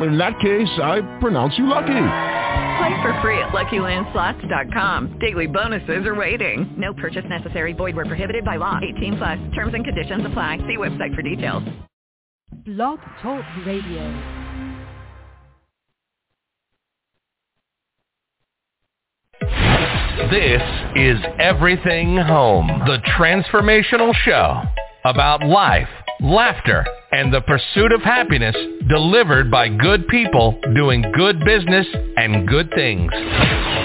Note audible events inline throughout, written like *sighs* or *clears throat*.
In that case, I pronounce you lucky. Play for free at LuckyLandSlots.com. Daily bonuses are waiting. No purchase necessary. Void where prohibited by law. 18 plus. Terms and conditions apply. See website for details. Blog Talk Radio. This is Everything Home, the transformational show about life, laughter, and the pursuit of happiness delivered by good people doing good business and good things.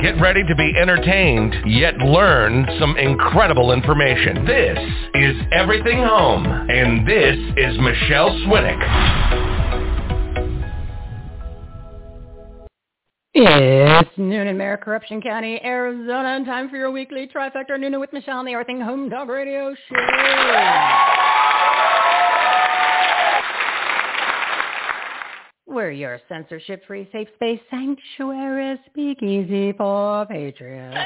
Get ready to be entertained, yet learn some incredible information. This is Everything Home, and this is Michele Swinick. It's noon in Mayor Corruption County, Arizona, and time for your weekly trifecta noon with Michelle on the Everything Home Dog Radio Show. We're your censorship-free safe space sanctuary speakeasy for patriots.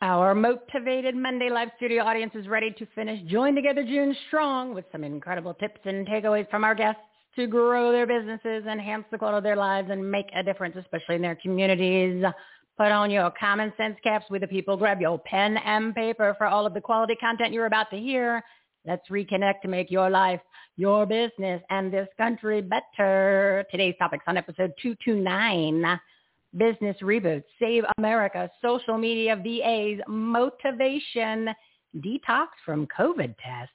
Our motivated Monday live studio audience is ready to finish Join Together June strong with some incredible tips and takeaways from our guests to grow their businesses, enhance the quality of their lives, and make a difference, especially in their communities. Put on your common sense caps with the people. Grab your pen and paper for all of the quality content you're about to hear. Let's reconnect to make your life, your business, and this country better. Today's topics on episode 229 business reboot, save America, social media VAs, motivation, detox from COVID tests,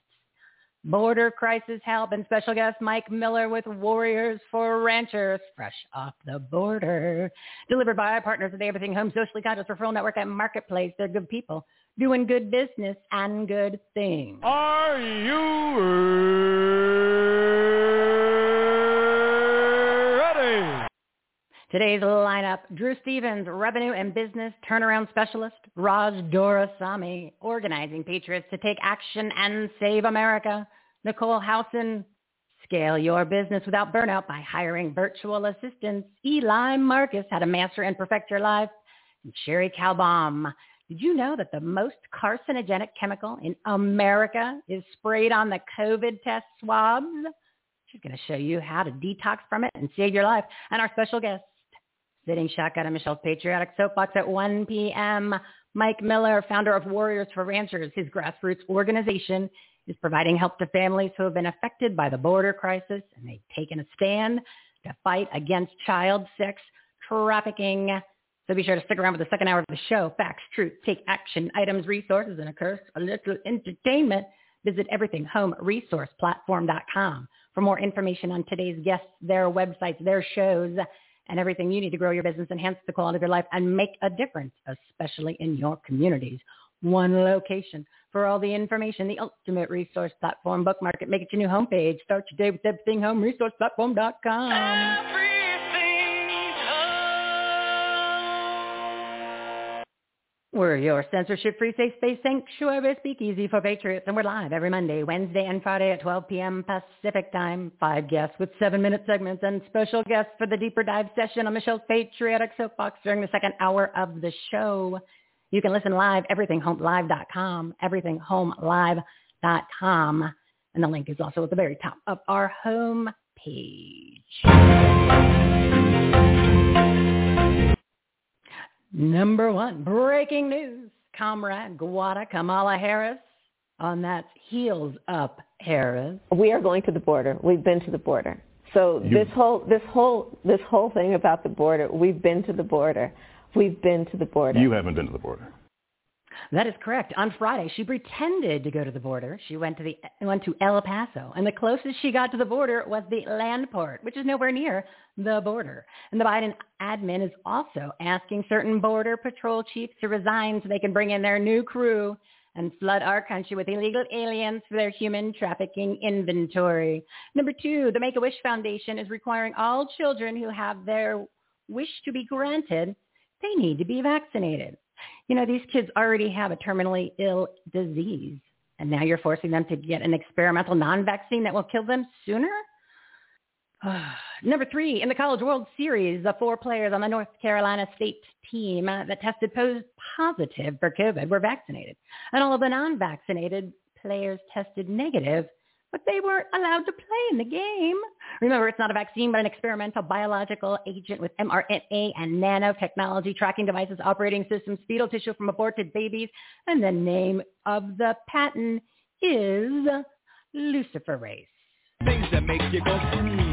border crisis help, and special guest Mike Miller with Warriors for Ranchers, fresh off the border. Delivered by our partners at the Everything Home Socially Conscious Referral Network and Marketplace. They're good people doing good business and good things. Are you ready? Today's lineup, Drew Stevens, Revenue and Business Turnaround Specialist, Raj Doraisamy, Organizing Patriots to Take Action and Save America, Nichole Howson, Scale Your Business Without Burnout by Hiring Virtual Assistants, Eli Marcus, How to Master and Perfect Your Life, and Cherie Calbom. Did you know that the most carcinogenic chemical in America is sprayed on the COVID test swabs? She's going to show you how to detox from it and save your life. And our special guest, sitting shotgun on Michelle's Patriotic Soapbox at 1 p.m. Mike Miller, founder of Warriors for Ranchers, his grassroots organization, is providing help to families who have been affected by the border crisis, and they've taken a stand to fight against child sex trafficking. So be sure to stick around for the second hour of the show. Facts, truth, take action, items, resources, and a curse, a little entertainment. Visit everythinghomeresourceplatform.com for more information on today's guests, their websites, their shows, and everything you need to grow your business, enhance the quality of your life, and make a difference, especially in your communities. One location for all the information, the ultimate resource platform. Bookmark it, make it your new homepage. Start your day with everythinghomeresourceplatform.com. We're your censorship-free safe space sanctuary speakeasy for patriots, and we're live every Monday, Wednesday, and Friday at 12 p.m. Pacific time. Five guests with seven-minute segments and special guests for the deeper dive session on Michelle's Patriotic Soapbox during the second hour of the show. You can listen live, everythinghomelive.com, everythingHomeLive.com, and the link is also at the very top of our home page. Number one, breaking news. Comrade Guada Kamala Harris on that heels up Harris. We are going to the border. We've been to the border. So You- this whole this whole this whole thing about the border, we've been to the border. We've been to the border. You haven't been to the border. That is correct. On Friday, she pretended to go to the border. She went to the went to El Paso, and the closest she got to the border was the land port, which is nowhere near the border. And the Biden admin is also asking certain border patrol chiefs to resign so they can bring in their new crew and flood our country with illegal aliens for their human trafficking inventory. Number two, the Make-A-Wish Foundation is requiring all children who have their wish to be granted, they need to be vaccinated. You know, these kids already have a terminally ill disease, and now you're forcing them to get an experimental non-vaccine that will kill them sooner? *sighs* Number three, in the College World Series, the four players on the North Carolina State team uh, that tested positive for COVID were vaccinated. And all of the non-vaccinated players tested negative, but they weren't allowed to play in the game. Remember, it's not a vaccine, but an experimental biological agent with mRNA and nanotechnology, tracking devices, operating systems, fetal tissue from aborted babies. And the name of the patent is luciferase. Things that make you go, mm.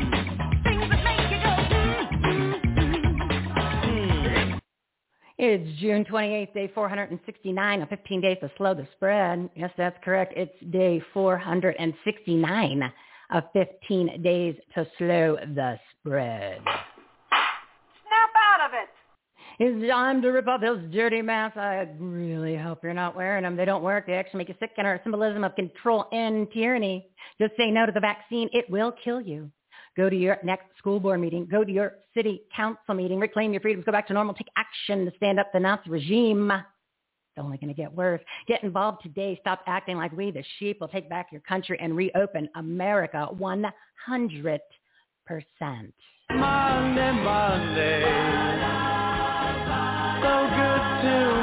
It's June 28th, day 469 of 15 days to slow the spread. Yes, that's correct. It's day 469 of 15 days to slow the spread. Snap out of it. It's time to rip off those dirty masks. I really hope you're not wearing them. They don't work. They actually make you sick and are a symbolism of control and tyranny. Just say no to the vaccine. It will kill you. Go to your next school board meeting. Go to your city council meeting. Reclaim your freedoms. Go back to normal. Take action to stand up the Nazi regime. It's only going to get worse. Get involved today. Stop acting like we, the sheep, will take back your country and reopen America 100%. Monday, Monday, so good to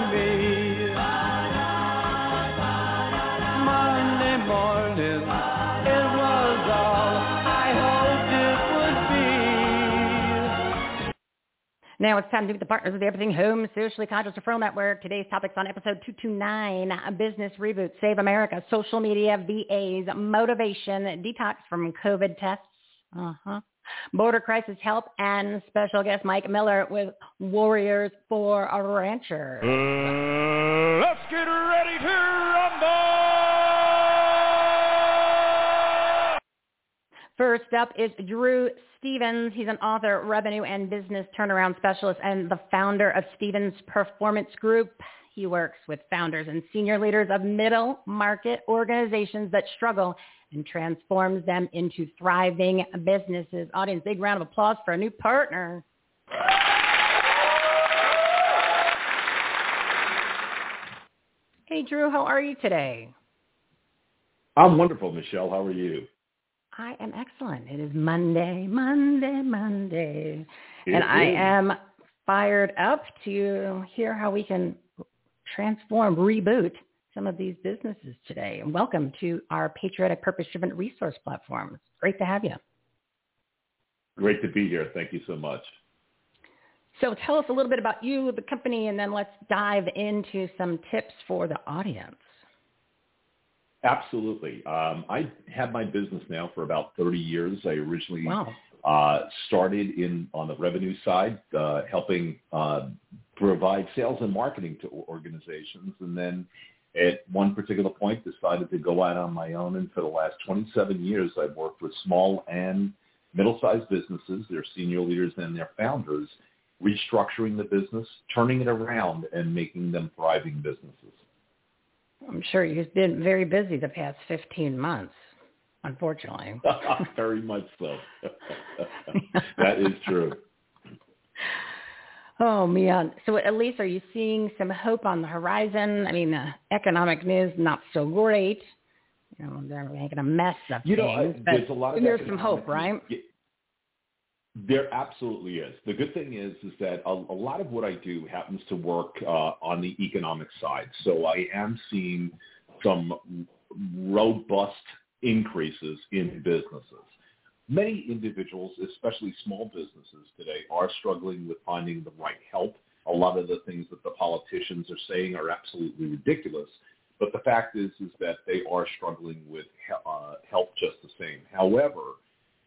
Now it's time to meet the partners of the Everything Home Socially Conscious Referral Network. Today's topics on episode 229, a business reboot, save America, social media, VAs, motivation, detox from COVID tests. Uh-huh. Border crisis help and special guest Mike Miller with Warriors for a Rancher. Uh, let's get ready to rumble! First up is Drew Stevens. He's an author, revenue and business turnaround specialist, and the founder of Stevens Performance Group. He works with founders and senior leaders of middle market organizations that struggle and transforms them into thriving businesses. Audience, big round of applause for a new partner. Hey, Drew, how are you today? I'm wonderful, Michelle. How are you? I am excellent. It is Monday, Monday, Monday. It and I am fired up to hear how we can transform, reboot some of these businesses today. And welcome to our patriotic, purpose-driven resource platform. It's great to have you. Great to be here. Thank you so much. So tell us a little bit about you, the company, and then let's dive into some tips for the audience. Absolutely. Um, I have my business now for about 30 years. I originally Wow. uh, started in on the revenue side, uh, helping uh, provide sales and marketing to organizations, and then at one particular point decided to go out on my own. And for the last 27 years, I've worked with small and middle-sized businesses, their senior leaders and their founders, restructuring the business, turning it around, and making them thriving businesses. I'm sure you've been very busy the past 15 months, unfortunately. *laughs* *laughs* Very much so. *laughs* that is true. Oh man! So at least are you seeing some hope on the horizon? I mean, the economic news not so great. You know, they're making a mess of You know, things. But there's a lot of there's some hope, right? There absolutely is. The good thing is, is that a, a lot of what I do happens to work uh, on the economic side. So I am seeing some robust increases in businesses. Many individuals, especially small businesses today, are struggling with finding the right help. A lot of the things that the politicians are saying are absolutely ridiculous. But the fact is, is that they are struggling with uh, help just the same. However,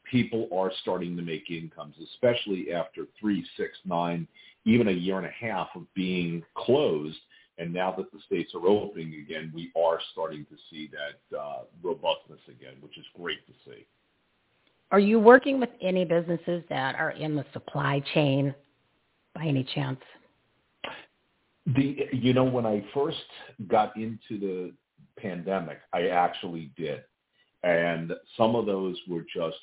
people are starting to make incomes, especially after three, six, nine, even a year and a half of being closed. And now that the states are opening again, we are starting to see that uh, robustness again, which is great to see. Are you working with any businesses that are in the supply chain by any chance? The you know when I first got into the pandemic, I actually did, and some of those were just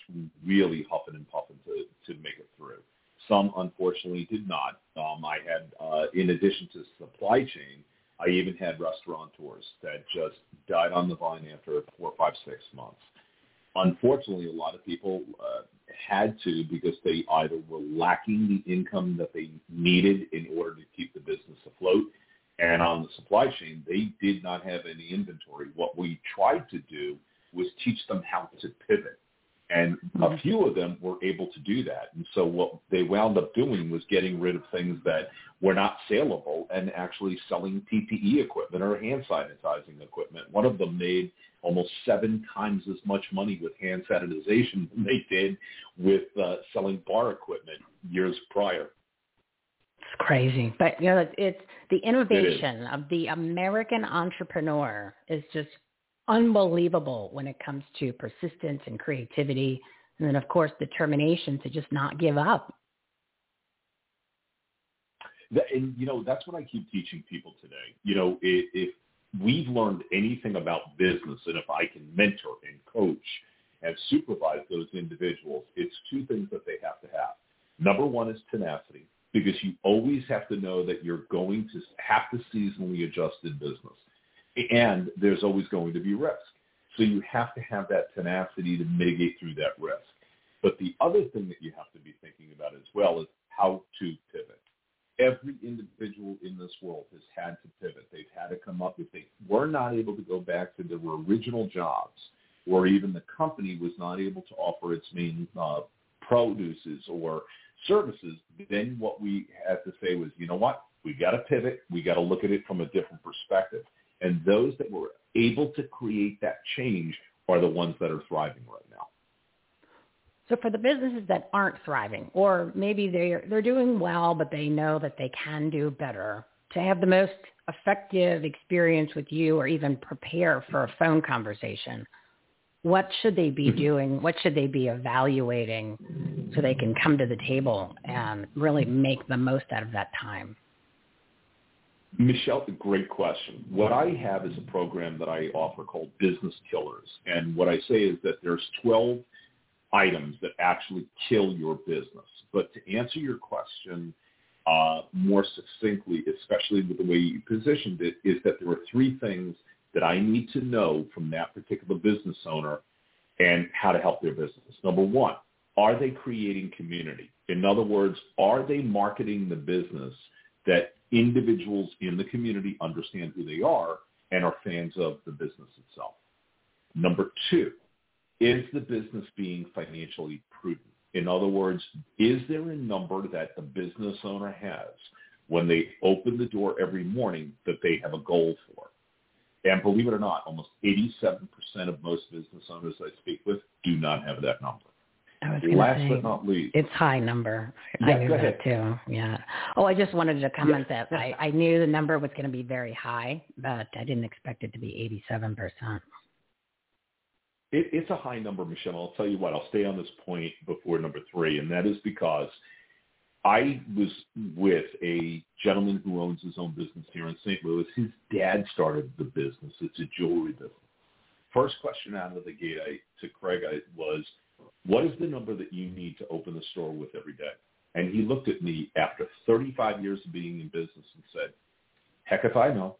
really huffing and puffing to to make it through. Some unfortunately did not. Um, I had, uh, in addition to supply chain, I even had restaurateurs that just died on the vine after four, five, six months. Unfortunately, a lot of people uh, had to because they either were lacking the income that they needed in order to keep the business afloat. And on the supply chain, they did not have any inventory. What we tried to do was teach them how to pivot. And a few of them were able to do that. And so what they wound up doing was getting rid of things that were not saleable and actually selling PPE equipment or hand sanitizing equipment. One of them made almost seven times as much money with hand sanitization than they did with uh, selling bar equipment years prior. It's crazy, but you know, it's the innovation of the American entrepreneur is just unbelievable when it comes to persistence and creativity, and then of course determination to just not give up. And you know, that's what I keep teaching people today. You know, if, we've learned anything about business, and if I can mentor and coach and supervise those individuals, it's two things that they have to have. Number one is tenacity, because you always have to know that you're going to have to seasonally adjust in business and there's always going to be risk. So you have to have that tenacity to mitigate through that risk. But the other thing that you have to be thinking about as well is how to pivot. Every individual in this world has had to pivot. They've had to come up if they were not able to go back to their original jobs or even the company was not able to offer its main uh, produces or services, then what we had to say was, you know what? We got to pivot. We got to look at it from a different perspective. And those that were able to create that change are the ones that are thriving right now. So for the businesses that aren't thriving, or maybe they're they're doing well, but they know that they can do better, to have the most effective experience with you, or even prepare for a phone conversation, what should they be mm-hmm. doing? What should they be evaluating so they can come to the table and really make the most out of that time? Michelle, great question. What I have is a program that I offer called Business Killers. And what I say is that there's 12 items that actually kill your business. But to answer your question uh, more succinctly, especially with the way you positioned it, is that there are three things that I need to know from that particular business owner and how to help their business. Number one, are they creating community? In other words, are they marketing the business that individuals in the community understand who they are and are fans of the business itself. Number two, is the business being financially prudent? In other words, is there a number that the business owner has when they open the door every morning that they have a goal for? And believe it or not, almost 87% of most business owners I speak with do not have that number. Last say, but not least. It's high number. Yeah, I knew that ahead. too. Yeah. Oh, I just wanted to comment that I, I knew the number was going to be very high, but I didn't expect it to be 87%. It, it's a high number, Michelle. I'll tell you what. I'll stay on this point before number three, and that is because I was with a gentleman who owns his own business here in St. Louis. His dad started the business. It's a jewelry business. First question out of the gate I, to Craig I, was, what is the number that you need to open the store with every day? And he looked at me after 35 years of being in business and said, heck if I know.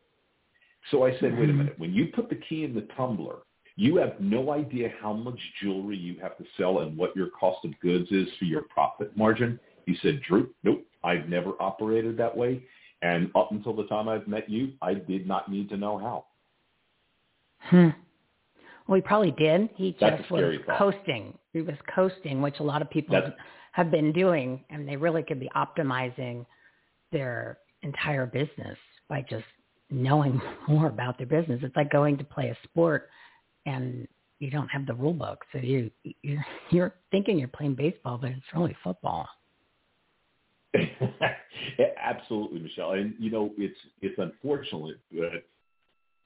So I said, wait a minute. When you put the key in the tumbler, you have no idea how much jewelry you have to sell and what your cost of goods is for your profit margin. He said, Drew, nope, I've never operated that way. And up until the time I've met you, I did not need to know how. Hmm. Well, he probably did. He That's just was thought. coasting. He was coasting, which a lot of people That's- have been doing, and they really could be optimizing their entire business by just knowing *laughs* more about their business. It's like going to play a sport and you don't have the rule book, so you you're, *laughs* you're thinking you're playing baseball, but it's really football. *laughs* Absolutely, Michelle. And you know, it's it's unfortunate, but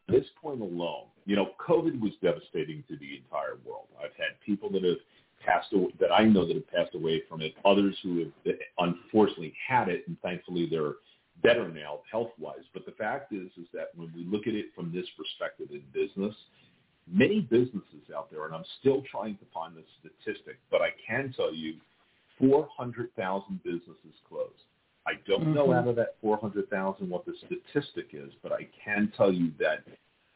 this point alone, you know, COVID was devastating to the entire world. I've had people that have passed away, that I know that have passed away from it. Others who have unfortunately had it, and thankfully they're better now health-wise. But the fact is, is that when we look at it from this perspective in business, many businesses out there, and I'm still trying to find the statistic, but I can tell you 400,000 businesses closed. I don't mm-hmm. know out of that 400,000 what the statistic is, but I can tell you that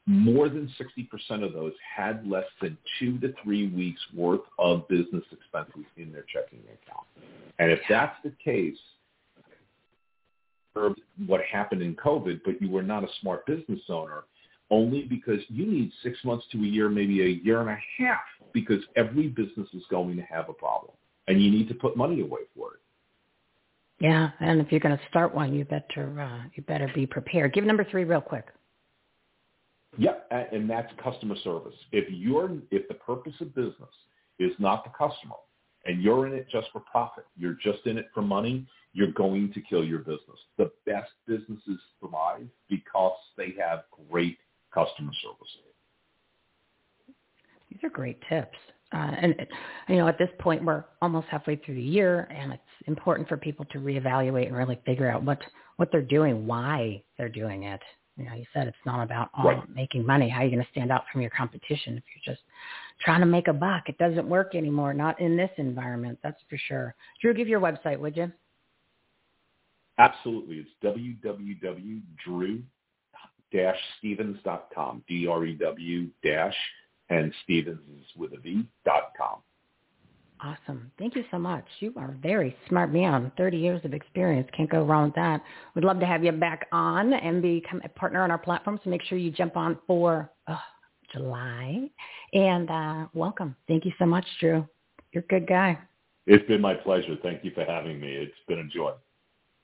more than 60% of those had less than two to three weeks worth of business expenses in their checking account. And if that's the case, what happened in COVID, but you were not a smart business owner, only because you need six months to a year, maybe a year and a half, because every business is going to have a problem and you need to put money away for it. Yeah, and if you're going to start one, you better uh, you better be prepared. Give number three real quick. Yep, and that's customer service. If you're if the purpose of business is not the customer, and you're in it just for profit, you're just in it for money, you're going to kill your business. The best businesses thrive because they have great customer service. These are great tips. Uh, and you know, at this point, we're almost halfway through the year, and it's important for people to reevaluate and really figure out what what they're doing, why they're doing it. You know, you said it's not about oh, right. making money. How are you going to stand out from your competition if you're just trying to make a buck? It doesn't work anymore. Not in this environment, that's for sure. Drew, give your website, would you? Absolutely. It's www.drew-stevens.com. D-R-E-W dash and Stevens is with a V dot com. Awesome. Thank you so much. You are a very smart man. 30 years of experience. Can't go wrong with that. We'd love to have you back on and become a partner on our platform. So make sure you jump on for oh, July. And uh, welcome. Thank you so much, Drew. You're a good guy. It's been my pleasure. Thank you for having me. It's been a joy.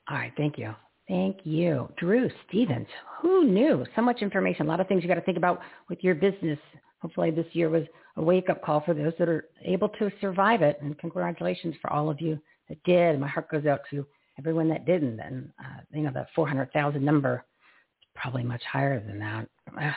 All right. Thank you. Thank you. Drew Stevens. Who knew? So much information. A lot of things you got to think about with your business hopefully this year was a wake-up call for those that are able to survive it. And congratulations for all of you that did. My heart goes out to everyone that didn't. And, uh, you know, the 400,000 number is probably much higher than that. *sighs*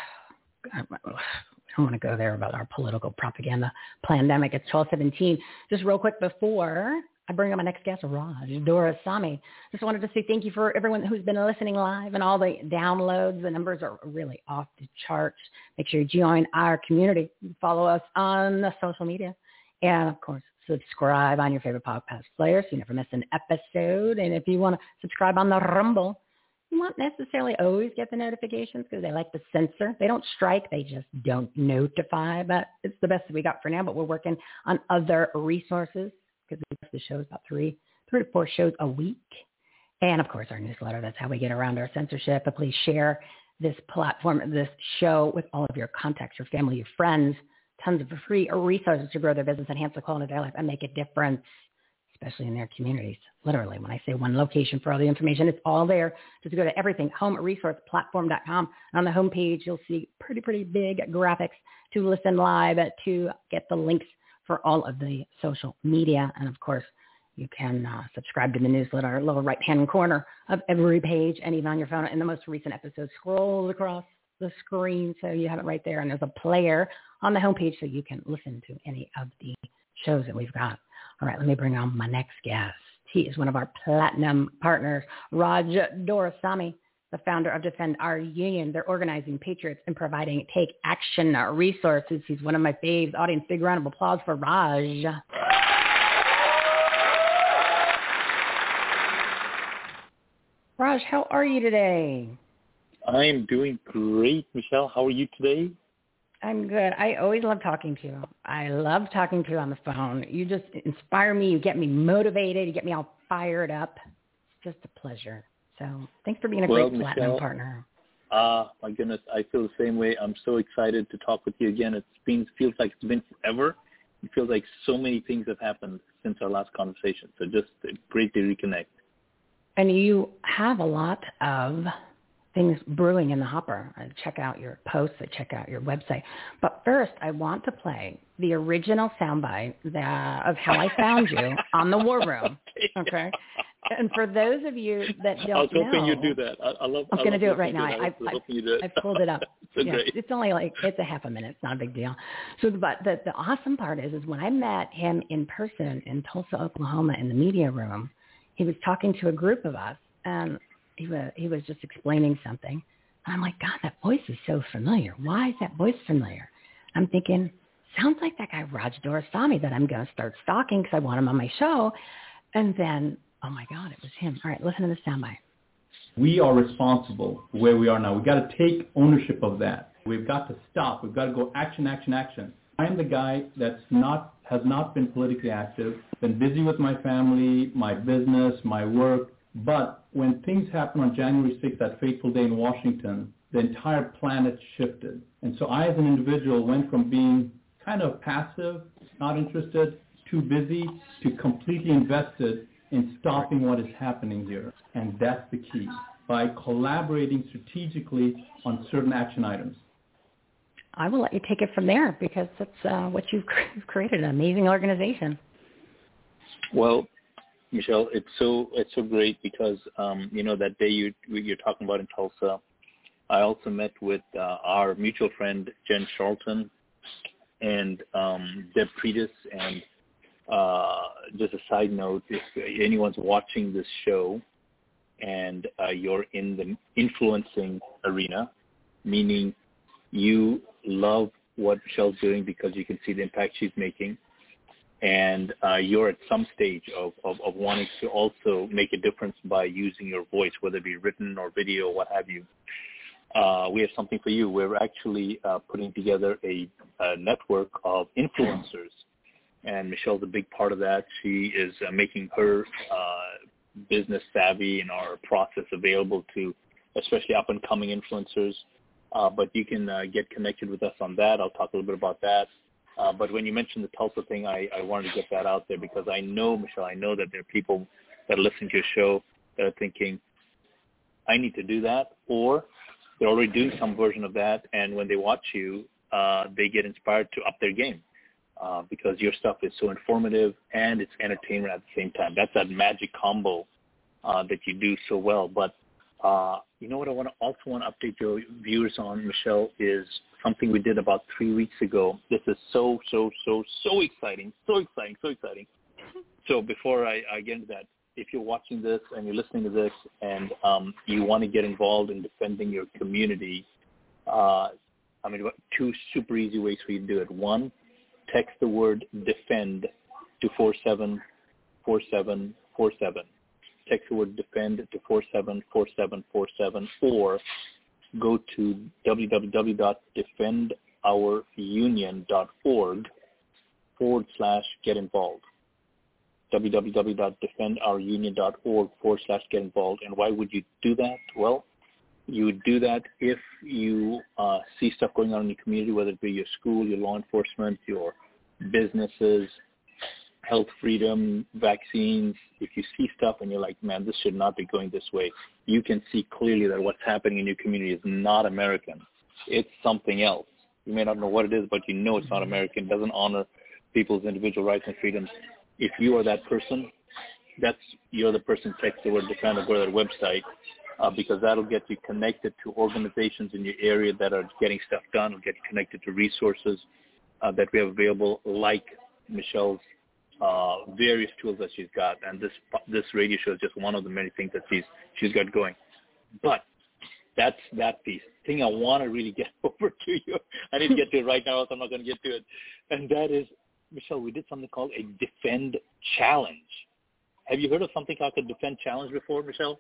I don't want to go there about our political propaganda pandemic. It's 1217. Just real quick before I bring on my next guest, Raj Doraisamy. Just wanted to say thank you for everyone who's been listening live and all the downloads. The numbers are really off the charts. Make sure you join our community. Follow us on the social media. And of course, subscribe on your favorite podcast player so you never miss an episode. And if you want to subscribe on the Rumble, you won't necessarily always get the notifications because they like to censor. They don't strike, they just don't notify. But it's the best that we got for now. But we're working on other resources because the show is about three, three to four shows a week. And of course, our newsletter. That's how we get around our censorship. But please share this platform, this show with all of your contacts, your family, your friends. Tons of free resources to grow their business, enhance the quality of their life, and make a difference, especially in their communities. Literally, when I say one location for all the information, it's all there. Just go to everything, homeresourceplatform.com. On the homepage, you'll see pretty, pretty big graphics to listen live, to get the links for all of the social media. And of course, you can uh, subscribe to the newsletter, lower right-hand corner of every page, and even on your phone. In the most recent episode, scrolls across the screen, so you have it right there. And there's a player on the homepage, so you can listen to any of the shows that we've got. All right, let me bring on my next guest. He is one of our platinum partners, Raj Doraisamy the founder of Defend Our Union. They're organizing patriots and providing take action resources. He's one of my faves. Audience, big round of applause for Raj. Raj, how are you today? I am doing great, Michelle. How are you today? I'm good. I always love talking to you. I love talking to you on the phone. You just inspire me. You get me motivated. You get me all fired up. It's just a pleasure. So thanks for being a well, great Michelle, platinum partner. Ah, uh, my goodness, I feel the same way. I'm so excited to talk with you again. It's been feels like it's been forever. It feels like so many things have happened since our last conversation. So just great to reconnect. And you have a lot of things brewing in the hopper. I check out your posts. I check out your website. But first, I want to play the original soundbite that, of how I found you *laughs* on the War Room. Okay. And for those of you that don't know, I was hoping know, you'd do that. I, I love. I'm going to do it right now. I, I, hoping you did. I pulled it up. *laughs* so yeah, it's only like it's a half a minute. It's not a big deal. So, but the the awesome part is, is when I met him in person in Tulsa, Oklahoma, in the media room, he was talking to a group of us, and he was he was just explaining something. And I'm like, God, that voice is so familiar. Why is that voice familiar? I'm thinking, sounds like that guy Raj Doraisamy that I'm going to start stalking because I want him on my show. And then, oh my God, it was him. All right, listen to this soundbite. We are responsible for where we are now. We've got to take ownership of that. We've got to stop. We've got to go action, action, action. I'm the guy that's not has not been politically active, been busy with my family, my business, my work. But when things happened on January 6th, that fateful day in Washington, the entire planet shifted. And so I, as an individual, went from being kind of passive, not interested, too busy, to completely invested in stopping what is happening here. And that's the key, by collaborating strategically on certain action items. I will let you take it from there because that's uh, what you've created, an amazing organization. Well, Michelle, it's so it's so great because um, you know that day you you're talking about in Tulsa. I also met with uh, our mutual friend Jen Charlton and um, Deb Pretis. And just a side note, if anyone's watching this show and uh, you're in the influencing arena, meaning you love what Michelle's doing because you can see the impact she's making, and uh, you're at some stage of, of, of wanting to also make a difference by using your voice, whether it be written or video, what have you, uh, we have something for you. We're actually uh, putting together a, a network of influencers, and Michelle's a big part of that. She is uh, making her uh, business savvy and our process available to especially up and coming influencers. Uh, but you can uh, get connected with us on that. I'll talk a little bit about that. Uh, but when you mentioned the Tulsa thing, I, I wanted to get that out there because I know, Michelle, I know that there are people that are listening to your show that are thinking, I need to do that, or they're already doing some version of that, and when they watch you, uh, they get inspired to up their game uh, because your stuff is so informative and it's entertainment at the same time. That's that magic combo uh, that you do so well. But uh, you know what I want to also want to update your viewers on, Michelle, is something we did about three weeks ago. This is so, so, so, so exciting, so exciting, so exciting. *laughs* So before I, I get into that, if you're watching this and you're listening to this and um, you want to get involved in defending your community, uh, I mean, two super easy ways for you to do it. One, text the word defend to 474747. Text the word defend to 474747 or go to www.defendourunion.org forward slash get involved www.defendourunion.org forward slash get involved. And why would you do that? Well, you would do that if you uh, see stuff going on in your community, whether it be your school, your law enforcement, your businesses, health freedom, vaccines. If you see stuff and you're like, man, this should not be going this way, you can see clearly that what's happening in your community is not American. It's something else. You may not know what it is, but you know it's not American. It doesn't honor people's individual rights and freedoms if you are that person, that's you're the person text the word kind of go to that website uh, because that'll get you connected to organizations in your area that are getting stuff done. It'll get you connected to resources uh, that we have available, like Michelle's uh, various tools that she's got, and this this radio show is just one of the many things that she's she's got going. But that's that piece. Thing I want to really *laughs* get over to you. I need to get to it right now, else I'm not going to get to it. And that is Michelle, we did something called a defend challenge. Have you heard of something called a defend challenge before, Michelle?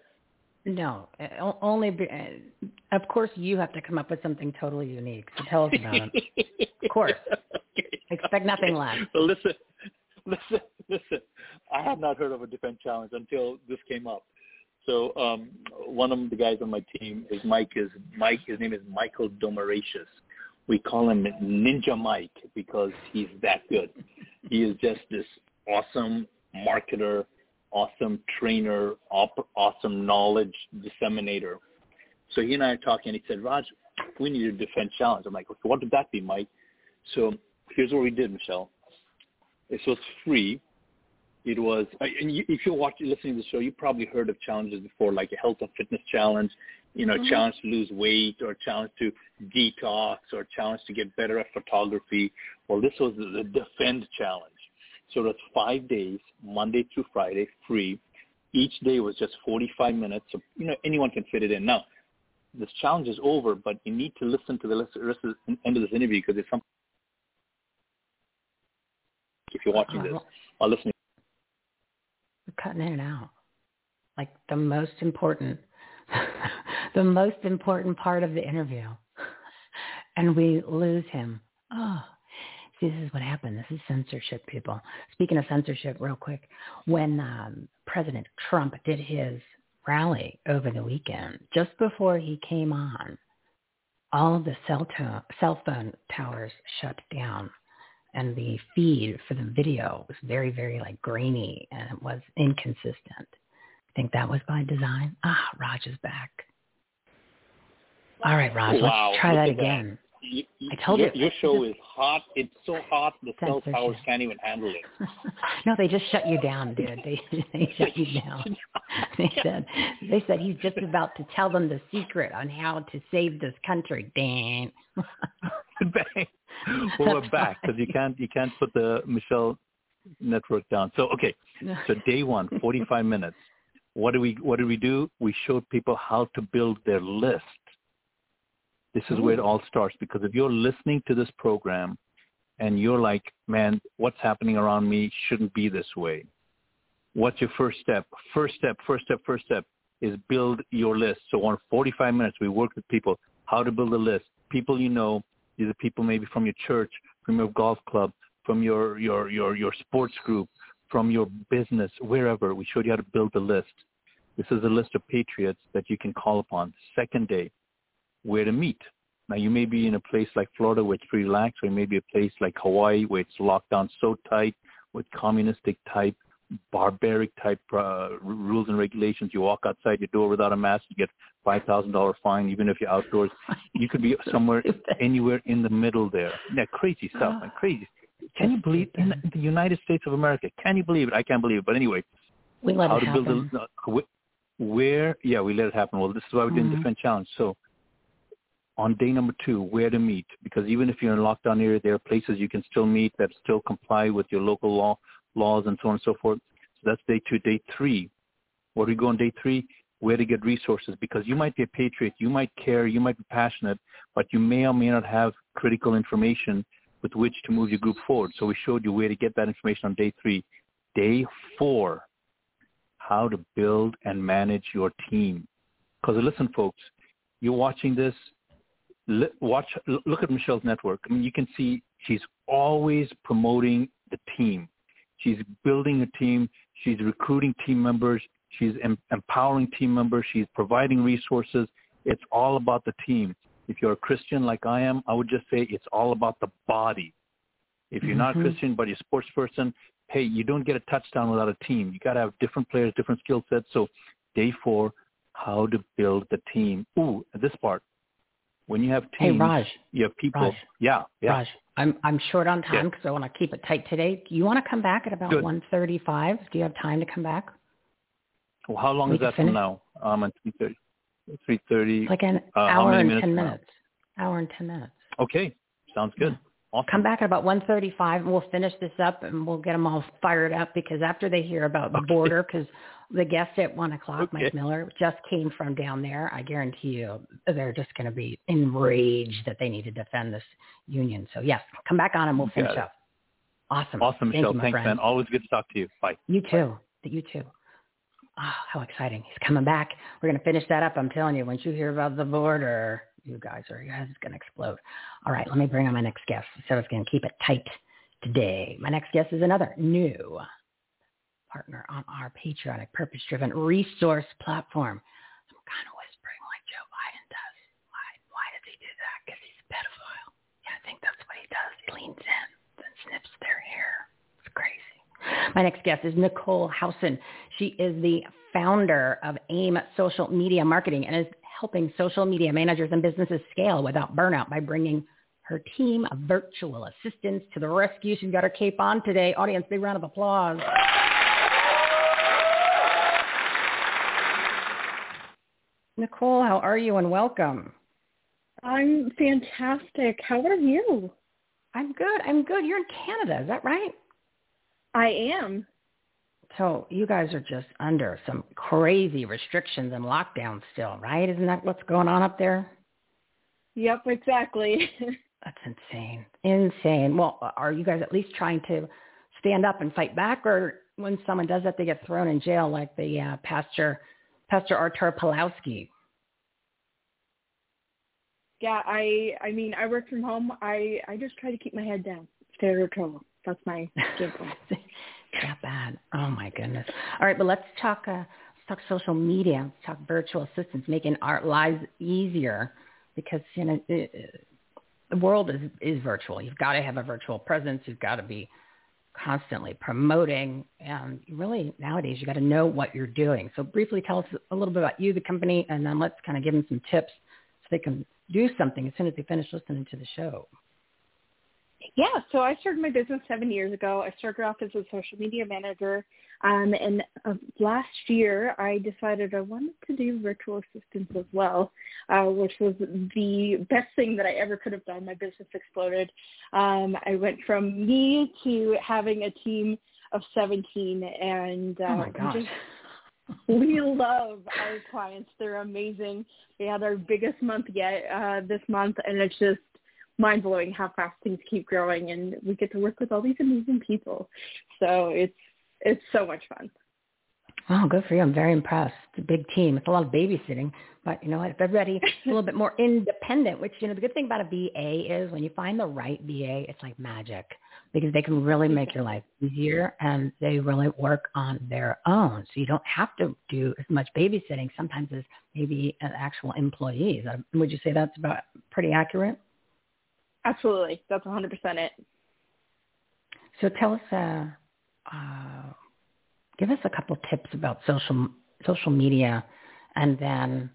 No, uh, only. Be, uh, of course, you have to come up with something totally unique. So tell us about it. of course, *laughs* expect nothing less. Well, listen, *laughs* listen, listen. I had not heard of a defense challenge until this came up. So um, one of the guys on my team is Mike. Is Mike? His name is Michael Domaratius we call him Ninja Mike because he's that good. He is just this awesome marketer, awesome trainer, op- awesome knowledge disseminator. So he and I are talking, and he said, Raj, we need a defense challenge. I'm like, okay, what would that be, Mike? So here's what we did, Michelle. This was free. It was, and you, if you're watching, listening to the show, you probably heard of challenges before, like a health and fitness challenge, you know, Mhm. challenge to lose weight, or challenge to detox, or challenge to get better at photography. Well, this was the Defend challenge. So it was five days, Monday through Friday, free. Each day was just 45 minutes, so you know anyone can fit it in. Now, this challenge is over, but you need to listen to the rest of the end of this interview because it's some. If you're watching this, uh-huh. or listening. We're cutting in and out. Like the most important, *laughs* the most important part of the interview. *laughs* And we lose him. Oh, this is what happened. This is censorship, people. Speaking of censorship, real quick, when um, President Trump did his rally over the weekend, just before he came on, all of the cell, to- cell phone towers shut down and the feed for the video was very, very like grainy and it was inconsistent. I think that was by design. Ah, Raj is back. All right, Raj, Wow, let's try that at that. again. You, I told your, you. Your show is hot. It's so hot the cell towers can't even handle it. *laughs* No, they just shut you down, dude. They *laughs* they shut you *laughs* down. They said they said he's just about to tell them the secret on how to save this country. Dang. Bang. well, we're back because you can't you can't put the Michelle network down. So okay, so day one, 45 minutes. What do we what did we do? We showed people how to build their list. This is where it mm-hmm. all starts because if you're listening to this program and you're like, man, what's happening around me shouldn't be this way. What's your first step? First step, first step, first step is build your list. So on 45 minutes, we work with people how to build a list. People you know, these are people maybe from your church, from your golf club, from your, your, your, your sports group, from your business, wherever. We showed you how to build a list. This is a list of patriots that you can call upon. Second day, where to meet. Now you may be in a place like Florida where it's pretty relaxed, or it may be a place like Hawaii where it's locked down so tight with communistic type, barbaric type uh, r- rules and regulations. You walk outside your door without a mask, you get five thousand dollar fine, even if you're outdoors. *laughs* You could be somewhere, *laughs* anywhere in the middle there. Yeah, crazy stuff, man, crazy. Can you believe in the- the United States of America? Can you believe it? I can't believe it. But anyway, We let how it to build happen. a, uh, where yeah we let it happen well this is why we didn't Mhm. defend challenge so on day number two where to meet. Because even if you're in a lockdown area there are places you can still meet that still comply with your local law laws and so on and so forth. So that's day two. Day three where do we go on day three where to get resources. Because you might be a patriot you might care you might be passionate but you may or may not have critical information with which to move your group forward. So we showed you where to get that information on day three. Day four how to build and manage your team. Because listen, folks, you're watching this. Watch, look at Michelle's network. I mean, you can see she's always promoting the team. She's building a team. She's recruiting team members. She's em- empowering team members. She's providing resources. It's all about the team. If you're a Christian like I am, I would just say it's all about the body. If you're not a Mhm. Christian but you're a sports person, hey, you don't get a touchdown without a team. You got to have different players, different skill sets. So day four, how to build the team. Ooh, this part. When you have Hey, teams, Raj. you have people. Raj. Yeah, yeah. Raj, I'm I'm short on time Yeah. because I want to keep it tight today. You want to come back at about Good. 1:35? Do you have time to come back? Well, how long We is that from finish- now? Um, at 3.30. 3.30. Like an uh, hour and 10 from minutes. Hour and 10 minutes. Okay, sounds good. Awesome. Come back at about 1:35 and we'll finish this up and we'll get them all fired up because after they hear about the border, because the guest at one o'clock, Mike Miller, just came from down there. I guarantee you, they're just going to be enraged that they need to defend this union. So yes, come back on and we'll finish up. Awesome. Awesome, Thank Michelle. you, Thanks, friend. man. Always good to talk to you. Bye. You too. You too. Oh, how exciting. He's coming back. We're going to finish that up. I'm telling you, once you hear about the border, you guys are, your head's going to explode. All right, let me bring on my next guest. So I going to keep it tight today. My next guest is another new partner on our patriotic, purpose-driven resource platform. I'm kind of whispering like Joe Biden does. Why, why does he do that? Because he's a pedophile. Yeah, I think that's what he does. He leans in and snips their hair. It's crazy. My next guest is Nichole Howson. She is the founder of AIM Social Media Marketing and is helping social media managers and businesses scale without burnout by bringing her team of virtual assistants to the rescue. She's got her cape on today. Audience, big round of applause. Nicole, how are you and welcome? I'm fantastic. How are you? I'm good. I'm good. You're in Canada, is that right? I am. So you guys are just under some crazy restrictions and lockdowns still, right? Isn't that what's going on up there? Yep, exactly. *laughs* That's insane. Insane. Well, are you guys at least trying to stand up and fight back or when someone does that they get thrown in jail like the uh, pastor Pastor Artur Pawlowski? Yeah, I I mean, I work from home. I I just try to keep my head down. Stay out of trouble. That's my *laughs* *laughs* that bad. Oh my goodness. All right, but let's talk. Uh, let's talk social media. Let's talk virtual assistants, making our lives easier because you know it, the world is is virtual. You've got to have a virtual presence. You've got to be constantly promoting, and really nowadays you got to know what you're doing. So briefly, tell us a little bit about you, the company, and then let's kind of give them some tips so they can do something as soon as they finish listening to the show. Yeah, so I started my business seven years ago. I started off as a social media manager, um, and uh, last year I decided I wanted to do virtual assistants as well, uh, which was the best thing that I ever could have done. My business exploded. Um, I went from me to having a team of 17, and uh, oh my gosh. Just, *laughs* we love our clients. They're amazing. We had our biggest month yet uh, this month, and it's just mind blowing how fast things keep growing and we get to work with all these amazing people. So it's it's so much fun. Oh, good for you. I'm very impressed. It's a big team. It's a lot of babysitting. But you know what? If everybody a little bit more *laughs* independent, which, you know, the good thing about a VA is when you find the right VA, it's like magic because they can really make your life easier and they really work on their own. So you don't have to do as much babysitting sometimes as maybe an actual employees. Would you say that's about pretty accurate? Absolutely. That's 100% it. So tell us, uh, uh, give us a couple tips about social social media, and then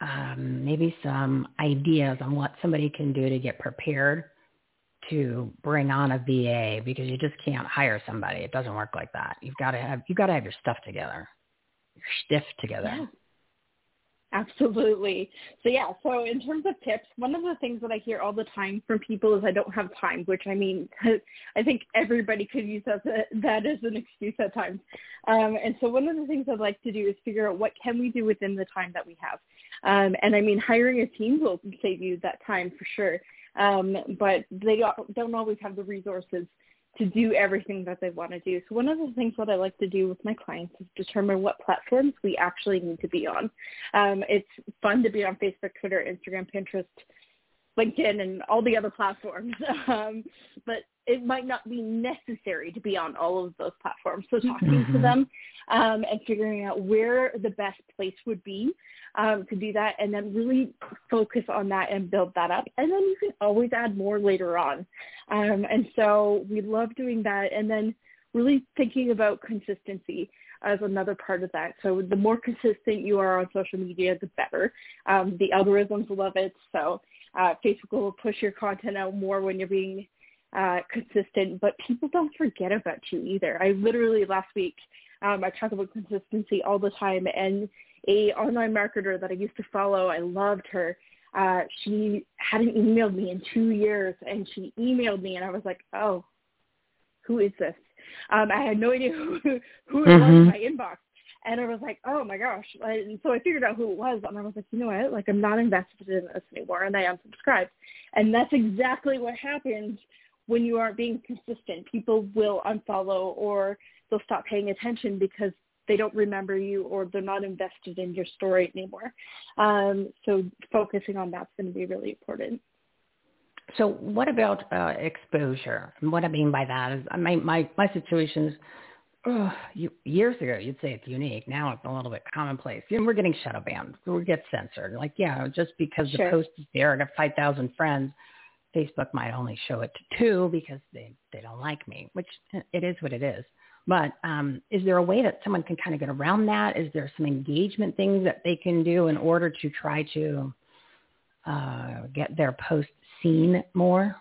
um, maybe some ideas on what somebody can do to get prepared to bring on a VA because you just can't hire somebody. It doesn't work like that. You've got to have you've got to have your stuff together, your stiff together. Yeah. *laughs* Absolutely. So yeah, so in terms of tips, one of the things that I hear all the time from people is I don't have time, which I mean, *laughs* I think everybody could use that, that as an excuse at times. Um, and so one of the things I'd like to do is figure out what can we do within the time that we have. Um, and I mean, hiring a team will save you that time for sure. Um, but they don't, don't always have the resources to do everything that they want to do. So one of the things that I like to do with my clients is determine what platforms we actually need to be on. Um, it's fun to be on Facebook, Twitter, Instagram, Pinterest, LinkedIn, and all the other platforms. *laughs* Um, but it might not be necessary to be on all of those platforms. So talking mm-hmm. to them um, and figuring out where the best place would be um, to do that and then really focus on that and build that up. And then you can always add more later on. Um, and so we love doing that and then really thinking about consistency as another part of that. So the more consistent you are on social media, the better. Um, the algorithms love it. So uh, Facebook will push your content out more when you're being uh, consistent, but people don't forget about you either. I literally last week, um, I talk about consistency all the time, and a online marketer that I used to follow, I loved her. Uh, she hadn't emailed me in two years, and she emailed me, and I was like, oh, who is this? Um, I had no idea *laughs* who, who it mm-hmm. was in my inbox. And I was like, oh my gosh. And so I figured out who it was and I was like, you know what? Like I'm not invested in this anymore and I unsubscribed. And that's exactly what happened when you aren't being consistent. People will unfollow or they'll stop paying attention because they don't remember you or they're not invested in your story anymore. Um, so focusing on that's going to be really important. So what about uh, exposure? And what I mean by that is, my my my situation is, oh, you, years ago you'd say it's unique. Now it's a little bit commonplace. You know, we're getting shadow banned. We get censored. Like yeah, just because sure. the post is there, I got five thousand friends. Facebook might only show it to two because they they don't like me, which it is what it is. But um, is there a way that someone can kind of get around that? Is there some engagement things that they can do in order to try to uh, get their post seen more?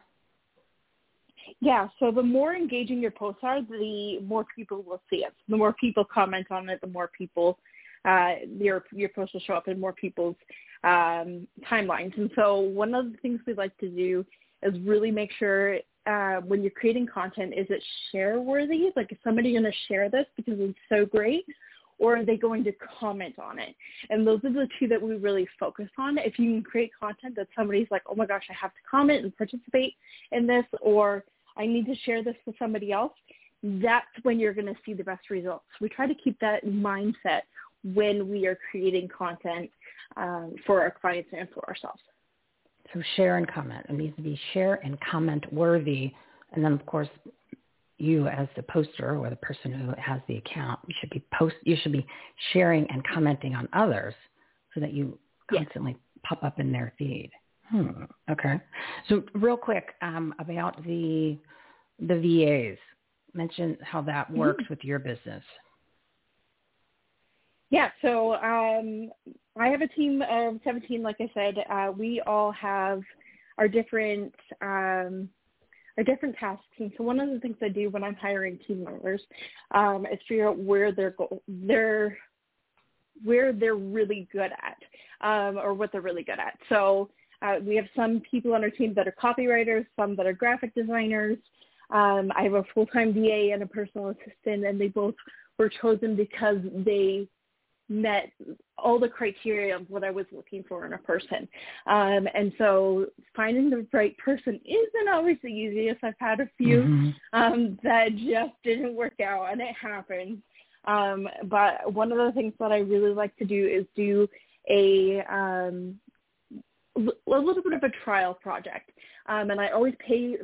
Yeah, so the more engaging your posts are, the more people will see it. The more people comment on it, the more people uh, your your post will show up in more people's um, timelines. And so one of the things we like to do is really make sure uh, when you're creating content, is it share worthy? Like, is somebody going to share this because it's so great? Or are they going to comment on it? And those are the two that we really focus on. If you can create content that somebody's like, oh my gosh, I have to comment and participate in this, or I need to share this with somebody else, that's when you're going to see the best results. We try to keep that mindset when we are creating content um, for our clients and for ourselves. So share and comment. It needs to be share and comment worthy. And then of course you as the poster or the person who has the account, you should be post you should be sharing and commenting on others so that you constantly pop up in their feed. Hmm. Okay. So real quick um, about the the VAs. Mention how that works mm-hmm. with your business. Yeah, so um, I have a team of 17, like I said. Uh, we all have our different um, our different tasks. And so one of the things I do when I'm hiring team members um, is figure out where they're go- they're where they're really good at um, or what they're really good at. So uh, we have some people on our team that are copywriters, some that are graphic designers. Um, I have a full-time VA and a personal assistant, and they both were chosen because they met all the criteria of what I was looking for in a person. Um, and so finding the right person isn't always the easiest. I've had a few mm-hmm. um, that just didn't work out, and it happens. Um, but one of the things that I really like to do is do a um, a little bit of a trial project. Um, and I always pay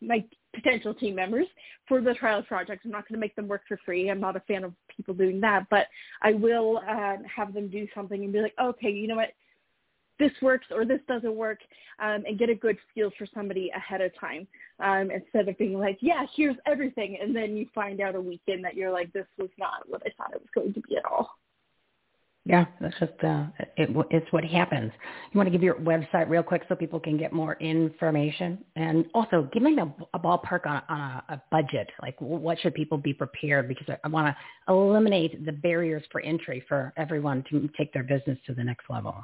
my potential team members for the trial project. I'm not going to make them work for free. I'm not a fan of people doing that, but I will uh, have them do something and be like, okay, you know what? This works or this doesn't work, um, and get a good feel for somebody ahead of time um, instead of being like, yeah, here's everything, and then you find out a weekend that you're like, this was not what I thought it was going to be at all. Yeah, that's just uh, it, it's what happens. You want to give your website real quick so people can get more information, and also give me a, a ballpark on, on a, a budget. Like, what should people be prepared? Because I, I want to eliminate the barriers for entry for everyone to take their business to the next level.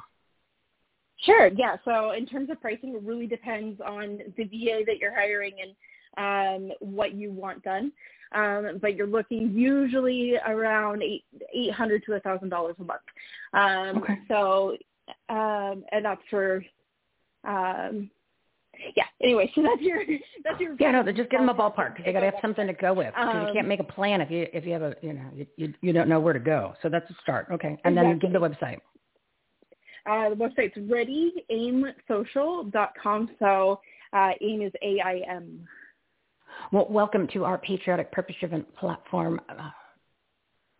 Sure. Yeah. So in terms of pricing, it really depends on the VA that you're hiring and um, what you want done um, but you're looking usually around eight eight hundred to a thousand dollars a month. Um, okay. So, um, and that's for, um, yeah. Anyway, *laughs* so that's your that's your. Yeah, no, just give them a ballpark because they got to have something to go with. Because you can't um, make a plan if you if you have a you know you, you you don't know where to go. So that's a start. Okay, and exactly. then give the website. Uh, the website's readyaimsocial.com. So uh, AIM is A I M. Well, welcome to our patriotic, purpose-driven platform, uh,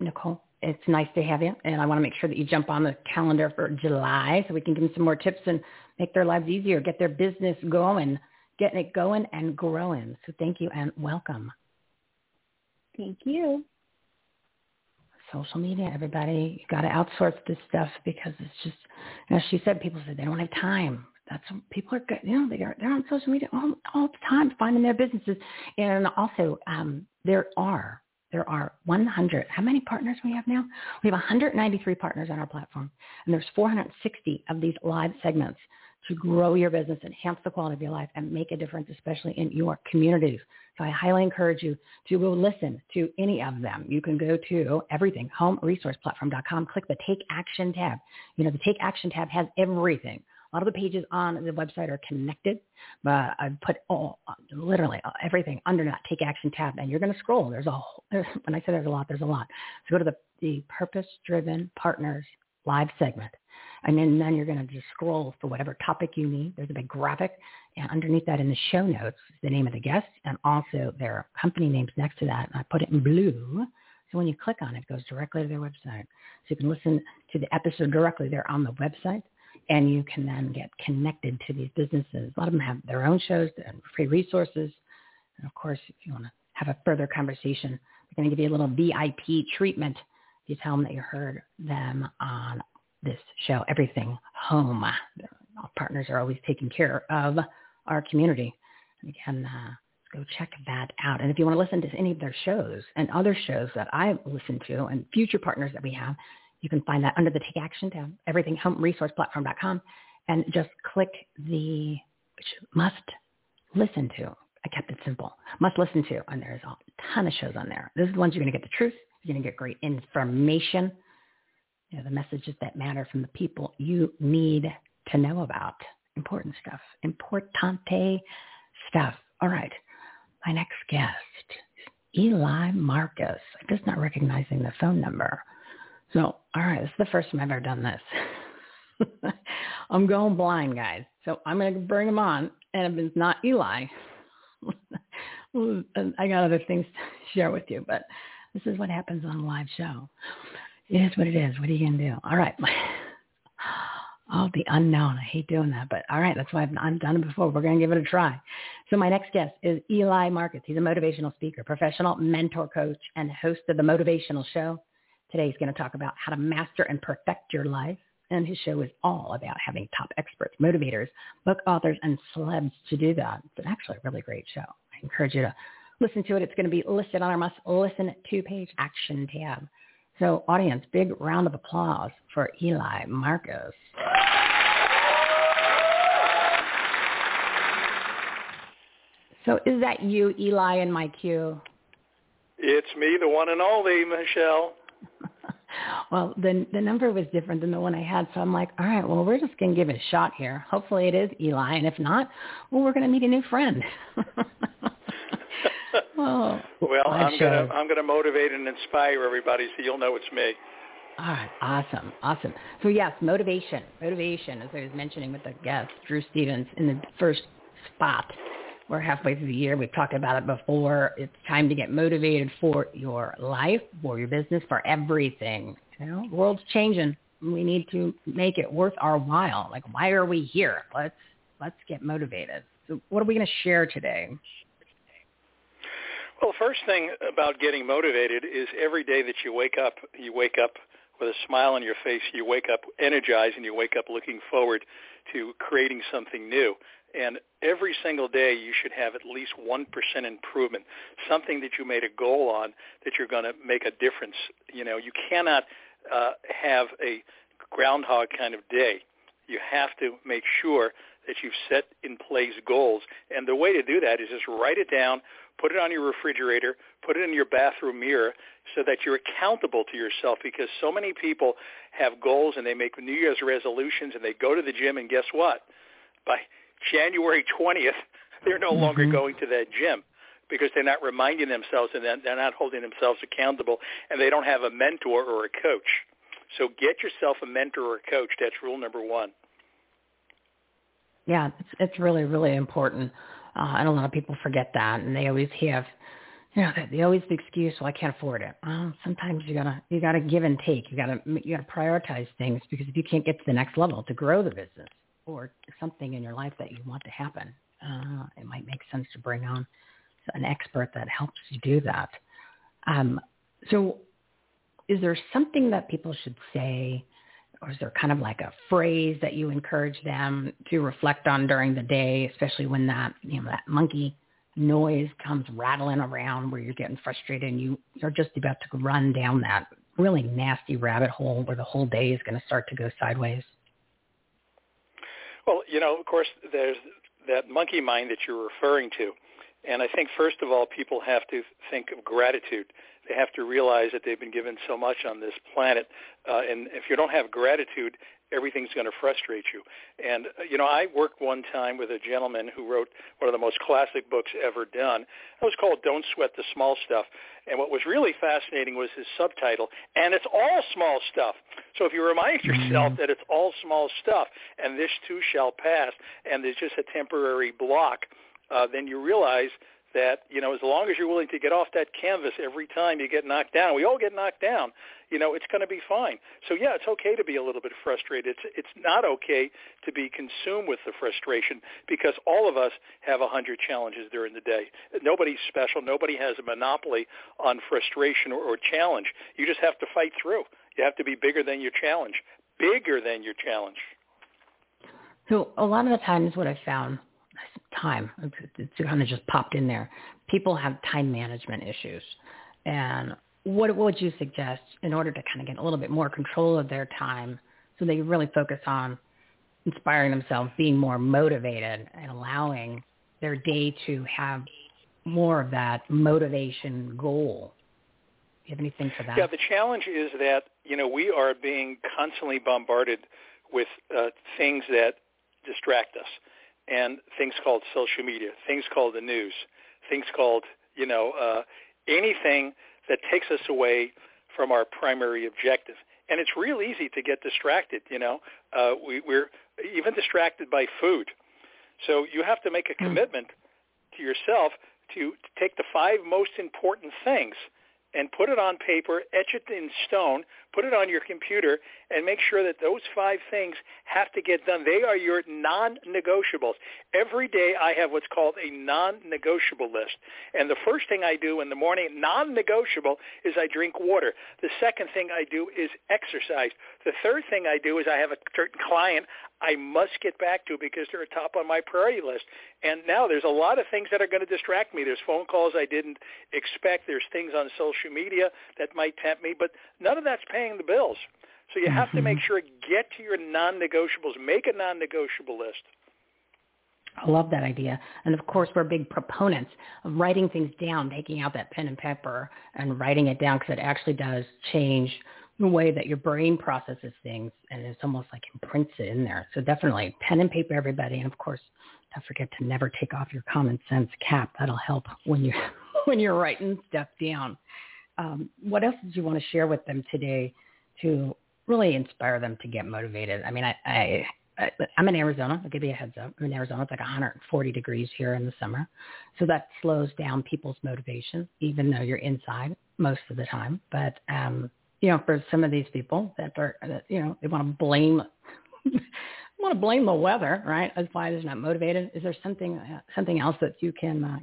Nichole. It's nice to have you, and I want to make sure that you jump on the calendar for July so we can give them some more tips and make their lives easier, get their business going, getting it going and growing. So thank you and welcome. Thank you. Social media, everybody, you got to outsource this stuff because it's just, as she said, people said they don't have time that's what people are good. you know they are they're on social media all all the time finding their businesses. And also um there are there are 100 how many partners we have now? We have 193 partners on our platform. And there's 460 of these live segments to grow your business enhance the quality of your life and make a difference especially in your communities. So i highly encourage you to go listen to any of them. You can go to everything homeresourceplatform.com click the take action tab. You know the take action tab has everything a lot of the pages on the website are connected, but I've put all, literally everything under that Take Action tab, and you're going to scroll. There's a there's, when I say there's a lot, there's a lot. So go to the, the Purpose Driven Partners live segment, and then, then you're going to just scroll for whatever topic you need. There's a big graphic, and underneath that in the show notes the name of the guest and also their company names next to that. And I put it in blue. So when you click on it, it goes directly to their website. So you can listen to the episode directly there on the website and you can then get connected to these businesses. A lot of them have their own shows and free resources. And of course, if you want to have a further conversation, they're going to give you a little VIP treatment if you tell them that you heard them on this show, Everything Home. Our partners are always taking care of our community. And again, uh, go check that out. And if you want to listen to any of their shows and other shows that I've listened to and future partners that we have, You can find that under the Take Action tab, everythinghomeresourceplatform.com, and just click the must listen to. I kept it simple. Must listen to, and there's a ton of shows on there. This is the ones you're going to get the truth. You're going to get great information. You know, the messages that matter from the people you need to know about. Important stuff. Importante stuff. All right. My next guest, Eli Marcus. I'm just not recognizing the phone number. So, all right, this is the first time I've ever done this. *laughs* I'm going blind, guys. So I'm going to bring him on. And if it's not Eli, *laughs* I got other things to *laughs* share with you. But this is what happens on a live show. It is what it is. What are you going to do? All right. *gasps* Oh, the unknown. I hate doing that, but all right, that's why I've, I've done it before. We're going to give it a try. So my next guest is Eli Marcus. He's a motivational speaker, professional mentor coach, and host of the Motivational Show. Today he's going to talk about how to master and perfect your life. And his show is all about having top experts, motivators, book authors, and celebs to do that. It's actually a really great show. I encourage you to listen to it. It's going to be listed on our must listen to page action tab. So audience, big round of applause for Eli Marcus. So is that you, Eli, in my queue? It's me, the one and only, Michele. Well, the the number was different than the one I had, so I'm like, all right, well, we're just gonna give it a shot here. Hopefully, it is Eli, and if not, well, we're gonna meet a new friend. oh, *laughs* well, I'm gonna I'm gonna motivate and inspire everybody, so you'll know it's me. All right, awesome, awesome. So yes, motivation, motivation, as I was mentioning with the guest, Drew Stevens, in the first spot. We're halfway through the year. We've talked about it before. It's time to get motivated for your life, for your business, for everything. You know, the world's changing. We need to make it worth our while. Like, why are we here? Let's let's get motivated. So, what are we going to share today? Well, the first thing about getting motivated is every day that you wake up, you wake up with a smile on your face. You wake up energized, and you wake up looking forward to creating something new. And every single day you should have at least 1% improvement, something that you made a goal on that you're going to make a difference. You know, you cannot uh, have a groundhog kind of day. You have to make sure that you've set in place goals. And the way to do that is just write it down, put it on your refrigerator, put it in your bathroom mirror so that you're accountable to yourself because so many people have goals and they make New Year's resolutions and they go to the gym and guess what? By January 20th, they're no mm-hmm. longer going to that gym because they're not reminding themselves and they're not holding themselves accountable and they don't have a mentor or a coach. So get yourself a mentor or a coach. That's rule number one. Yeah, it's, it's really, really important. Uh, and a lot of people forget that and they always have, you know, they always the excuse, well, I can't afford it. Well, sometimes you gotta, you gotta give and take. You gotta, you gotta prioritize things because if you can't get to the next level to grow the business, or something in your life that you want to happen, uh, it might make sense to bring on an expert that helps you do that. Um, so is there something that people should say or is there kind of like a phrase that you encourage them to reflect on during the day, especially when that, you know, that monkey noise comes rattling around where you're getting frustrated and you, you're just about to run down that really nasty rabbit hole where the whole day is going to start to go sideways? Well, you know, of course, there's that monkey mind that you're referring to. And I think, first of all, people have to think of gratitude. They have to realize that they've been given so much on this planet. Uh, and if you don't have gratitude, everything's going to frustrate you. And, uh, you know, I worked one time with a gentleman who wrote one of the most classic books ever done. It was called Don't Sweat the Small Stuff. And what was really fascinating was his subtitle, and it's all small stuff. So if you remind mm-hmm. yourself that it's all small stuff, and this too shall pass, and there's just a temporary block, uh, then you realize – that you know as long as you're willing to get off that canvas every time you get knocked down we all get knocked down you know it's going to be fine. So yeah it's okay to be a little bit frustrated. It's it's not okay to be consumed with the frustration because all of us have a hundred challenges during the day. Nobody's special. Nobody has a monopoly on frustration or, or challenge. You just have to fight through. You have to be bigger than your challenge. Bigger than your challenge. So a lot of the times what i've found time. It's, it's kind of just popped in there. People have time management issues. And what would you suggest in order to kind of get a little bit more control of their time so they really focus on inspiring themselves, being more motivated, and allowing their day to have more of that motivation goal? Do you have anything for that? Yeah, the challenge is that you know we are being constantly bombarded with uh, things that distract us, and things called social media, things called the news, things called you know uh, anything that takes us away from our primary objective. And it's real easy to get distracted. You know, uh, we, we're even distracted by food. So you have to make a commitment to yourself to to take the five most important things and put it on paper, etch it in stone, put it on your computer, and make sure that those five things have to get done. They are your non-negotiables. Every day I have what's called a non-negotiable list. And the first thing I do in the morning, non-negotiable, is I drink water. The second thing I do is exercise. The third thing I do is I have a certain client I must get back to because they're top on my priority list. And now there's a lot of things that are going to distract me. There's phone calls I didn't expect. There's things on social media that might tempt me, but none of that's paying the bills. So you have to make mm-hmm. sure get to your non-negotiables. Make a non-negotiable list. I love that idea. And of course, we're big proponents of writing things down, taking out that pen and paper and writing it down because it actually does change the way that your brain processes things and it's almost like imprints it in there. So definitely pen and paper, everybody. And of course, don't forget to never take off your common sense cap. That'll help when you *laughs* when you're writing stuff down. Um, what else did you want to share with them today to really inspire them to get motivated? I mean, I, I, I I'm in Arizona. I'll give you a heads up. I'm in Arizona. It's like 140 degrees here in the summer, so that slows down people's motivation, even though you're inside most of the time. But um, you know, for some of these people that are, that, you know, they want to blame, *laughs* want to blame the weather, right? That's why they're not motivated. Is there something, uh, something else that you can uh,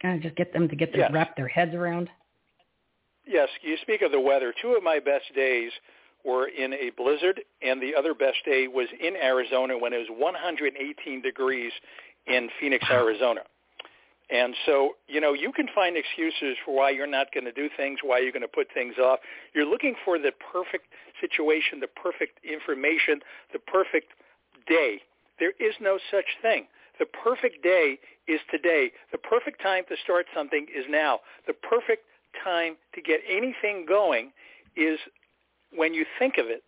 kind of just get them to get their Yes. wrap their heads around? Yes, you speak of the weather. Two of my best days were in a blizzard, and the other best day was in Arizona when it was 118 degrees in Phoenix, Arizona. And so, you know, you can find excuses for why you're not going to do things, why you're going to put things off. You're looking for the perfect situation, the perfect information, the perfect day. There is no such thing. The perfect day is today. The perfect time to start something is now. The perfect time to get anything going is when you think of it.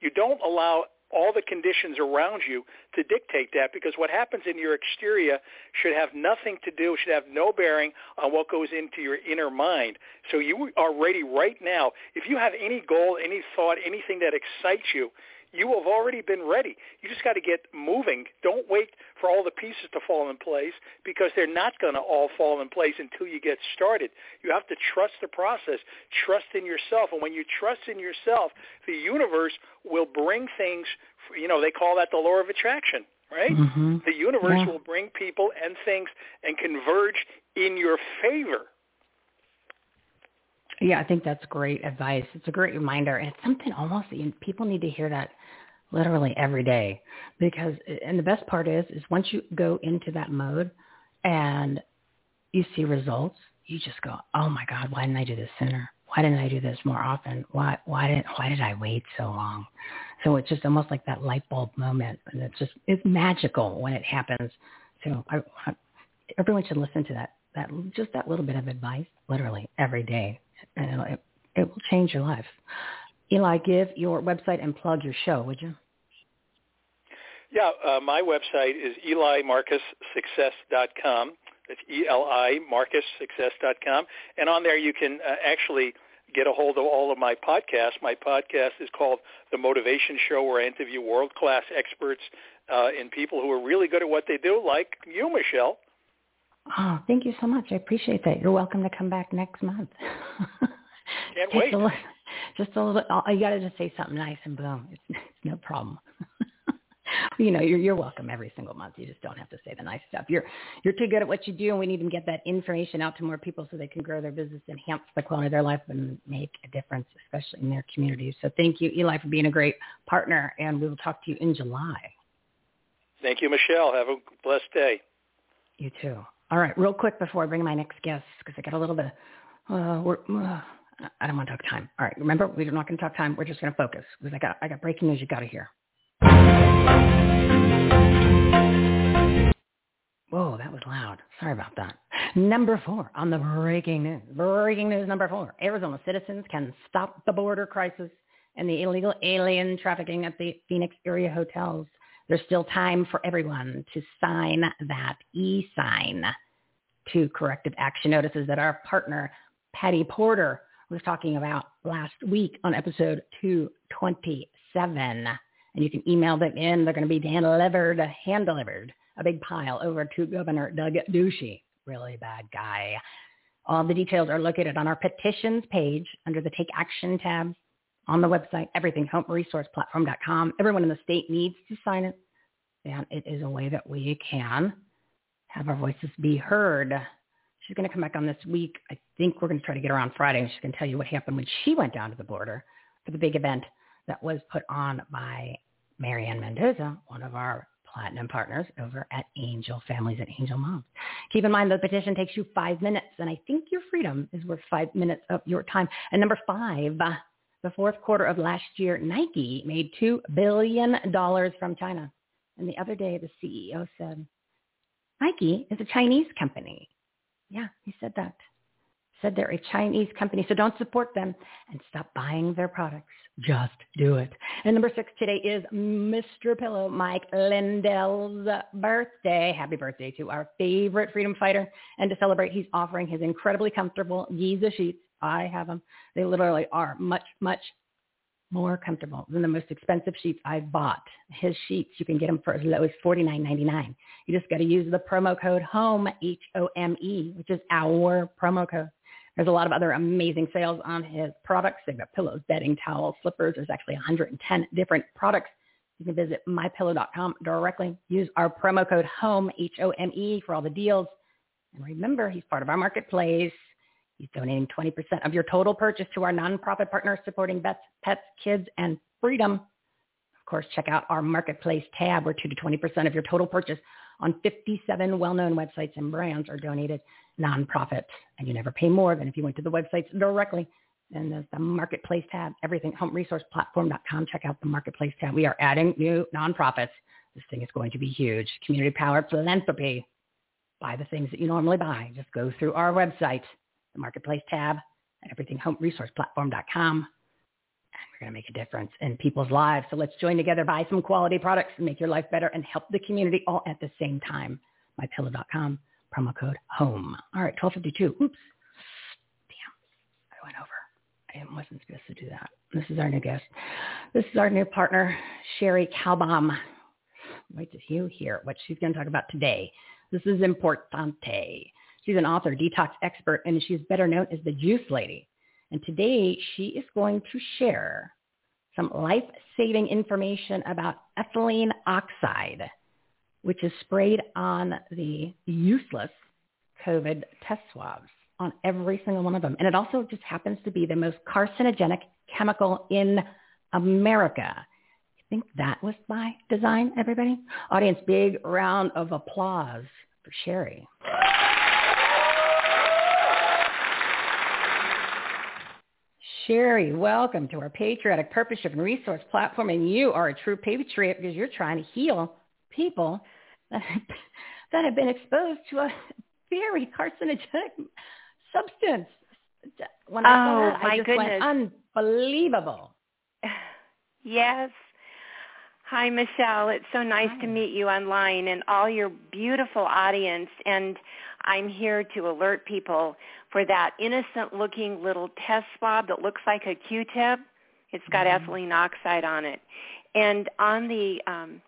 You don't allow all the conditions around you to dictate that because what happens in your exterior should have nothing to do, should have no bearing on what goes into your inner mind. So you are ready right now. If you have any goal, any thought, anything that excites you, you have already been ready. You just got to get moving. Don't wait for all the pieces to fall in place because they're not going to all fall in place until you get started. You have to trust the process, trust in yourself. And when you trust in yourself, the universe will bring things, you know, they call that the law of attraction, right? Mm-hmm. The universe Yeah. will bring people and things and converge in your favor. Yeah, I think that's great advice. It's a great reminder, and it's something almost people need to hear that literally every day because. And the best part is, is once you go into that mode and you see results, you just go, "Oh my God, why didn't I do this sooner? Why didn't I do this more often? Why why did why did I wait so long?" So it's just almost like that light bulb moment, and it's just it's magical when it happens. So I, I everyone should listen to that that just that little bit of advice literally every day and it, it will change your life eli give your website and plug your show would you Yeah, uh, my website is elimarcussuccess.com. That's E-L-I marcussuccess.com. And on there you can uh, actually get a hold of all of my podcasts. My podcast is called The Motivation Show where I interview world-class experts uh, and people who are really good at what they do, like you, Michele. Oh thank you so much. I appreciate that. You're welcome to come back next month. *laughs* Can't just wait. a little, just a little oh, you got to just say something nice and boom. It's, it's no problem. *laughs* You know you're you're welcome every single month. You just don't have to say the nice stuff. You're you're too good at what you do and we need to get that information out to more people so they can grow their business enhance the quality of their life and make a difference especially in their communities. So thank you eli for being a great partner and we will talk to you in july. Thank you, Michele. Have a blessed day. You too. All right, real quick before I bring my next guest, because I got a little bit, uh, we're, uh, I don't want to talk time. All right, remember we're not going to talk time. We're just going to focus because I got I got breaking news you got to hear. Whoa, that was loud. Sorry about that. Number four on the breaking news. Breaking news number four. Arizona citizens can stop the border crisis and the illegal alien trafficking at the Phoenix area hotels. There's still time for everyone to sign that e-sign to corrective action notices that our partner, Patty Porter, was talking about last week on episode 227. And you can email them in. They're going to be hand-delivered, hand-delivered a big pile over to Governor Doug Ducey. Really bad guy. All the details are located on our petitions page under the Take Action tab on the website, everythinghomeresourceplatform.com. Everyone in the state needs to sign it. And it is a way that we can have our voices be heard. She's going to come back on this week. I think we're going to try to get her on Friday and going to tell you what happened when she went down to the border for the big event that was put on by Mary Ann Mendoza, one of our platinum partners over at Angel Families and Angel Moms. Keep in mind the petition takes you five minutes, and I think your freedom is worth five minutes of your time. And number five, the fourth quarter of last year, Nike made $2 billion from China. And the other day, the CEO said, Nike is a Chinese company. Yeah, he said that. Said they're a Chinese company, so don't support them and stop buying their products. Just do it. And number six today is Mr. Pillow, Mike Lindell's birthday. Happy birthday to our favorite freedom fighter. And to celebrate, he's offering his incredibly comfortable Giza sheets. I have them. They literally are much, much more comfortable than the most expensive sheets I've bought. His sheets, you can get them for as low as $49.99. You just got to use the promo code HOME, H-O-M-E, which is our promo code. There's a lot of other amazing sales on his products. They've got pillows, bedding, towels, slippers. There's actually 110 different products. You can visit mypillow.com directly. Use our promo code HOME, H-O-M-E, for all the deals. And remember, he's part of our marketplace. He's donating 20% of your total purchase to our nonprofit partners supporting vets, pets, kids, and freedom. Of course, check out our marketplace tab where 2 to 20% of your total purchase on 57 well-known websites and brands are donated nonprofit. And you never pay more than if you went to the websites directly. And there's the marketplace tab, everything, homeresourceplatform.com. Check out the marketplace tab. We are adding new nonprofits. This thing is going to be huge. Community powered philanthropy. Buy the things that you normally buy. Just go through our website, the marketplace tab, at everythinghomeresourceplatform.com. And we're going to make a difference in people's lives. So let's join together, buy some quality products and make your life better and help the community all at the same time. MyPillow.com promo code HOME. All right, 1252. Oops. Damn. I went over. I wasn't supposed to do that. This is our new guest. This is our new partner, Cherie Calbom. Wait to you hear what she's going to talk about today. This is Importante. She's an author, detox expert, and she's better known as the Juice Lady. And today she is going to share some life-saving information about ethylene oxide which is sprayed on the useless COVID test swabs on every single one of them. And it also just happens to be the most carcinogenic chemical in America. You think that was by design, everybody? Audience, big round of applause for Cherie. Cherie, welcome to our patriotic purpose-driven resource platform. And you are a true patriot because you're trying to heal people that have, that have been exposed to a very carcinogenic substance. When I saw oh, that, my I just goodness. went unbelievable. *sighs* Yes. Hi, Michele. It's so nice Hi. to meet you online and all your beautiful audience. And I'm here to alert people for that innocent-looking little test swab that looks like a Q-tip. It's got Mhm. ethylene oxide on it. And on the um,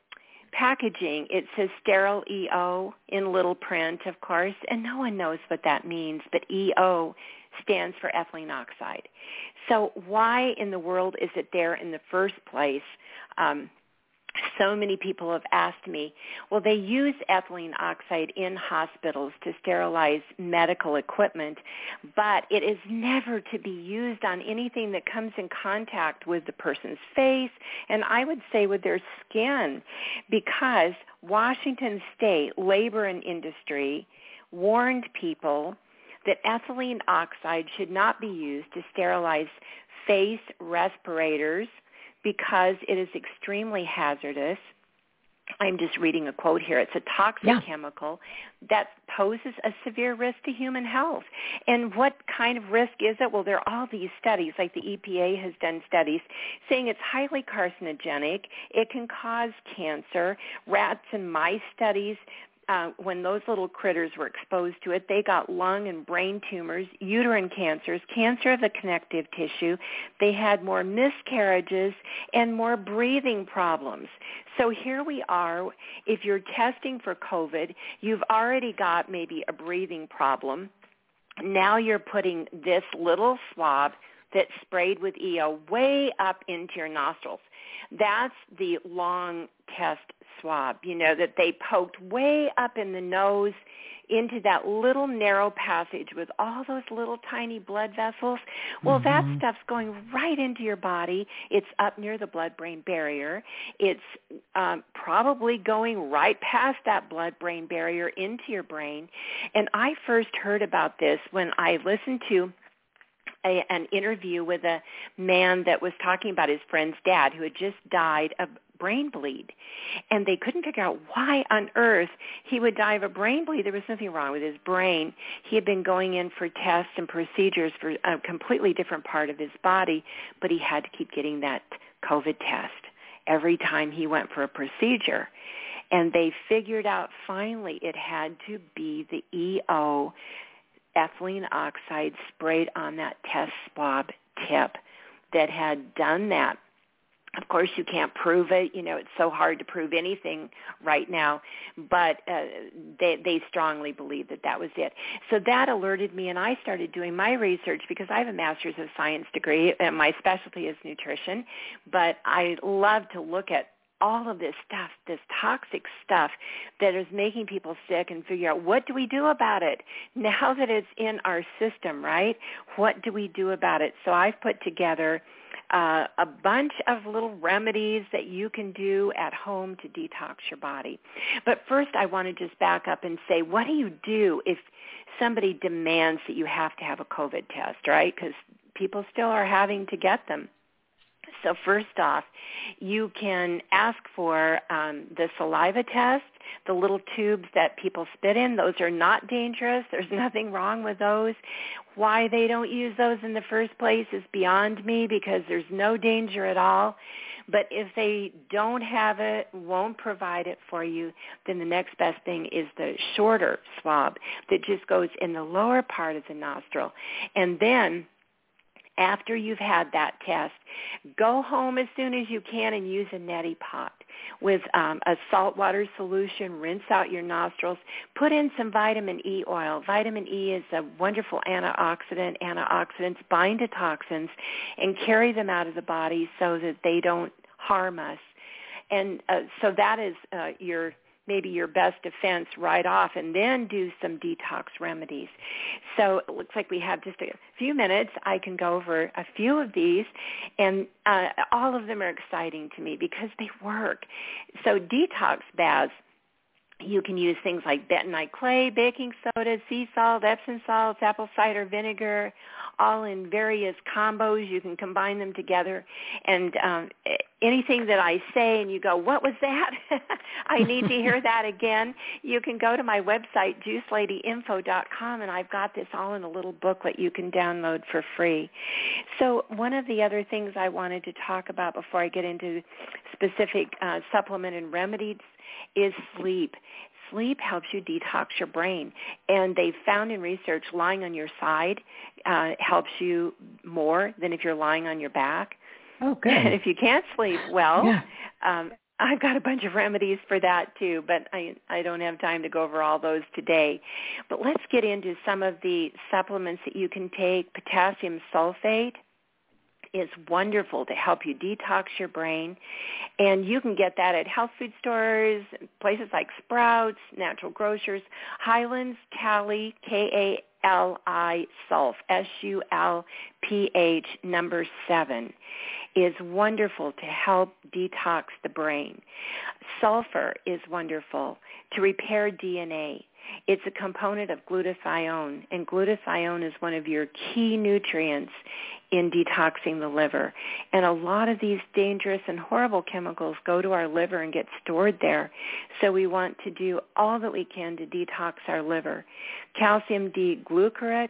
packaging, it says sterile EO in little print, of course, and no one knows what that means, but EO stands for ethylene oxide. So why in the world is it there in the first place? Um, so many people have asked me, well, they use ethylene oxide in hospitals to sterilize medical equipment, but it is never to be used on anything that comes in contact with the person's face, and I would say with their skin, because Washington State Labor and Industry warned people that ethylene oxide should not be used to sterilize face respirators because it is extremely hazardous. I'm just reading a quote here. It's a toxic Yeah. chemical that poses a severe risk to human health. And what kind of risk is it? Well, there are all these studies, like the EPA has done studies, saying it's highly carcinogenic. It can cause cancer. Rats and mice studies uh, when those little critters were exposed to it, they got lung and brain tumors, uterine cancers, cancer of the connective tissue. They had more miscarriages and more breathing problems. So here we are. If you're testing for COVID, you've already got maybe a breathing problem. Now you're putting this little swab that's sprayed with EO way up into your nostrils. That's the long test swab, you know, that they poked way up in the nose into that little narrow passage with all those little tiny blood vessels. Well, that Mhm. stuff's going right into your body. It's up near the blood-brain barrier. It's um, probably going right past that blood-brain barrier into your brain. And I first heard about this when I listened to a, an interview with a man that was talking about his friend's dad who had just died of brain bleed. And they couldn't figure out why on earth he would die of a brain bleed. There was nothing wrong with his brain. He had been going in for tests and procedures for a completely different part of his body but he had to keep getting that covid test every time he went for a procedure. And they figured out finally it had to be the EO ethylene oxide sprayed on that test swab tip that had done that. Of course, you can't prove it. You know, it's so hard to prove anything right now, but uh, they they strongly believe that that was it. So that alerted me, and I started doing my research because I have a master's of science degree, and my specialty is nutrition. But I love to look at all of this stuff, this toxic stuff that is making people sick and figure out what do we do about it now that it's in our system, right? What do we do about it? So I've put together uh, a bunch of little remedies that you can do at home to detox your body. But first I want to just back up and say, what do you do if somebody demands that you have to have a COVID test, right? Because people still are having to get them. So first off, you can ask for um, the saliva test, the little tubes that people spit in. Those are not dangerous. There's *laughs* nothing wrong with those. Why they don't use those in the first place is beyond me because there's no danger at all. But if they don't have it, won't provide it for you, then the next best thing is the shorter swab that just goes in the lower part of the nostril. And then after you've had that test, go home as soon as you can and use a neti pot with um, a saltwater solution. Rinse out your nostrils. Put in some vitamin E oil. Vitamin E is a wonderful antioxidant. Antioxidants bind to toxins and carry them out of the body so that they don't harm us. And uh, so that is uh, your maybe your best defense right off and then do some detox remedies. So it looks like we have just a few minutes. I can go over a few of these and uh, all of them are exciting to me because they work. So detox baths you can use things like bentonite clay, baking soda, sea salt, Epsom salts, apple cider vinegar, all in various combos. You can combine them together. And um, anything that I say and you go, what was that? *laughs* I need to hear that again. You can go to my website, juiceladyinfo.com, and I've got this all in a little booklet you can download for free. So one of the other things I wanted to talk about before I get into specific uh, supplement and remedies is sleep. Sleep helps you detox your brain. And they've found in research lying on your side uh, helps you more than if you're lying on your back. Oh, *laughs* good. And if you can't sleep well, Yeah. um, I've got a bunch of remedies for that too, but I I don't have time to go over all those today. But let's get into some of the supplements that you can take. Potassium sulfate is wonderful to help you detox your brain. And you can get that at health food stores, places like Sprouts, Natural Grocers, Highlands, Kali, K-A-L-I, Sulph, S-U-L-P-H, number seven, is wonderful to help detox the brain. Sulfur is wonderful to repair DNA. It's a component of glutathione, and glutathione is one of your key nutrients in detoxing the liver. And a lot of these dangerous and horrible chemicals go to our liver and get stored there. So we want to do all that we can to detox our liver. Calcium D-glucarate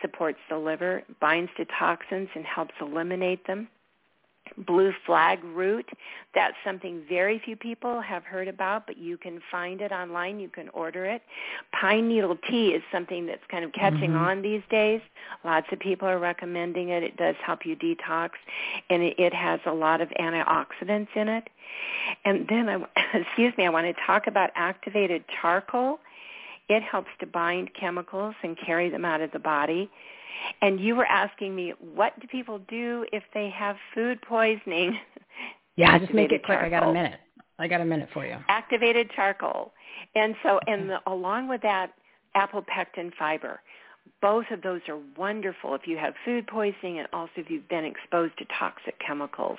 supports the liver, binds to toxins and helps eliminate them blue flag root. That's something very few people have heard about, but you can find it online. You can order it. Pine needle tea is something that's kind of catching Mhm. on these days. Lots of people are recommending it. It does help you detox, and it, it has a lot of antioxidants in it. And then, I, *laughs* excuse me, I want to talk about activated charcoal. It helps to bind chemicals and carry them out of the body. And you were asking me, what do people do if they have food poisoning? *laughs* Yeah, just make it quick. I got a minute. I got a minute for you. Activated charcoal. And so, and the, along with that, apple pectin fiber. Both of those are wonderful if you have food poisoning and also if you've been exposed to toxic chemicals.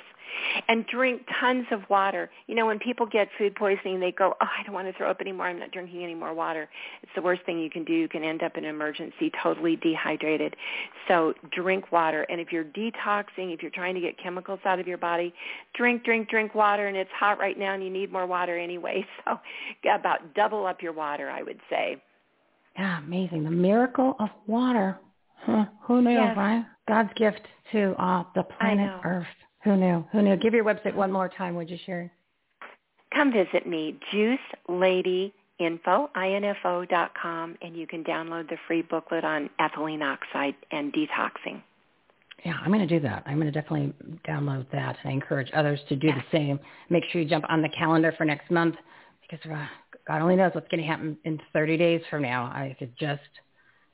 And drink tons of water. You know, when people get food poisoning, they go, oh, I don't want to throw up anymore. I'm not drinking any more water. It's the worst thing you can do. You can end up in an emergency totally dehydrated. So drink water. And if you're detoxing, if you're trying to get chemicals out of your body, drink, drink, drink water. And it's hot right now and you need more water anyway. *laughs* So about double up your water, I would say. Yeah, amazing. The miracle of water. Huh. Who knew, Yes. right? God's gift to uh, the planet. Earth. Who knew? Who knew? Give your website one more time, would you, Cherie? come visit me, juiceladyinfo, I-N-F-O dot com, and you can download the free booklet on ethylene oxide and detoxing. Yeah, I'm going to do that. I'm going to definitely download that. I encourage others to do the same. Make sure you jump on the calendar for next month because uh, God only knows what's going to happen in 30 days from now. I could just,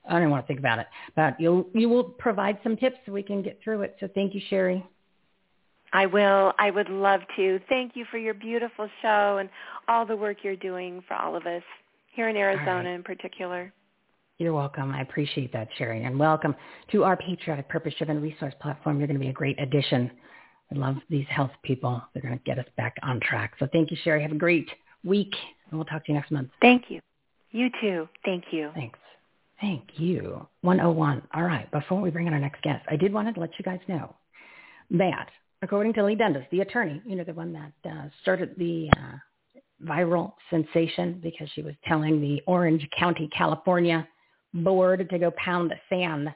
I don't even want to think about it. But you'll, you will provide some tips so we can get through it. So thank you, Cherie. I will. I would love to. Thank you for your beautiful show and all the work you're doing for all of us here in Arizona in particular. You're welcome. I appreciate that, Cherie. And welcome to our patriotic purpose-driven resource platform. You're going to be a great addition. I love these health people. They're going to get us back on track. So thank you, Cherie. Have a great week, and we'll talk to you next month. Thank you. You too. Thank you. Thanks. Thank you. 101. All right. Before we bring in our next guest, I did want to let you guys know that according to Leigh Dundas, the attorney, you know, the one that uh, started the uh, viral sensation because she was telling the Orange County, California board to go pound the sand.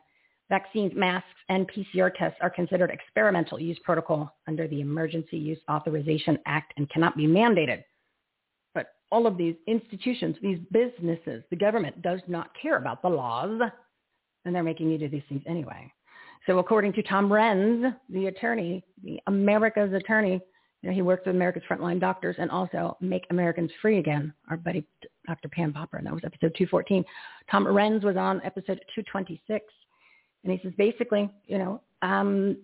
Vaccines, masks, and PCR tests are considered experimental use protocol under the Emergency Use Authorization Act and cannot be mandated. All of these institutions, these businesses, the government does not care about the laws, and they're making you do these things anyway. So according to Tom Renz, the attorney, the America's attorney, you know, he works with America's Frontline Doctors and also Make Americans Free Again, our buddy Dr. Pam Popper, and that was episode 214. Tom Renz was on episode 226, and he says basically, you know, um,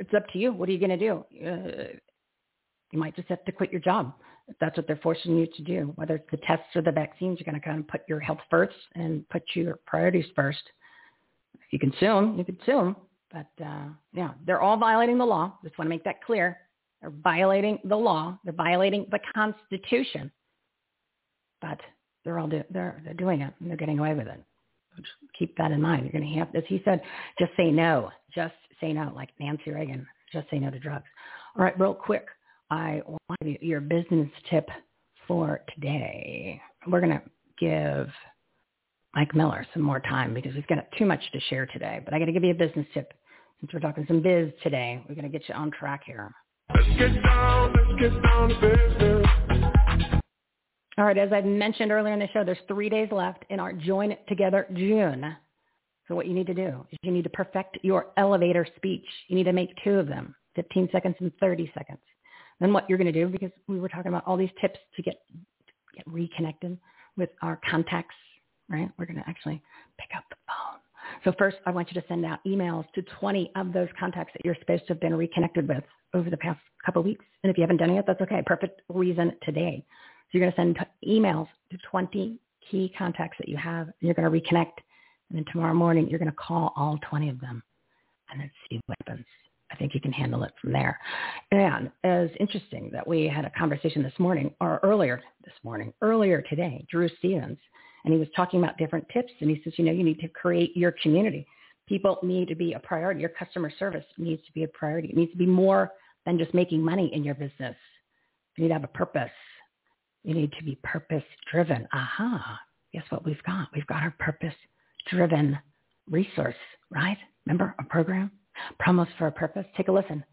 it's up to you. What are you going to do? Uh, you might just have to quit your job that's what they're forcing you to do. Whether it's the tests or the vaccines, you're going to kind of put your health first and put your priorities first. If you can sue them, you can sue them. But uh, yeah, they're all violating the law. Just want to make that clear. They're violating the law. They're violating the Constitution. But they're all do, they're they're doing it and they're getting away with it. Just keep that in mind. You're going to have, as he said, just say no. Just say no, like Nancy Reagan. Just say no to drugs. All right, real quick. I want your business tip for today. We're going to give Mike Miller some more time because we've got too much to share today. But I got to give you a business tip since we're talking some biz today. We're going to get you on track here. Let's get down, let's get down to business. All right, as I mentioned earlier in the show, there's three days left in our Join It Together June. So what you need to do is you need to perfect your elevator speech. You need to make two of them, 15 seconds and 30 seconds. Then what you're going to do, because we were talking about all these tips to get get reconnected with our contacts, right? We're going to actually pick up the phone. So first, I want you to send out emails to 20 of those contacts that you're supposed to have been reconnected with over the past couple of weeks. And if you haven't done it yet, that's okay. Perfect reason today. So you're going to send t- emails to 20 key contacts that you have. And you're going to reconnect. And then tomorrow morning, you're going to call all 20 of them and then see what happens. I think you can handle it from there. And it's interesting that we had a conversation this morning, or earlier this morning, earlier today, Drew Stevens and he was talking about different tips. And he says, you know, you need to create your community. People need to be a priority. Your customer service needs to be a priority. It needs to be more than just making money in your business. You need to have a purpose. You need to be purpose driven. Aha. Guess what we've got? We've got our purpose driven resource, right? Remember our program? Promos for a purpose. Take a listen.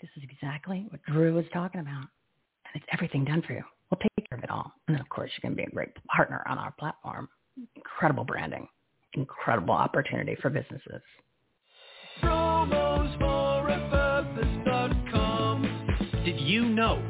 This is exactly what Drew was talking about. And it's everything done for you. We'll take care of it all. And then, of course, you can be a great partner on our platform. Incredible branding. Incredible opportunity for businesses. Did you know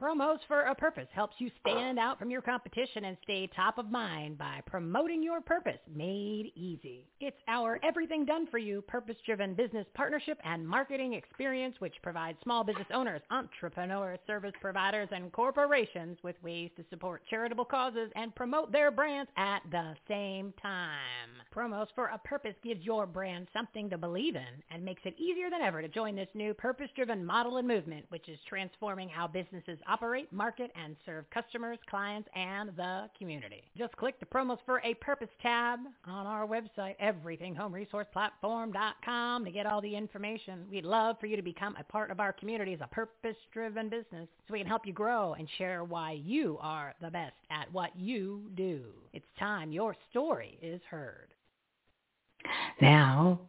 Promos for a Purpose helps you stand out from your competition and stay top of mind by promoting your purpose made easy. It's our everything done for you purpose-driven business partnership and marketing experience which provides small business owners, entrepreneurs, service providers, and corporations with ways to support charitable causes and promote their brands at the same time. Promos for a Purpose gives your brand something to believe in and makes it easier than ever to join this new purpose-driven model and movement which is transforming how businesses operate, market, and serve customers, clients, and the community. Just click the Promos for a Purpose tab on our website, everythinghomeresourceplatform.com, to get all the information. We'd love for you to become a part of our community as a purpose-driven business so we can help you grow and share why you are the best at what you do. It's time your story is heard. Now,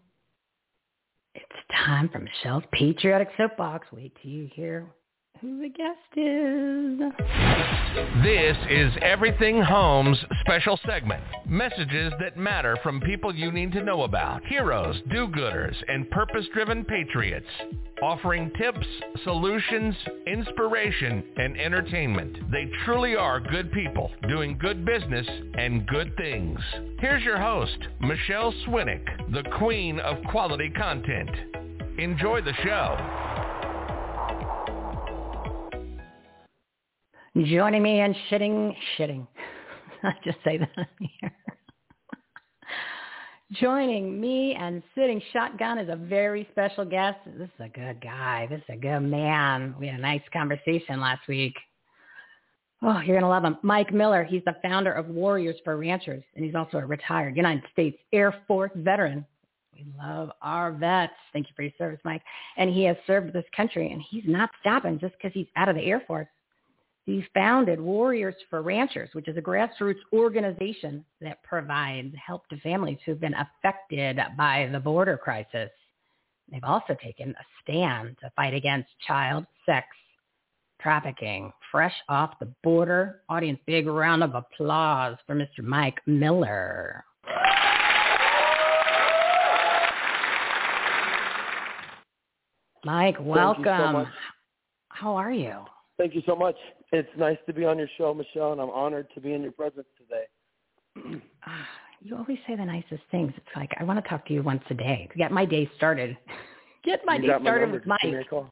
it's time for Michele's Patriotic Soapbox. Wait till you hear who the guest is. This is Everything Homes special segment. Messages that matter from people you need to know about. Heroes, do-gooders, and purpose-driven patriots. Offering tips, solutions, inspiration, and entertainment. They truly are good people doing good business and good things. Here's your host, Michele Swinick, the queen of quality content. Enjoy the show. Joining me and shitting, shitting. *laughs* I just say that here. *laughs* Joining me and sitting shotgun is a very special guest. This is a good guy. This is a good man. We had a nice conversation last week. Oh, you're going to love him. Mike Miller, he's the founder of Warriors for Ranchers, and he's also a retired United States Air Force veteran. We love our vets. Thank you for your service, Mike. And he has served this country, and he's not stopping just because he's out of the Air Force. He founded Warriors for Ranchers, which is a grassroots organization that provides help to families who've been affected by the border crisis. They've also taken a stand to fight against child sex trafficking. Fresh off the border, audience, big round of applause for Mr. Mike Miller. Mike, welcome. So How are you? Thank you so much. It's nice to be on your show, Michele, and I'm honored to be in your presence today. *clears throat* Ah, you always say the nicest things. It's like I want to talk to you once a day to get my day started. *laughs* Get my you day got my started with Mike. Give me a call.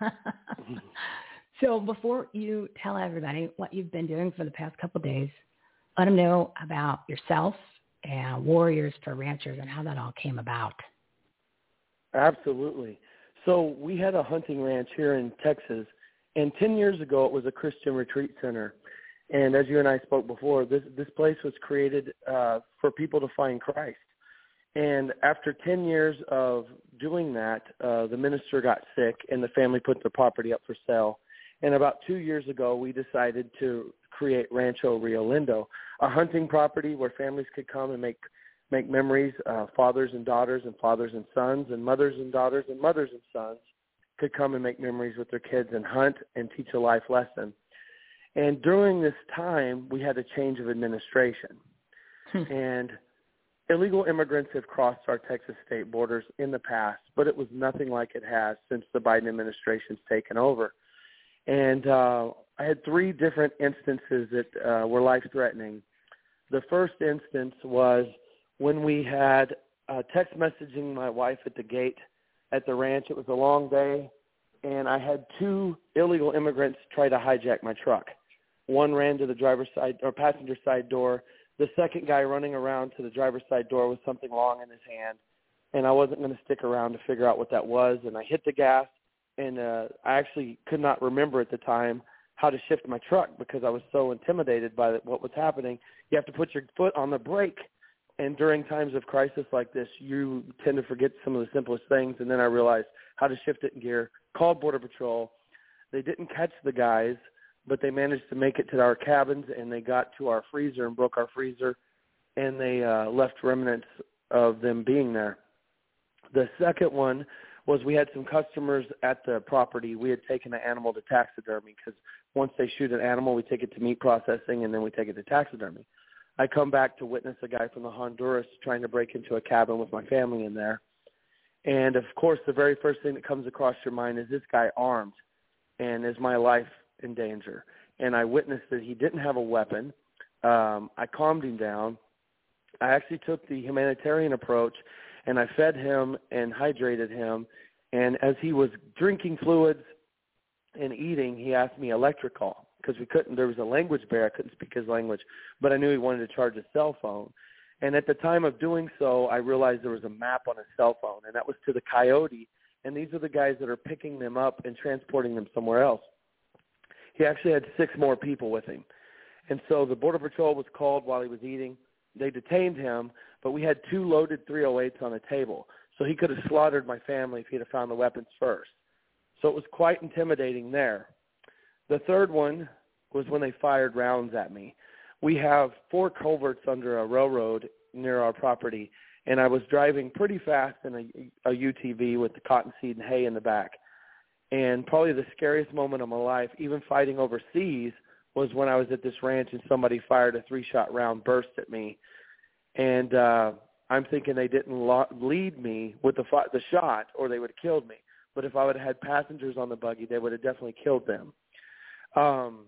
*laughs* so before you tell everybody what you've been doing for the past couple of days, let them know about yourself and Warriors for Ranchers and how that all came about. Absolutely. So we had a hunting ranch here in Texas and 10 years ago, it was a Christian retreat center. And as you and I spoke before, this, this place was created uh, for people to find Christ. And after 10 years of doing that, uh, the minister got sick and the family put their property up for sale. And about two years ago, we decided to create Rancho Rio Lindo, a hunting property where families could come and make make memories, uh, fathers and daughters and fathers and sons and mothers and daughters and mothers and sons could come and make memories with their kids and hunt and teach a life lesson. And during this time, we had a change of administration. and illegal immigrants have crossed our Texas state borders in the past, but it was nothing like it has since the Biden administration's taken over. And uh, I had three different instances that uh, were life-threatening. The first instance was when we had uh, text messaging my wife at the gate at the ranch. It was a long day, and I had two illegal immigrants try to hijack my truck. One ran to the driver's side or passenger side door. The second guy running around to the driver's side door with something long in his hand, and I wasn't going to stick around to figure out what that was. And I hit the gas, and uh, I actually could not remember at the time how to shift my truck because I was so intimidated by what was happening. You have to put your foot on the brake and during times of crisis like this, you tend to forget some of the simplest things. And then I realized how to shift it in gear. Called Border Patrol. They didn't catch the guys, but they managed to make it to our cabins, and they got to our freezer and broke our freezer, and they uh, left remnants of them being there. The second one was we had some customers at the property. We had taken an animal to taxidermy because once they shoot an animal, we take it to meat processing, and then we take it to taxidermy. I come back to witness a guy from the Honduras trying to break into a cabin with my family in there. And of course, the very first thing that comes across your mind is this guy armed and is my life in danger? And I witnessed that he didn't have a weapon. Um, I calmed him down. I actually took the humanitarian approach and I fed him and hydrated him. And as he was drinking fluids and eating, he asked me electric call because we couldn't. There was a language barrier. I couldn't speak his language, but I knew he wanted to charge his cell phone. And at the time of doing so, I realized there was a map on his cell phone, and that was to the Coyote. And these are the guys that are picking them up and transporting them somewhere else. He actually had six more people with him. And so the Border Patrol was called while he was eating. They detained him, but we had two loaded 308s on the table. So he could have slaughtered my family if he'd have found the weapons first. So it was quite intimidating there. The third one was when they fired rounds at me. We have four culverts under a railroad near our property, and I was driving pretty fast in a, a UTV with the cottonseed and hay in the back. And probably the scariest moment of my life, even fighting overseas, was when I was at this ranch and somebody fired a three-shot round burst at me. And uh, I'm thinking they didn't lo- lead me with the fi- the shot, or they would have killed me. But if I would have had passengers on the buggy, they would have definitely killed them um,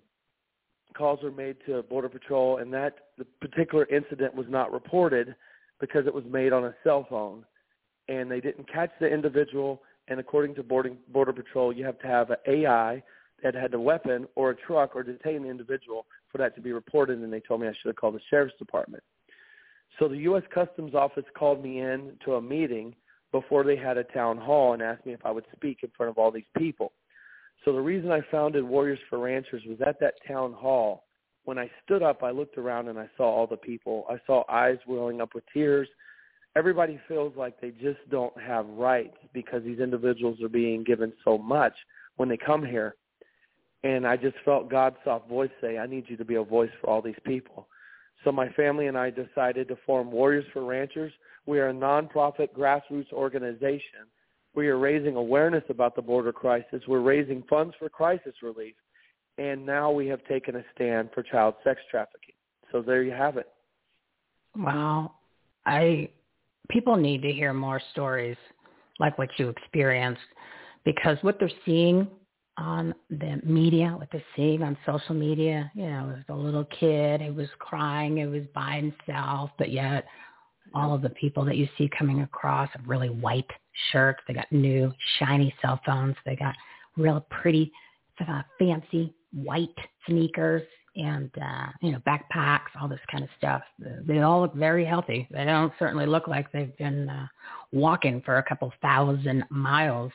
calls were made to Border Patrol, and that the particular incident was not reported because it was made on a cell phone, and they didn't catch the individual. And according to boarding, Border Patrol, you have to have an AI that had a weapon or a truck or detain the individual for that to be reported. And they told me I should have called the sheriff's department. So the U.S. Customs Office called me in to a meeting before they had a town hall and asked me if I would speak in front of all these people. So the reason I founded Warriors for Ranchers was at that town hall. When I stood up, I looked around and I saw all the people. I saw eyes welling up with tears. Everybody feels like they just don't have rights because these individuals are being given so much when they come here. And I just felt God's soft voice say, I need you to be a voice for all these people. So my family and I decided to form Warriors for Ranchers. We are a nonprofit grassroots organization we are raising awareness about the border crisis. We're raising funds for crisis relief. And now we have taken a stand for child sex trafficking. So there you have it. Wow. I people need to hear more stories like what you experienced because what they're seeing on the media, what they're seeing on social media, you know, it was a little kid who was crying, it was by himself, but yet all of the people that you see coming across have really white shirts. They got new shiny cell phones. They got real pretty, uh, fancy white sneakers and uh, you know backpacks, all this kind of stuff. They all look very healthy. They don't certainly look like they've been uh, walking for a couple thousand miles.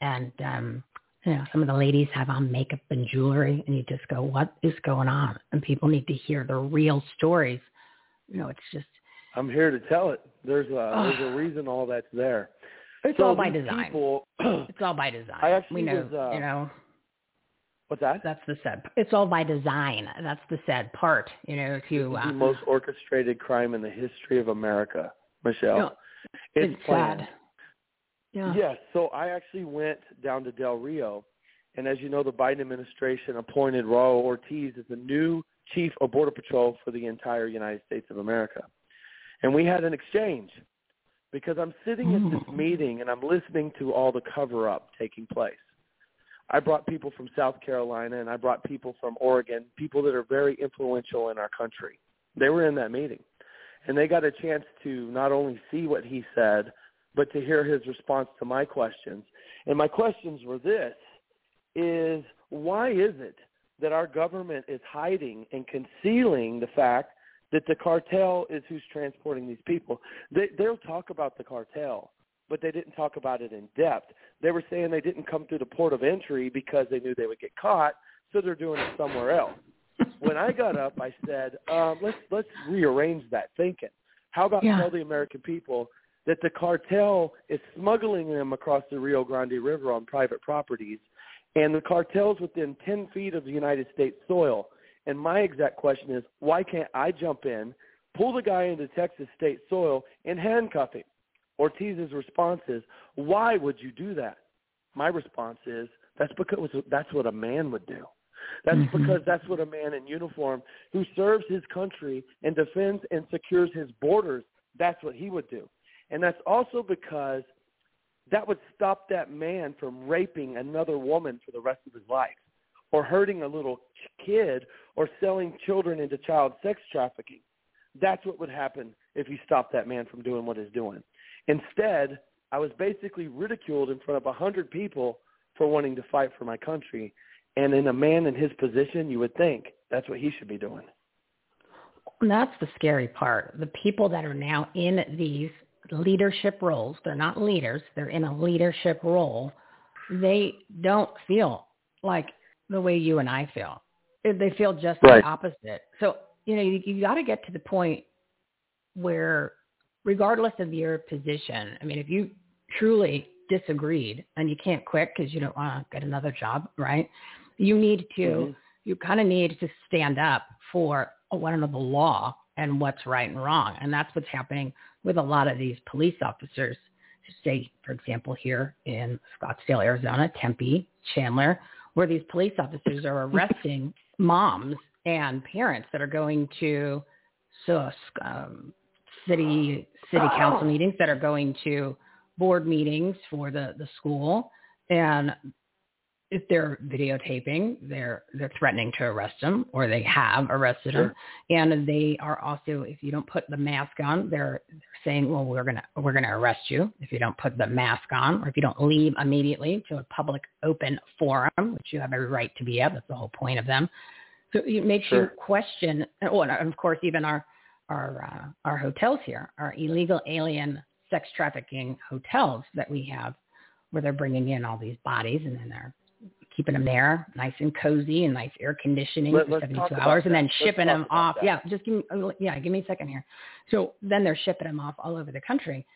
And um, you know, some of the ladies have on makeup and jewelry, and you just go, "What is going on?" And people need to hear the real stories. You know, it's just. I'm here to tell it. There's a there's a reason all that's there. It's so all by design. People, *clears throat* it's all by design. I actually we know, was, uh, you know. What's that? That's the sad. It's all by design. That's the sad part. You know, to uh, the most orchestrated crime in the history of America, Michele. No, it's it's planned. sad. Yeah. Yes. So I actually went down to Del Rio, and as you know, the Biden administration appointed Raul Ortiz as the new chief of Border Patrol for the entire United States of America, and we had an exchange because I'm sitting at this mm. meeting and I'm listening to all the cover up taking place. I brought people from South Carolina and I brought people from Oregon, people that are very influential in our country. They were in that meeting. and they got a chance to not only see what he said, but to hear his response to my questions. And my questions were this, is why is it that our government is hiding and concealing the fact that the cartel is who's transporting these people? They, they'll talk about the cartel, but they didn't talk about it in depth. They were saying they didn't come through the port of entry because they knew they would get caught, so they're doing it somewhere else. when I got up, I said, um, "Let's let's rearrange that thinking. How about Yeah. tell the American people that the cartel is smuggling them across the Rio Grande River on private properties, and the cartel's within 10 feet of the United States soil. And my exact question is, why can't I jump in, pull the guy into Texas state soil, and handcuff him? Ortiz's response is, why would you do that? My response is, that's because that's what a man would do. That's Mhm. because that's what a man in uniform who serves his country and defends and secures his borders, that's what he would do. And that's also because that would stop that man from raping another woman for the rest of his life or hurting a little kid or selling children into child sex trafficking. That's what would happen if you stopped that man from doing what he's doing. Instead, I was basically ridiculed in front of a hundred people for wanting to fight for my country. And in a man in his position, you would think that's what he should be doing. And that's the scary part. The people that are now in these leadership roles, they're not leaders, they're in a leadership role, they don't feel like the way you and I feel. They feel just Right. the opposite. So, you know, you, you got to get to the point where, regardless of your position, I mean, if you truly disagreed and you can't quit because you don't want to get another job, right? You need to, Mhm. you kind of need to stand up for one of the law and what's right and wrong. And that's what's happening with a lot of these police officers. Say, for example, here in Scottsdale, Arizona, Tempe, Chandler, where these police officers are *laughs* arresting moms and parents that are going to so um, city city council meetings that are going to board meetings for the the school. And if they're videotaping they're they're threatening to arrest them or they have arrested them. And they are also if you don't put the mask on they're saying well we're going to we're going to arrest you. If you don't put the mask on or if you don't leave immediately to a public open forum which you have every right to be at that's the whole point of them. So it makes you question oh and of course even our our uh, our hotels here our illegal alien sex trafficking hotels that we have where they're bringing in all these bodies and then they're keeping them there nice and cozy and nice air conditioning Let- for 72 talk about hours and then that. Shipping them off that. yeah just give me oh, yeah give me a second here so then they're shipping them off all over the country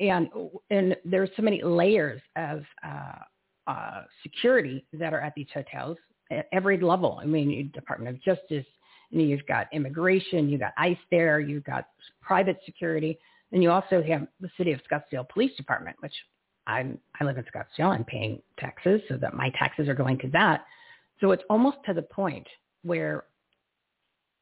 and and there's so many layers of uh, uh, security that are at these hotels at every level. I mean, Department of Justice, and you've got immigration, you've got ICE there, you've got private security, and you also have the City of Scottsdale Police Department, which I'm I live in Scottsdale. I'm paying taxes, so that my taxes are going to that. So it's almost to the point where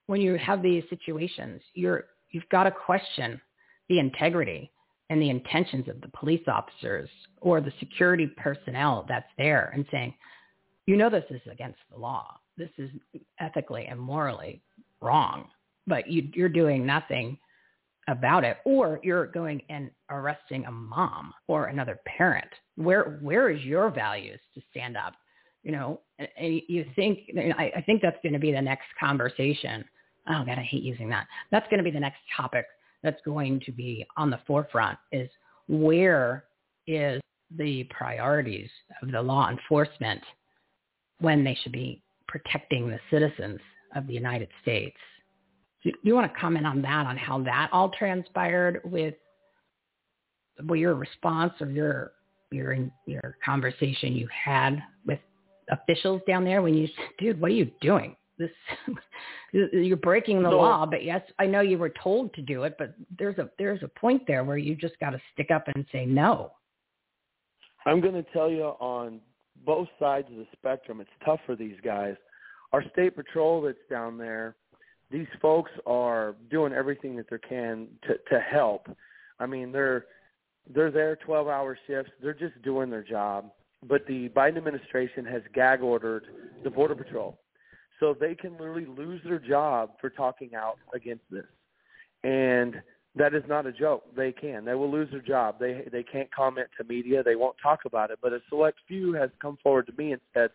when you have these situations, you're you've got to question the integrity and the intentions of the police officers or the security personnel that's there and saying, you know, this is against the law. This is ethically and morally wrong, but you, you're doing nothing about it, or you're going and arresting a mom or another parent. Where where is your values to stand up? You know, and, and you think I, I think that's going to be the next conversation. Oh God, I hate using that. That's going to be the next topic that's going to be on the forefront is where is the priorities of the law enforcement when they should be protecting the citizens of the United States. Do you want to comment on that, on how that all transpired with well, your response or your your your conversation you had with officials down there when you said, dude, what are you doing? This *laughs* you're breaking the law, but yes, I know you were told to do it, but there's a there's a point there where you just got to stick up and say no. I'm going to tell you on both sides of the spectrum, it's tough for these guys. Our state patrol that's down there, these folks are doing everything that they can to to help. I mean, they're they're there 12-hour shifts. They're just doing their job. But the Biden administration has gag ordered the border patrol, so they can literally lose their job for talking out against this. And That is not a joke. They can. They will lose their job. They they can't comment to media. They won't talk about it. But a select few has come forward to me and said,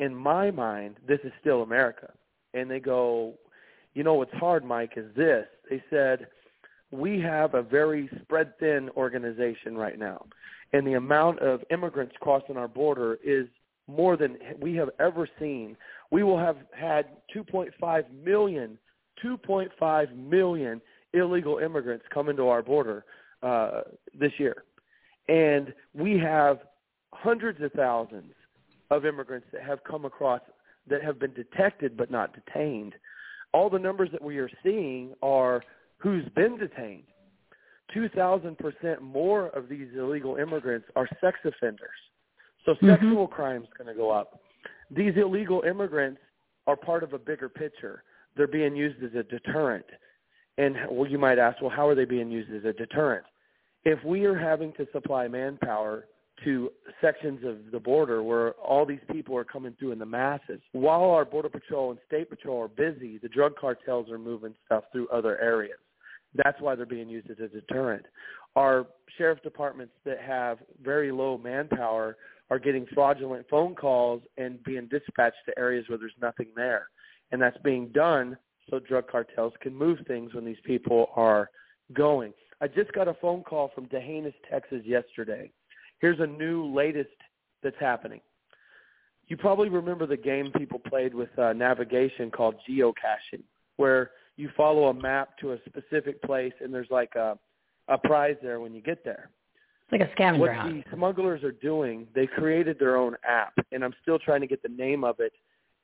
"In my mind, this is still America." And they go, "You know what's hard, Mike, is this." They said, "We have a very spread thin organization right now, and the amount of immigrants crossing our border is more than we have ever seen. We will have had 2.5 million, 2.5 million illegal immigrants come into our border uh, this year. And we have hundreds of thousands of immigrants that have come across that have been detected but not detained. All the numbers that we are seeing are who's been detained. 2,000% more of these illegal immigrants are sex offenders. So Mm-hmm. sexual crime is going to go up. These illegal immigrants are part of a bigger picture. They're being used as a deterrent. And well, you might ask, well, how are they being used as a deterrent? If we are having to supply manpower to sections of the border where all these people are coming through in the masses, while our border patrol and state patrol are busy, the drug cartels are moving stuff through other areas. That's why they're being used as a deterrent. Our sheriff departments that have very low manpower are getting fraudulent phone calls and being dispatched to areas where there's nothing there. And that's being done so drug cartels can move things when these people are going. I just got a phone call from D'Hanis, Texas yesterday. Here's a new latest that's happening. You probably remember the game people played with uh, navigation called geocaching, where you follow a map to a specific place and there's like a, a prize there when you get there. It's like a scavenger What hunt. the smugglers are doing, they created their own app, and I'm still trying to get the name of it,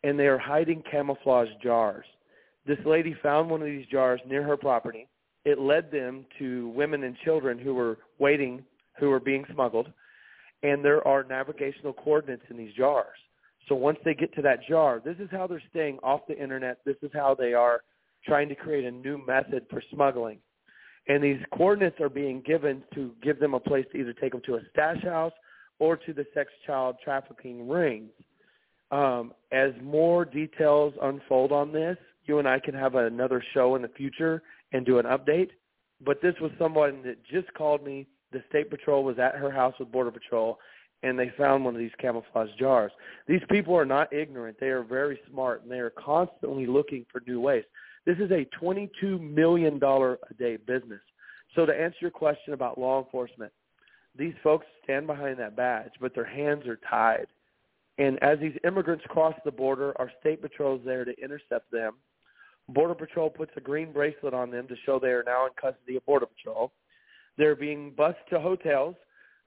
and they are hiding camouflage jars. This lady found one of these jars near her property. It led them to women and children who were waiting, who were being smuggled, and there are navigational coordinates in these jars. So once they get to that jar, this is how they're staying off the internet. This is how they are trying to create a new method for smuggling. And these coordinates are being given to give them a place to either take them to a stash house or to the sex child trafficking rings. Um, as more details unfold on this, you and I can have another show in the future and do an update. But this was someone that just called me. The state patrol was at her house with border patrol, and they found one of these camouflage jars. These people are not ignorant; they are very smart, and they are constantly looking for new ways. This is a twenty-two million dollar a day business. So to answer your question about law enforcement, these folks stand behind that badge, but their hands are tied. And as these immigrants cross the border, our state patrol is there to intercept them. Border Patrol puts a green bracelet on them to show they are now in custody of Border Patrol. They're being bused to hotels.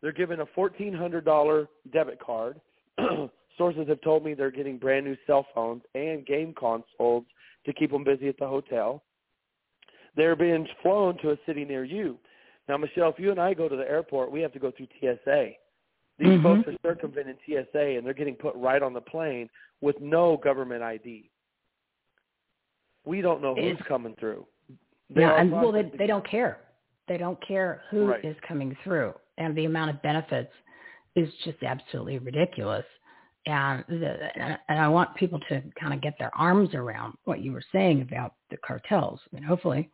They're given a $1,400 debit card. *clears throat* Sources have told me they're getting brand new cell phones and game consoles to keep them busy at the hotel. They're being flown to a city near you. Now, Michele, if you and I go to the airport, we have to go through TSA. These Mhm. folks are circumventing TSA, and they're getting put right on the plane with no government ID. We don't know who's It's- coming through. They yeah, and well, they they don't care. They don't care who is Right. coming through, and the amount of benefits is just absolutely ridiculous. And the, and I want people to kind of get their arms around what you were saying about the cartels. And hopefully,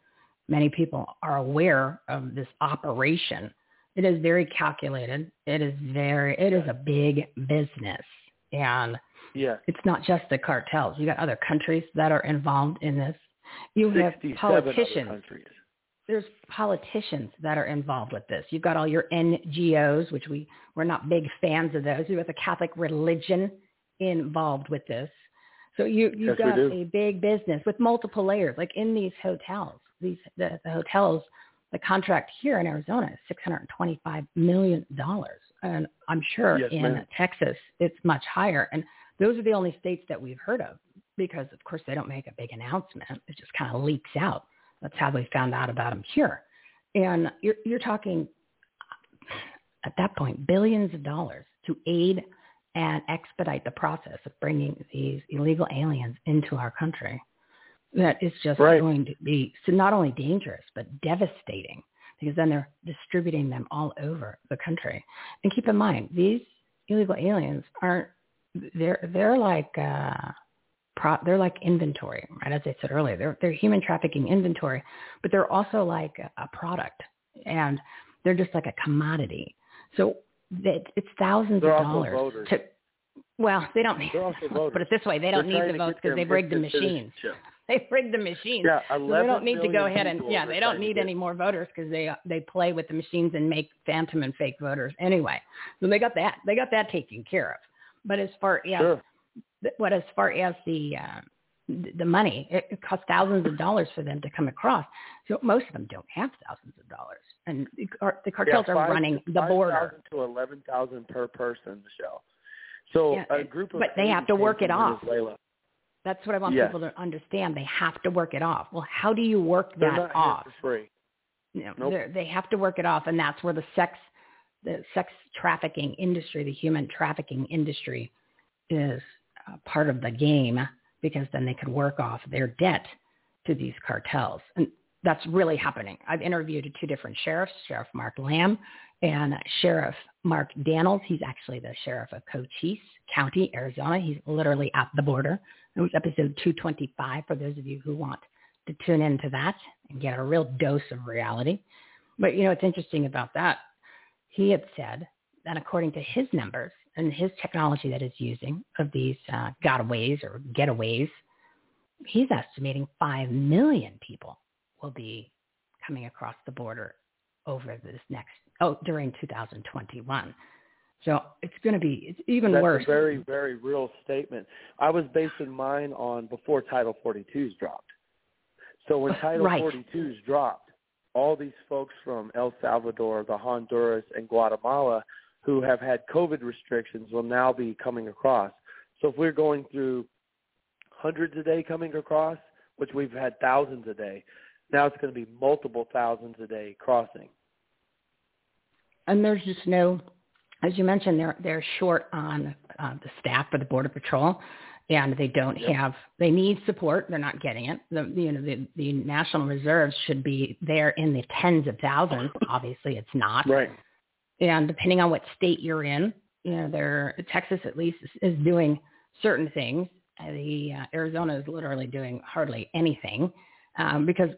many people are aware of this operation. It is very calculated. It is very. It is a big business, and Yeah. it's not just the cartels. You got other countries that are involved in this. You have politicians. other countries. There's politicians that are involved with this. You've got all your NGOs, which we we're not big fans of those. You've got the Catholic religion involved with this. So you you've Yes, got a big business with multiple layers, like in these hotels. These the, the hotels, the contract here in Arizona is six hundred and twenty-five million dollars, and I'm sure Yes, in ma'am. Texas it's much higher. And those are the only states that we've heard of because, of course, they don't make a big announcement. It just kind of leaks out. That's how we found out about them here. And you're, you're talking at that point billions of dollars to aid and expedite the process of bringing these illegal aliens into our country. That is just Right. going to be not only dangerous but devastating because then they're distributing them all over the country. And keep in mind, these illegal aliens aren't they're they're like uh, pro, they're like inventory, right? As I said earlier, they're they're human trafficking inventory, but they're also like a, product, and they're just like a commodity. So that it's thousands They're of also dollars voters. to. Well, they don't need. They're also *laughs* voters. Put it this way: they don't They're need the votes because they've rigged the instant machines. They've rigged the machines. Yeah, so they 11 don't need to go ahead and yeah, they don't need any more voters because they they play with the machines and make phantom and fake voters anyway. So they got that they got that taken care of. But as far yeah, Sure. What as far as the uh, the money, it, it costs thousands of dollars for them to come across. So most of them don't have thousands of dollars, and the, the cartels yeah, are five- running the border. 5,000 to eleven thousand per person, Michele. So Yeah, a group of but they have to work it off. Venezuela. That's what I want Yes. people to understand. They have to work it off. Well, how do you work They're that off? free. You know, Nope. they have to work it off, and that's where the sex, the sex trafficking industry, the human trafficking industry, is uh, part of the game because then they could work off their debt to these cartels, and that's really happening. I've interviewed two different sheriffs, Sheriff Mark Lamb and Sheriff Mark Dannels. He's actually the sheriff of Cochise County, Arizona. He's literally at the border. It was episode 225 for those of you who want to tune into that and get a real dose of reality. But you know, what's interesting about that, he had said that according to his numbers and his technology that he's using of these uh, gotaways or getaways, he's estimating 5 million people will be coming across the border over this next, oh, during 2021. So it's going to be, it's even That's worse. a very, very real statement. I was basing mine on before Title 42's dropped. So when Title Right. 42's dropped, all these folks from El Salvador, the Honduras, and Guatemala who have had COVID restrictions will now be coming across. So if we're going through hundreds a day coming across, which we've had thousands a day, now it's going to be multiple thousands a day crossing. and there's just no, as you mentioned, they're they're short on uh, the staff for the border patrol, and they don't Yep. have. They need support. They're not getting it. The you know the the national reserves should be there in the tens of thousands. *laughs* Obviously, it's not. Right. And depending on what state you're in, you know, there Texas at least is, is doing certain things. Uh, The uh, Arizona is literally doing hardly anything um, because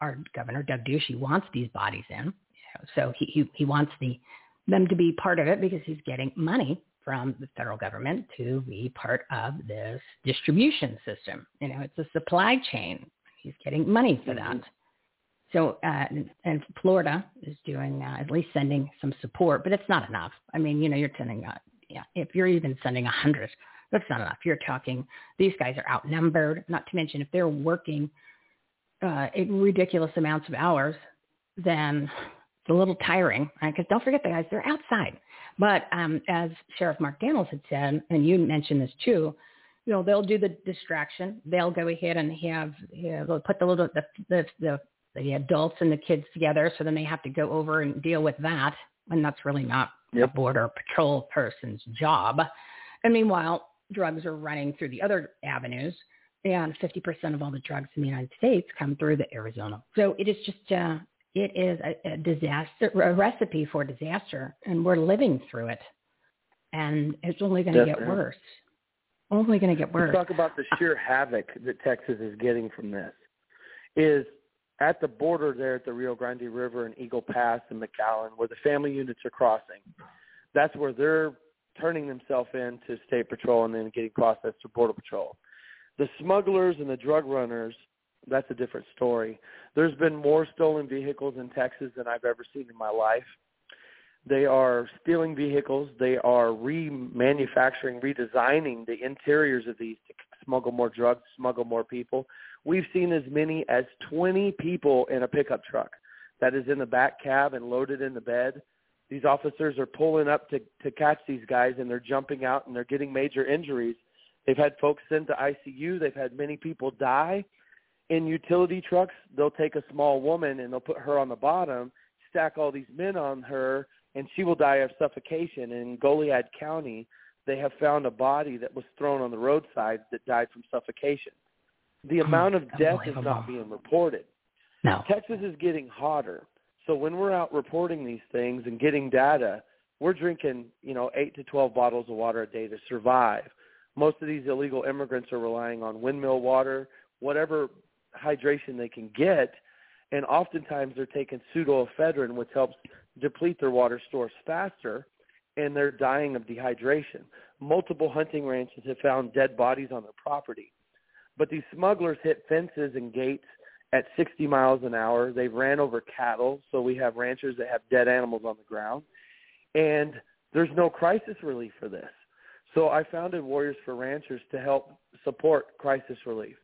our governor Doug Ducey wants these bodies in. You know, so he, he he wants the them to be part of it because he's getting money from the federal government to be part of this distribution system. You know, it's a supply chain. He's getting money for that. So, uh, and, Florida is doing uh, at least sending some support, but it's not enough. I mean, you know, you're sending, uh, yeah, if you're even sending hundred, that's not enough. You're talking, these guys are outnumbered. Not to mention, if they're working uh, ridiculous amounts of hours, then it's a little tiring. right? Because don't forget, the guys, they're outside. But um, as Sheriff Mark Dannels had said, and you mentioned this too, you know, they'll do the distraction. They'll go ahead and have, you know, they'll put the little, the, the, the the adults and the kids together, so then they have to go over and deal with that, and that's really not a border patrol person's job. And meanwhile, drugs are running through the other avenues, and 50% of all the drugs in the United States come through the Arizona. So it is just, uh, it is a, a disaster, a recipe for disaster, and we're living through it, and it's only going to get worse. Only going to get worse. Let's talk about the sheer havoc that Texas is getting from this. Is at the border there at the Rio Grande River and Eagle Pass and McAllen, where the family units are crossing. That's where they're turning themselves in to state patrol and then getting processed to border patrol. The smugglers and the drug runners, that's a different story. There's been more stolen vehicles in Texas than I've ever seen in my life. They are stealing vehicles. They are remanufacturing, redesigning the interiors of these to smuggle more drugs, smuggle more people. We've seen as many as 20 people in a pickup truck that is in the back cab and loaded in the bed. These officers are pulling up to, to catch these guys and they're jumping out and they're getting major injuries. They've had folks sent to ICU. They've had many people die. In utility trucks, they'll take a small woman and they'll put her on the bottom, stack all these men on her, and she will die of suffocation. In Goliad County, they have found a body that was thrown on the roadside that died from suffocation. The amount of death is not being reported. No. Texas is getting hotter. So when we're out reporting these things and getting data, we're drinking, you know, 8 to 12 bottles of water a day to survive. Most of these illegal immigrants are relying on windmill water, whatever hydration they can get, and oftentimes they're taking pseudoephedrine, which helps deplete their water stores faster, and they're dying of dehydration. Multiple hunting ranches have found dead bodies on their property. But these smugglers hit fences and gates at 60 miles an hour. They've ran over cattle, so we have ranchers that have dead animals on the ground. And there's no crisis relief for this. So I founded Warriors for Ranchers to help support crisis relief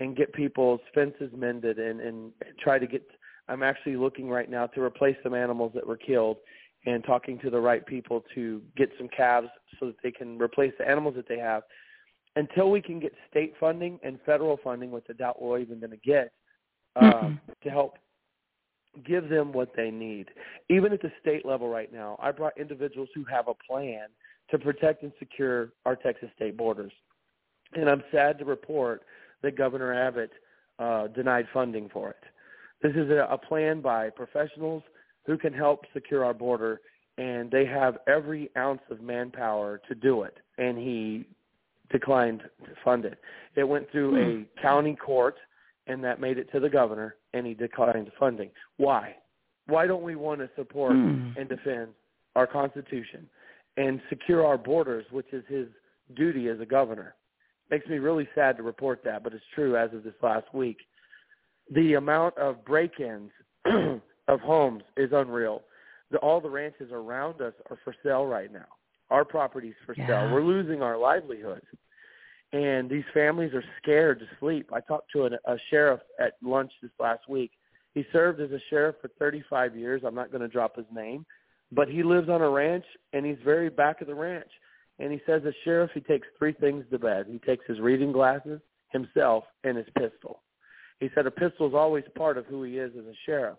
and get people's fences mended and, and try to get I'm actually looking right now to replace some animals that were killed and talking to the right people to get some calves so that they can replace the animals that they have. Until we can get state funding and federal funding, which I doubt we're even going to get, um, mm-hmm. to help give them what they need. Even at the state level right now, I brought individuals who have a plan to protect and secure our Texas state borders. And I'm sad to report that Governor Abbott uh, denied funding for it. This is a, a plan by professionals who can help secure our border, and they have every ounce of manpower to do it. And he declined to fund it. It went through hmm. a county court, and that made it to the governor, and he declined funding. Why? Why don't we want to support hmm. and defend our Constitution and secure our borders, which is his duty as a governor? Makes me really sad to report that, but it's true as of this last week. The amount of break-ins *clears throat* of homes is unreal. The, all the ranches around us are for sale right now. Our property's for yeah. sale. We're losing our livelihoods. And these families are scared to sleep. I talked to a, a sheriff at lunch this last week. He served as a sheriff for 35 years. I'm not going to drop his name, but he lives on a ranch and he's very back of the ranch. And he says as sheriff, he takes three things to bed. He takes his reading glasses, himself, and his pistol. He said a pistol is always part of who he is as a sheriff.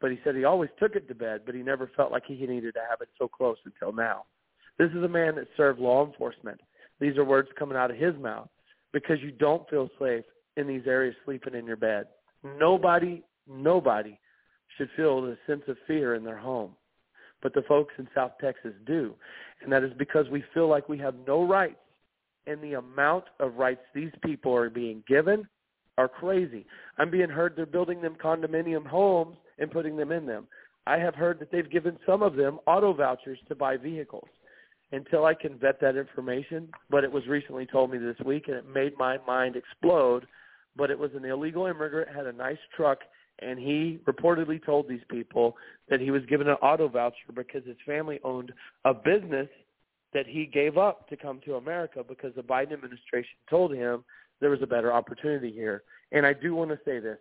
But he said he always took it to bed, but he never felt like he needed to have it so close until now. This is a man that served law enforcement. These are words coming out of his mouth because you don't feel safe in these areas sleeping in your bed. Nobody, nobody should feel the sense of fear in their home. But the folks in South Texas do. And that is because we feel like we have no rights. And the amount of rights these people are being given are crazy. I'm being heard they're building them condominium homes and putting them in them. I have heard that they've given some of them auto vouchers to buy vehicles. Until I can vet that information, but it was recently told me this week, and it made my mind explode. But it was an illegal immigrant, had a nice truck, and he reportedly told these people that he was given an auto voucher because his family owned a business that he gave up to come to America because the Biden administration told him there was a better opportunity here. And I do want to say this.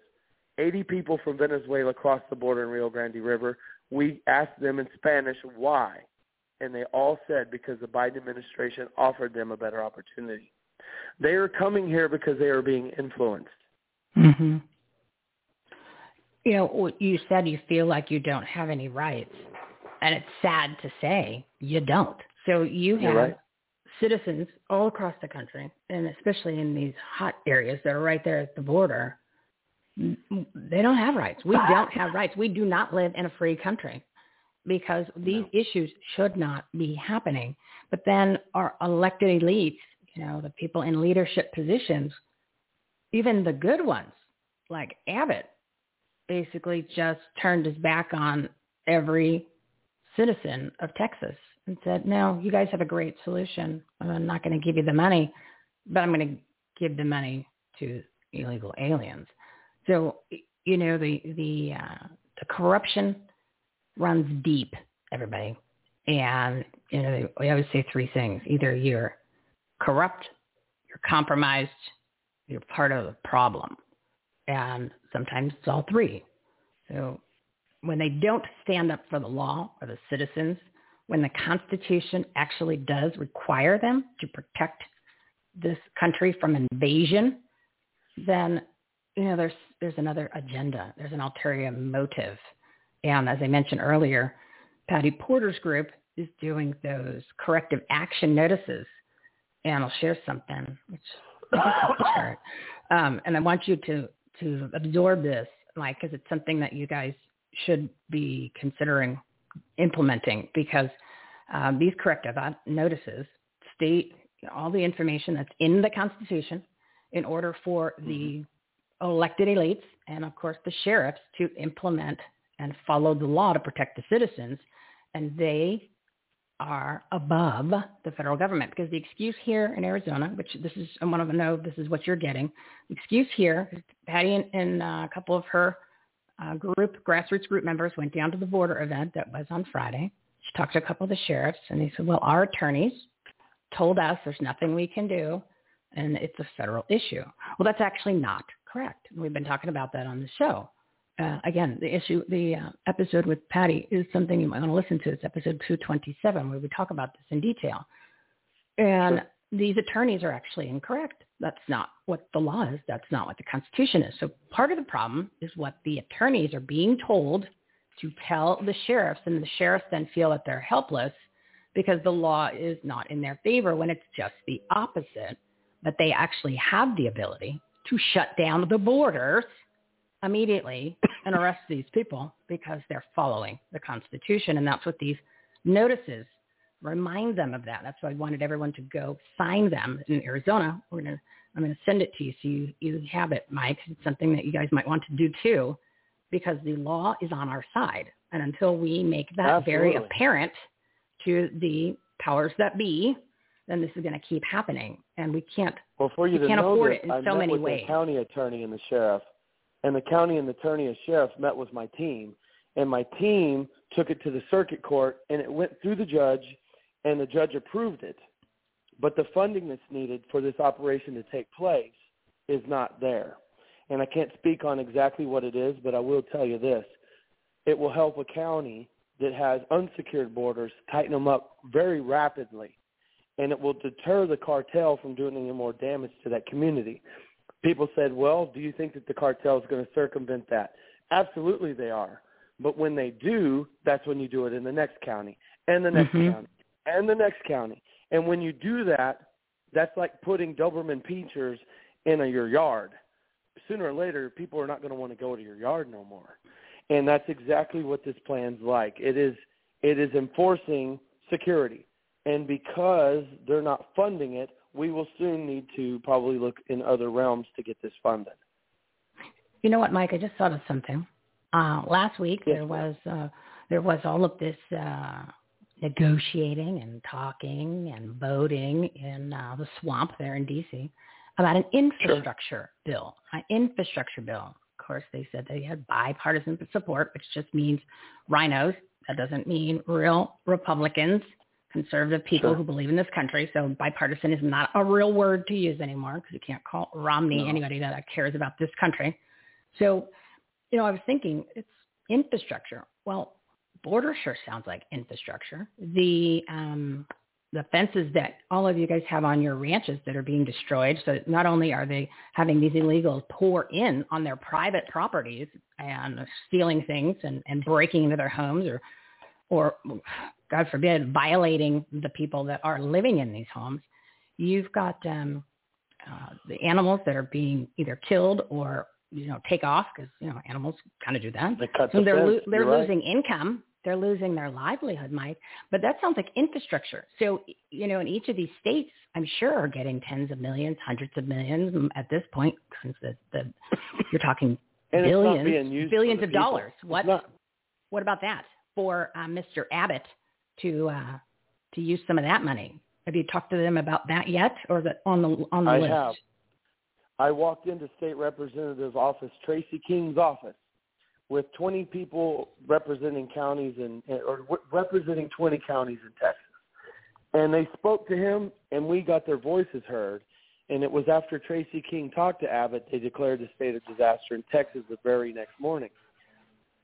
80 people from Venezuela crossed the border in Rio Grande River. We asked them in Spanish why, and they all said because the Biden administration offered them a better opportunity. They are coming here because they are being influenced. Mm-hmm. You know, you said you feel like you don't have any rights, and it's sad to say you don't. So you have right. citizens all across the country, and especially in these hot areas that are right there at the border, they don't have rights. We don't have rights. We do not live in a free country because these no. issues should not be happening. But then our elected elites, you know, the people in leadership positions, even the good ones like Abbott, basically just turned his back on every citizen of Texas and said, no, you guys have a great solution. I'm not going to give you the money, but I'm going to give the money to illegal aliens. So you know the the uh, the corruption runs deep, everybody, and you know we always say three things: either you're corrupt, you're compromised, you're part of the problem, and sometimes it's all three. So when they don't stand up for the law or the citizens, when the Constitution actually does require them to protect this country from invasion, then you know, there's there's another agenda. There's an ulterior motive. And as I mentioned earlier, Patty Porter's group is doing those corrective action notices. And I'll share something, which um, and I want you to to absorb this, like, because it's something that you guys should be considering implementing because um, these corrective notices state all the information that's in the Constitution in order for the elected elites and, of course, the sheriffs to implement and follow the law to protect the citizens. And they are above the federal government because the excuse here in Arizona, which this is, I want to know this is what you're getting. The excuse here, Patty and, and uh, a couple of her uh, group, grassroots group members went down to the border event that was on Friday. She talked to a couple of the sheriffs and they said, well, our attorneys told us there's nothing we can do and it's a federal issue. Well, that's actually not correct. We've been talking about that on the show uh, again, the issue, the uh, episode with Patty is something you might want to listen to. It's episode 227 where we talk about this in detail. And sure. these attorneys are actually incorrect. That's not what the law is. That's not what the Constitution is. So part of the problem is what the attorneys are being told to tell the sheriffs, and the sheriffs then feel that they're helpless because the law is not in their favor when it's just the opposite. But they actually have the ability to shut down the borders immediately and arrest these people because they're following the Constitution. And that's what these notices remind them of that. That's why I wanted everyone to go sign them in Arizona. We're gonna, I'm going to send it to you so you, you have it, Mike. It's something that you guys might want to do too because the law is on our side. And until we make that Absolutely. very apparent to the powers that be, then this is going to keep happening. And we can't, well, for you we to can't know afford this, it in I so met many with ways. The county attorney and the sheriff and the county and the attorney and sheriff met with my team and my team took it to the circuit court and it went through the judge and the judge approved it. But the funding that's needed for this operation to take place is not there. And i can't speak on exactly what it is but i will tell you this. It will help a county that has unsecured borders tighten them up very rapidly and it will deter the cartel from doing any more damage to that community people said, well, do you think that the cartel is going to circumvent that? Absolutely they are. But when they do, that's when you do it in the next county and the next Mhm. county and the next county. And when you do that, that's like putting Doberman pinschers in a, your yard. Sooner or later, people are not going to want to go to your yard no more. And that's exactly what this plan's like. It is it is enforcing security. And because they're not funding it, we will soon need to probably look in other realms to get this funded. You know what, Mike? I just thought of something. Uh, last week there was uh, there was all of this uh, negotiating and talking and voting in uh, the swamp there in D.C. about an infrastructure bill. An infrastructure bill. Of course, they said they had bipartisan support, which just means RINOs. That doesn't mean real Republicans, conservative people Sure. who believe in this country. So bipartisan is not a real word to use anymore because you can't call Romney No. anybody that cares about this country. So, you know, I was thinking it's infrastructure. Well, border sure sounds like infrastructure. The um, the fences that all of you guys have on your ranches that are being destroyed. So not only are they having these illegals pour in on their private properties and stealing things and, and breaking into their homes or or God forbid violating the people that are living in these homes, you've got um, uh, the animals that are being either killed or you know take off because you know animals kind of do that. They cut So the they're lo- they're You're right. losing income. They're losing their livelihood, Mike. But that sounds like infrastructure. So you know, in each of these states, I'm sure are getting tens of millions, hundreds of millions mm, at this point, since the, the you're talking And it's not billions, being used for billions of people. dollars. What what about that for uh, Mr. Abbott to uh, to use some of that money? Have you talked to them about that yet, or is it on the on the I list? have. I walked into State Representative office, Tracy King's office, with 20 people representing counties and or representing 20 counties in Texas, and they spoke to him, and we got their voices heard. And it was after Tracy King talked to Abbott, they declared a state of disaster in Texas the very next morning.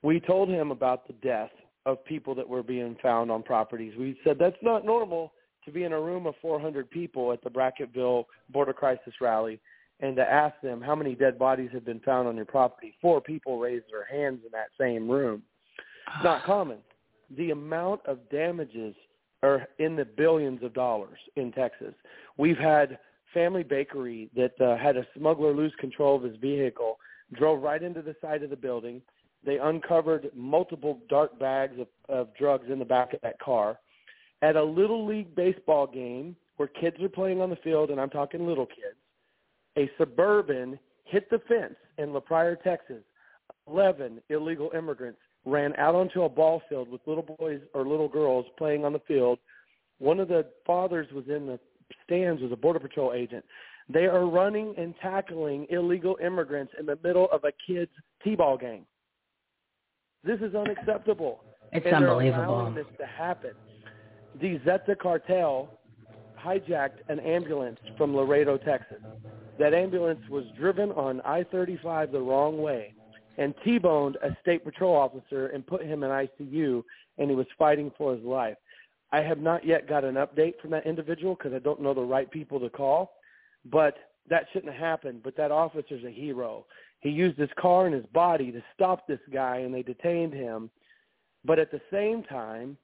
We told him about the death of people that were being found on properties. We said that's not normal to be in a room of 400 people at the Brackettville Border Crisis Rally and to ask them how many dead bodies have been found on your property. Four people raised their hands in that same room. Not common. The amount of damages are in the billions of dollars in Texas. We've had Family Bakery that uh, had a smuggler lose control of his vehicle, drove right into the side of the building. They uncovered multiple dark bags of, of drugs in the back of that car. At a little league baseball game where kids are playing on the field, and I'm talking little kids. A suburban hit the fence in La Pryor, Texas. Eleven illegal immigrants ran out onto a ball field with little boys or little girls playing on the field. One of the fathers was in the stands was a border patrol agent. They are running and tackling illegal immigrants in the middle of a kids t-ball game. This is unacceptable. It's and unbelievable. Allowing this to happen. The Zeta cartel hijacked an ambulance from Laredo, Texas. That ambulance was driven on I-35 the wrong way and T-boned a state patrol officer and put him in ICU, and he was fighting for his life. I have not yet got an update from that individual because I don't know the right people to call, but that shouldn't have happened. But that officer's a hero. He used his car and his body to stop this guy, and they detained him. But at the same time,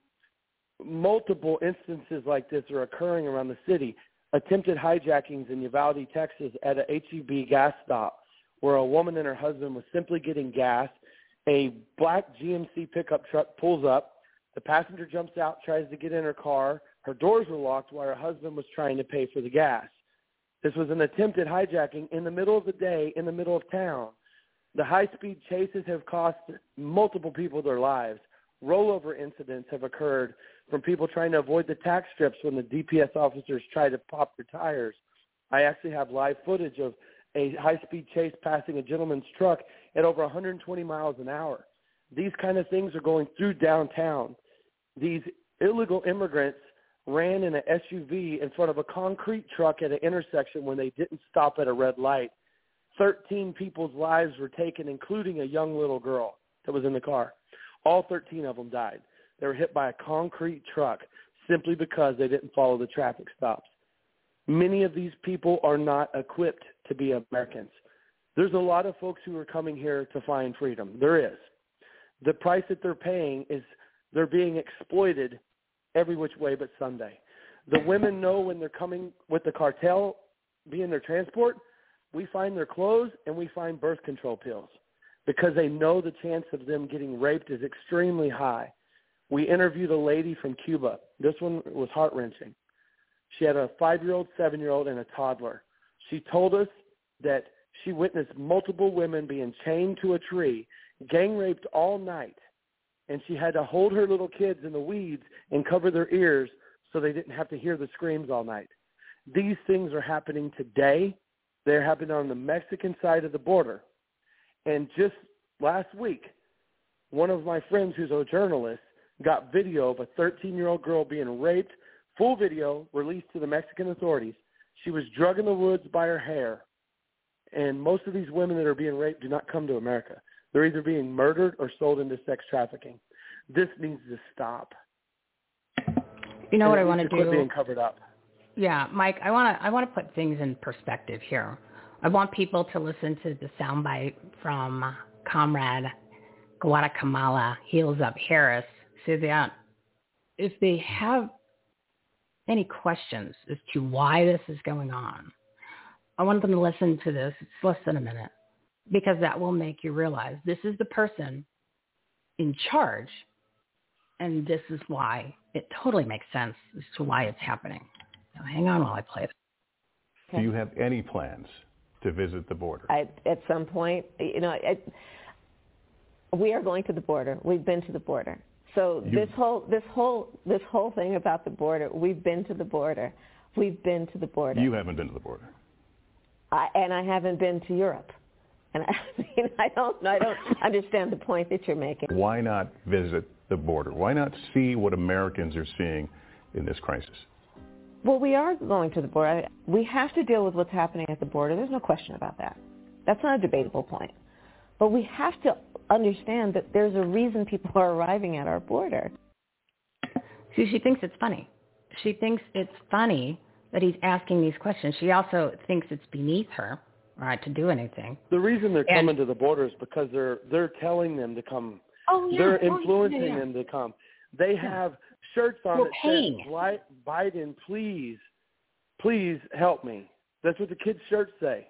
multiple instances like this are occurring around the city. Attempted hijackings in Uvalde, Texas at a HEB gas stop where a woman and her husband was simply getting gas. A black GMC pickup truck pulls up. The passenger jumps out, tries to get in her car. Her doors were locked while her husband was trying to pay for the gas. This was an attempted hijacking in the middle of the day, in the middle of town. The high-speed chases have cost multiple people their lives. Rollover incidents have occurred from people trying to avoid the tax strips when the DPS officers try to pop their tires. I actually have live footage of a high-speed chase passing a gentleman's truck at over 120 miles an hour. These kind of things are going through downtown. These illegal immigrants ran in an SUV in front of a concrete truck at an intersection when they didn't stop at a red light. 13 people's lives were taken, including a young little girl that was in the car. All 13 of them died. They were hit by a concrete truck simply because they didn't follow the traffic stops. Many of these people are not equipped to be Americans. There's a lot of folks who are coming here to find freedom. There is. The price that they're paying is they're being exploited every which way but Sunday. The women know when they're coming with the cartel being their transport, we find their clothes and we find birth control pills because they know the chance of them getting raped is extremely high. We interviewed a lady from Cuba. This one was heart-wrenching. She had a five-year-old, seven-year-old, and a toddler. She told us that she witnessed multiple women being chained to a tree, gang raped all night, and she had to hold her little kids in the weeds and cover their ears so they didn't have to hear the screams all night. These things are happening today. They're happening on the Mexican side of the border. And just last week, one of my friends who's a journalist got video of a 13-year-old girl being raped, full video released to the Mexican authorities. She was drugged in the woods by her hair. And most of these women that are being raped do not come to America. They're either being murdered or sold into sex trafficking. This needs to stop. You know And what I want to quit do? being covered up. Yeah, Mike, I want to I want to put things in perspective here. I want people to listen to the soundbite from Comrade Guatemala Heels Up Harris so that if they have any questions as to why this is going on, I want them to listen to this. It's less than a minute because that will make you realize this is the person in charge and this is why it totally makes sense as to why it's happening. Now, hang on while I play it. Do you have any plans to visit the border? I, at some point, you know, I, we are going to the border. We've been to the border. So You- this whole this whole this whole thing about the border, we've been to the border. We've been to the border. You haven't been to the border. I, and I haven't been to Europe. And *laughs* I mean, I don't I don't understand the point that you're making. Why not visit the border? Why not see what Americans are seeing in this crisis? Well, we are going to the border. We have to deal with what's happening at the border. There's no question about that. That's not a debatable point. But we have to understand that there's a reason people are arriving at our border. See, she thinks it's funny. She thinks it's funny that he's asking these questions. She also thinks it's beneath her, right, to do anything. The reason they're And- coming to the border is because they're they're telling them to come. Oh, yeah. They're Oh, yeah, influencing yeah. them to come. They have shirts on We're that paying. says Biden, please, please help me. That's what the kids' shirts say.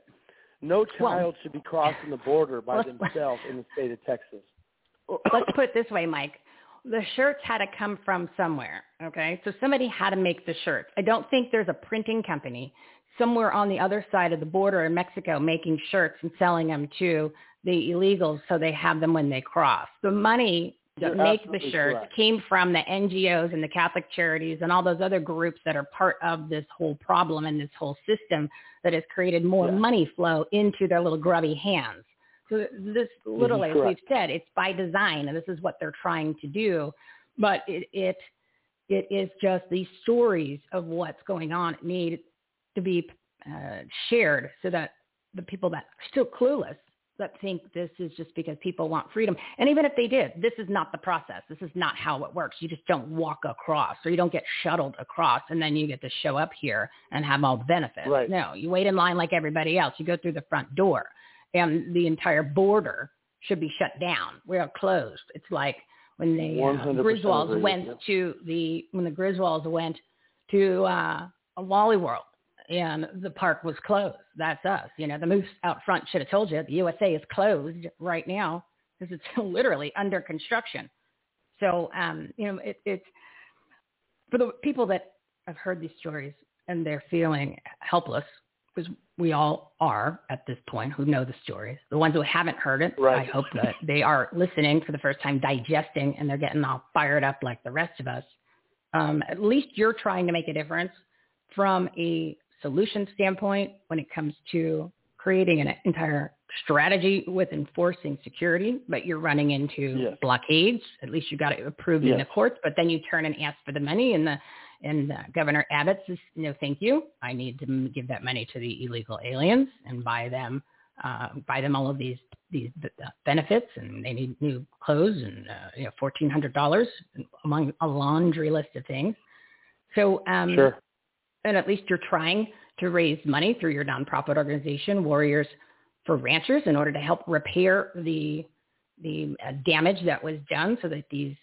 No child should be crossing the border by *laughs* themselves in the state of Texas. Let's put it this way, Mike. the shirts had to come from somewhere. Okay, so somebody had to make the shirts. I don't think there's a printing company somewhere on the other side of the border in Mexico making shirts and selling them to the illegals so they have them when they cross. The money to make the shirts correct. came from the NGOs and the Catholic charities and all those other groups that are part of this whole problem and this whole system that has created more money flow into their little grubby hands. So this literally, as we've said, it's by design, and this is what they're trying to do. But it it it is just these stories of what's going on need to be uh, shared so that the people that are still clueless that think this is just because people want freedom. And even if they did, this is not the process. This is not how it works. You just don't walk across or you don't get shuttled across and then you get to show up here and have all the benefits. Right. No, you wait in line like everybody else. You go through the front door and the entire border should be shut down. We are closed. It's like when the uh, Griswolds agree went to the when the Griswolds went to uh, a Wally World and the park was closed. That's us. You know, the moose out front should have told you the USA is closed right now because it's *laughs* literally under construction. So, um, you know, it, it's for the people that have heard these stories and they're feeling helpless because we all are at this point who know the stories. The ones who haven't heard it, Right. I hope that they are listening for the first time, digesting, and they're getting all fired up like the rest of us. Um, at least you're trying to make a difference from a solution standpoint when it comes to creating an entire strategy with enforcing security, but you're running into Yes. blockades. At least you got it approved in the courts, but then you turn and ask for the money, and the and uh, Governor Abbott says, "No, thank you. I need to m- give that money to the illegal aliens and buy them uh, buy them all of these these uh, benefits, and they need new clothes and uh, you know fourteen hundred dollars among a laundry list of things." So um, Sure. And at least you're trying to raise money through your nonprofit organization, Warriors for Ranchers, in order to help repair the the uh, damage that was done, so that these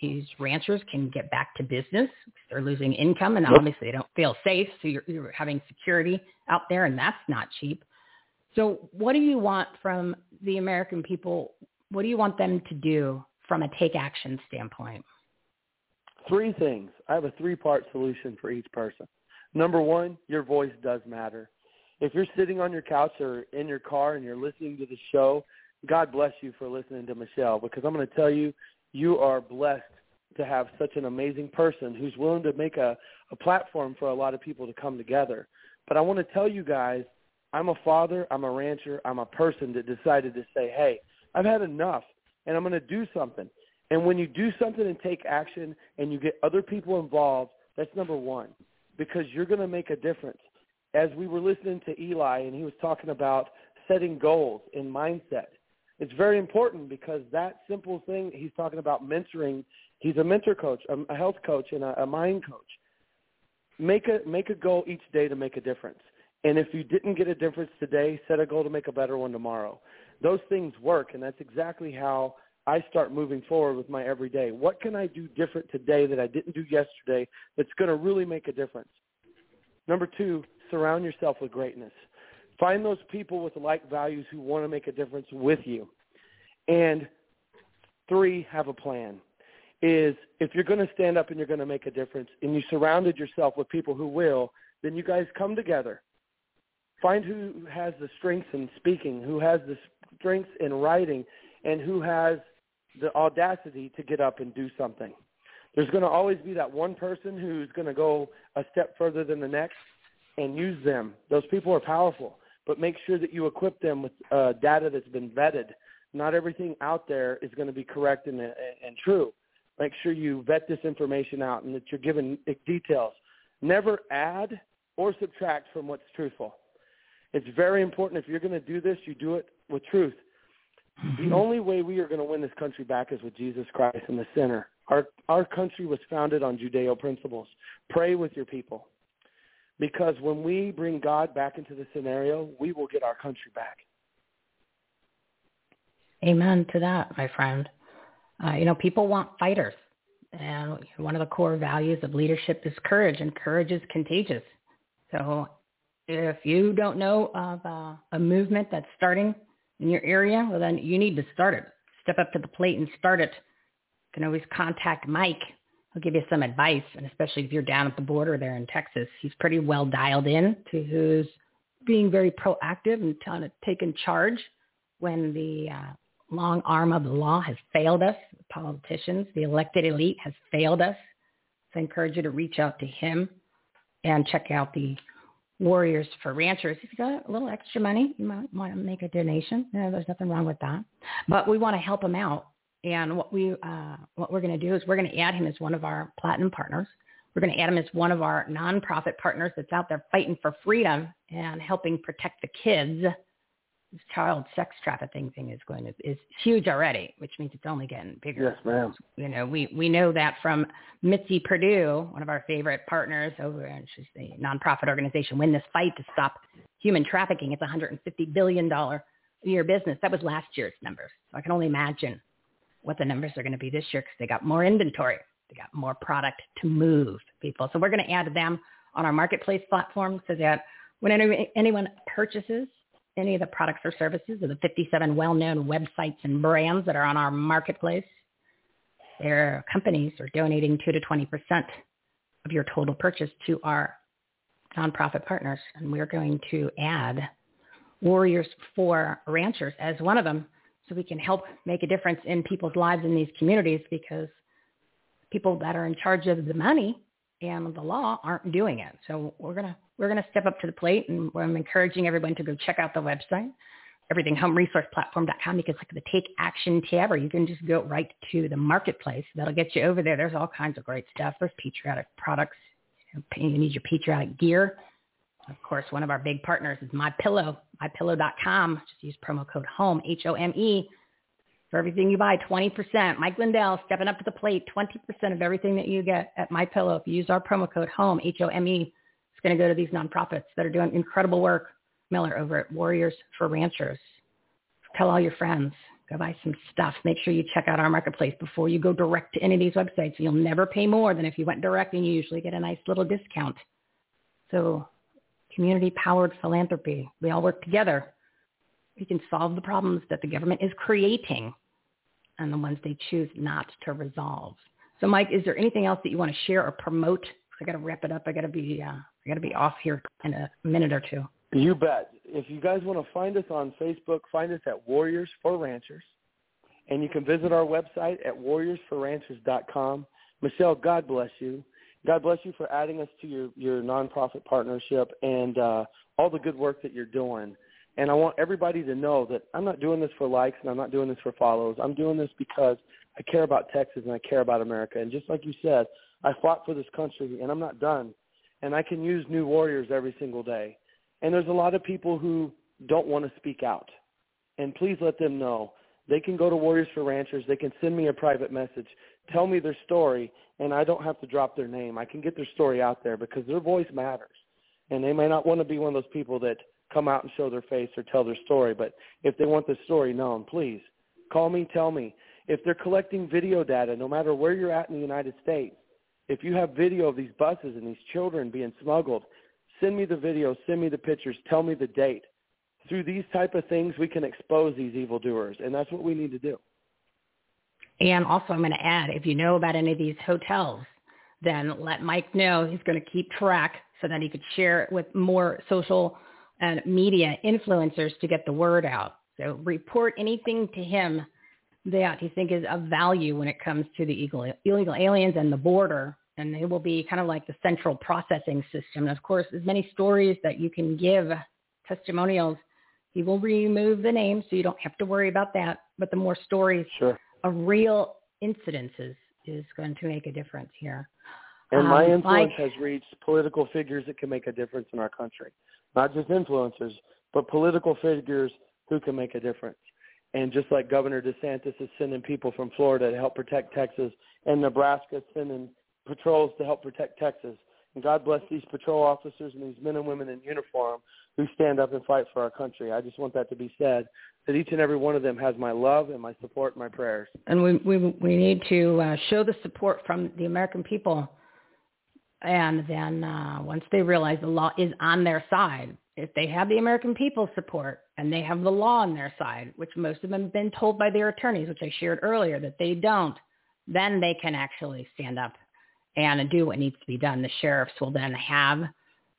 these ranchers can get back to business. They're losing income, and obviously they don't feel safe. So you're, you're having security out there, and that's not cheap. So what do you want from the American people? What do you want them to do from a take action standpoint? Three things. I have a three-part solution for each person. Number one, your voice does matter. If you're sitting on your couch or in your car and you're listening to the show, God bless you for listening to Michele because I'm going to tell you, you are blessed to have such an amazing person who's willing to make a, a platform for a lot of people to come together. But I want to tell you guys, I'm a father, I'm a rancher, I'm a person that decided to say, hey, I've had enough and I'm going to do something. And when you do something and take action and you get other people involved, that's number one because you're going to make a difference. As we were listening to Eli and he was talking about setting goals and mindset, it's very important because that simple thing he's talking about mentoring. He's a mentor coach, a, health coach, and a, a mind coach. Make a make a goal each day to make a difference. And if you didn't get a difference today, set a goal to make a better one tomorrow. Those things work, and that's exactly how I start moving forward with my everyday. What can I do different today that I didn't do yesterday that's going to really make a difference? Number two, surround yourself with greatness. Find those people with like values who want to make a difference with you. And three, have a plan. Is if you're going to stand up and you're going to make a difference and you surrounded yourself with people who will, then you guys come together. Find who has the strengths in speaking, who has the strengths in writing, and who has the audacity to get up and do something. There's going to always be that one person who's going to go a step further than the next and use them. Those people are powerful, but make sure that you equip them with uh, data that's been vetted. Not everything out there is going to be correct and, and true. Make sure you vet this information out and that you're given details. Never add or subtract from what's truthful. It's very important if you're going to do this, you do it with truth. The only way we are going to win this country back is with Jesus Christ in the center. Our our country was founded on Judeo principles. Pray with your people. Because when we bring God back into the scenario, we will get our country back. Amen to that, my friend. Uh, you know, people want fighters. And one of the core values of leadership is courage, and courage is contagious. So if you don't know of uh, a movement that's starting in your area, well, then you need to start it. Step up to the plate and start it You can always contact Mike. He'll give you some advice, and especially if you're down at the border there in Texas, he's pretty well dialed in to who's being very proactive and take in charge when the uh, long arm of the law has failed us, the politicians, the elected elite has failed us. So I encourage you to reach out to him and check out the Warriors for Ranchers. If you got a little extra money, you might want to make a donation. There's nothing wrong with that. But we want to help him out. And what we uh, what we're going to do is we're going to add him as one of our platinum partners. We're going to add him as one of our nonprofit partners that's out there fighting for freedom and helping protect the kids child sex trafficking thing is going to is huge already, which means it's only getting bigger. Yes, ma'am. You know, we we know that from Mitzi Perdue, one of our favorite partners over, and she's the nonprofit organization, win this fight to stop human trafficking. It's a 150 billion dollar a year business. That was last year's numbers. So I can only imagine what the numbers are going to be this year because they got more inventory, they got more product to move people. So we're going to add them on our marketplace platform so that when any, anyone purchases any of the products or services of the 57 well-known websites and brands that are on our marketplace. Their companies are donating 2 to 20% of your total purchase to our nonprofit partners. And we're going to add Warriors for Ranchers as one of them so we can help make a difference in people's lives in these communities because people that are in charge of the money and the law aren't doing it. So we're to we're to step up to the plate, and I'm encouraging everyone to go check out the website, everythinghomeresourceplatform.com. You can click the Take Action tab, or you can just go right to the marketplace. That'll get you over there. There's all kinds of great stuff. There's patriotic products. You need your patriotic gear. Of course, one of our big partners is My Pillow, mypillow.com. Just use promo code HOME, H-O-M-E, for everything you buy, 20%. Mike Lindell stepping up to the plate, 20% of everything that you get at My Pillow. If you use our promo code HOME, H-O-M-E, it's going to go to these nonprofits that are doing incredible work. Miller over at Warriors for Ranchers. Tell all your friends. Go buy some stuff. Make sure you check out our marketplace before you go direct to any of these websites. You'll never pay more than if you went direct and you usually get a nice little discount. So community-powered philanthropy. We all work together. We can solve the problems that the government is creating and the ones they choose not to resolve. So Mike, is there anything else that you want to share or promote? I got to wrap it up. I got to be uh, I got to be off here in a minute or two. You bet. If you guys want to find us on Facebook, find us at Warriors for Ranchers. And you can visit our website at warriorsforranchers.com. Michele, God bless you. God bless you for adding us to your, your nonprofit partnership and uh, all the good work that you're doing. And I want everybody to know that I'm not doing this for likes and I'm not doing this for follows. I'm doing this because I care about Texas and I care about America. And just like you said, I fought for this country and I'm not done and I can use new warriors every single day. And there's a lot of people who don't want to speak out. And please let them know. They can go to Warriors for Ranchers. They can send me a private message, tell me their story, and I don't have to drop their name. I can get their story out there because their voice matters. And they may not want to be one of those people that come out and show their face or tell their story, but if they want the story known, please call me, tell me. If they're collecting video data, no matter where you're at in the United States, if you have video of these buses and these children being smuggled, send me the video, send me the pictures, tell me the date. Through these type of things, we can expose these evildoers, and that's what we need to do. And also, I'm going to add, if you know about any of these hotels, then let Mike know. He's going to keep track so that he could share it with more social and media influencers to get the word out. So report anything to him that you think is of value when it comes to the illegal, illegal aliens and the border. And it will be kind of like the central processing system. And of course, as many stories that you can give, testimonials, he will remove the name so you don't have to worry about that. But the more stories sure. of real incidences is going to make a difference here. And my um, influence like, has reached political figures that can make a difference in our country. Not just influencers, but political figures who can make a difference. And just like Governor DeSantis is sending people from Florida to help protect Texas, and Nebraska sending patrols to help protect Texas. And God bless these patrol officers and these men and women in uniform who stand up and fight for our country. I just want that to be said that each and every one of them has my love and my support and my prayers. And we we we need to uh, show the support from the American people. And then uh, once they realize the law is on their side, if they have the American people's support and they have the law on their side, which most of them have been told by their attorneys, which I shared earlier that they don't, then they can actually stand up and do what needs to be done. The sheriffs will then have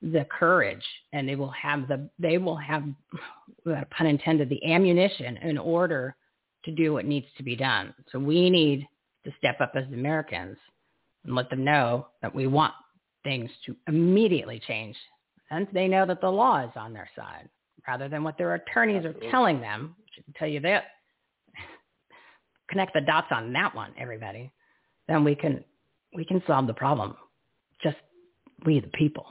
the courage and they will have the they will have pun intended the ammunition in order to do what needs to be done. So we need to step up as Americans and let them know that we want things to immediately change. And they know that the law is on their side rather than what their attorneys Absolutely. are telling them. I can tell you that. *laughs* Connect the dots on that one, everybody. Then we can we can solve the problem. Just we the people.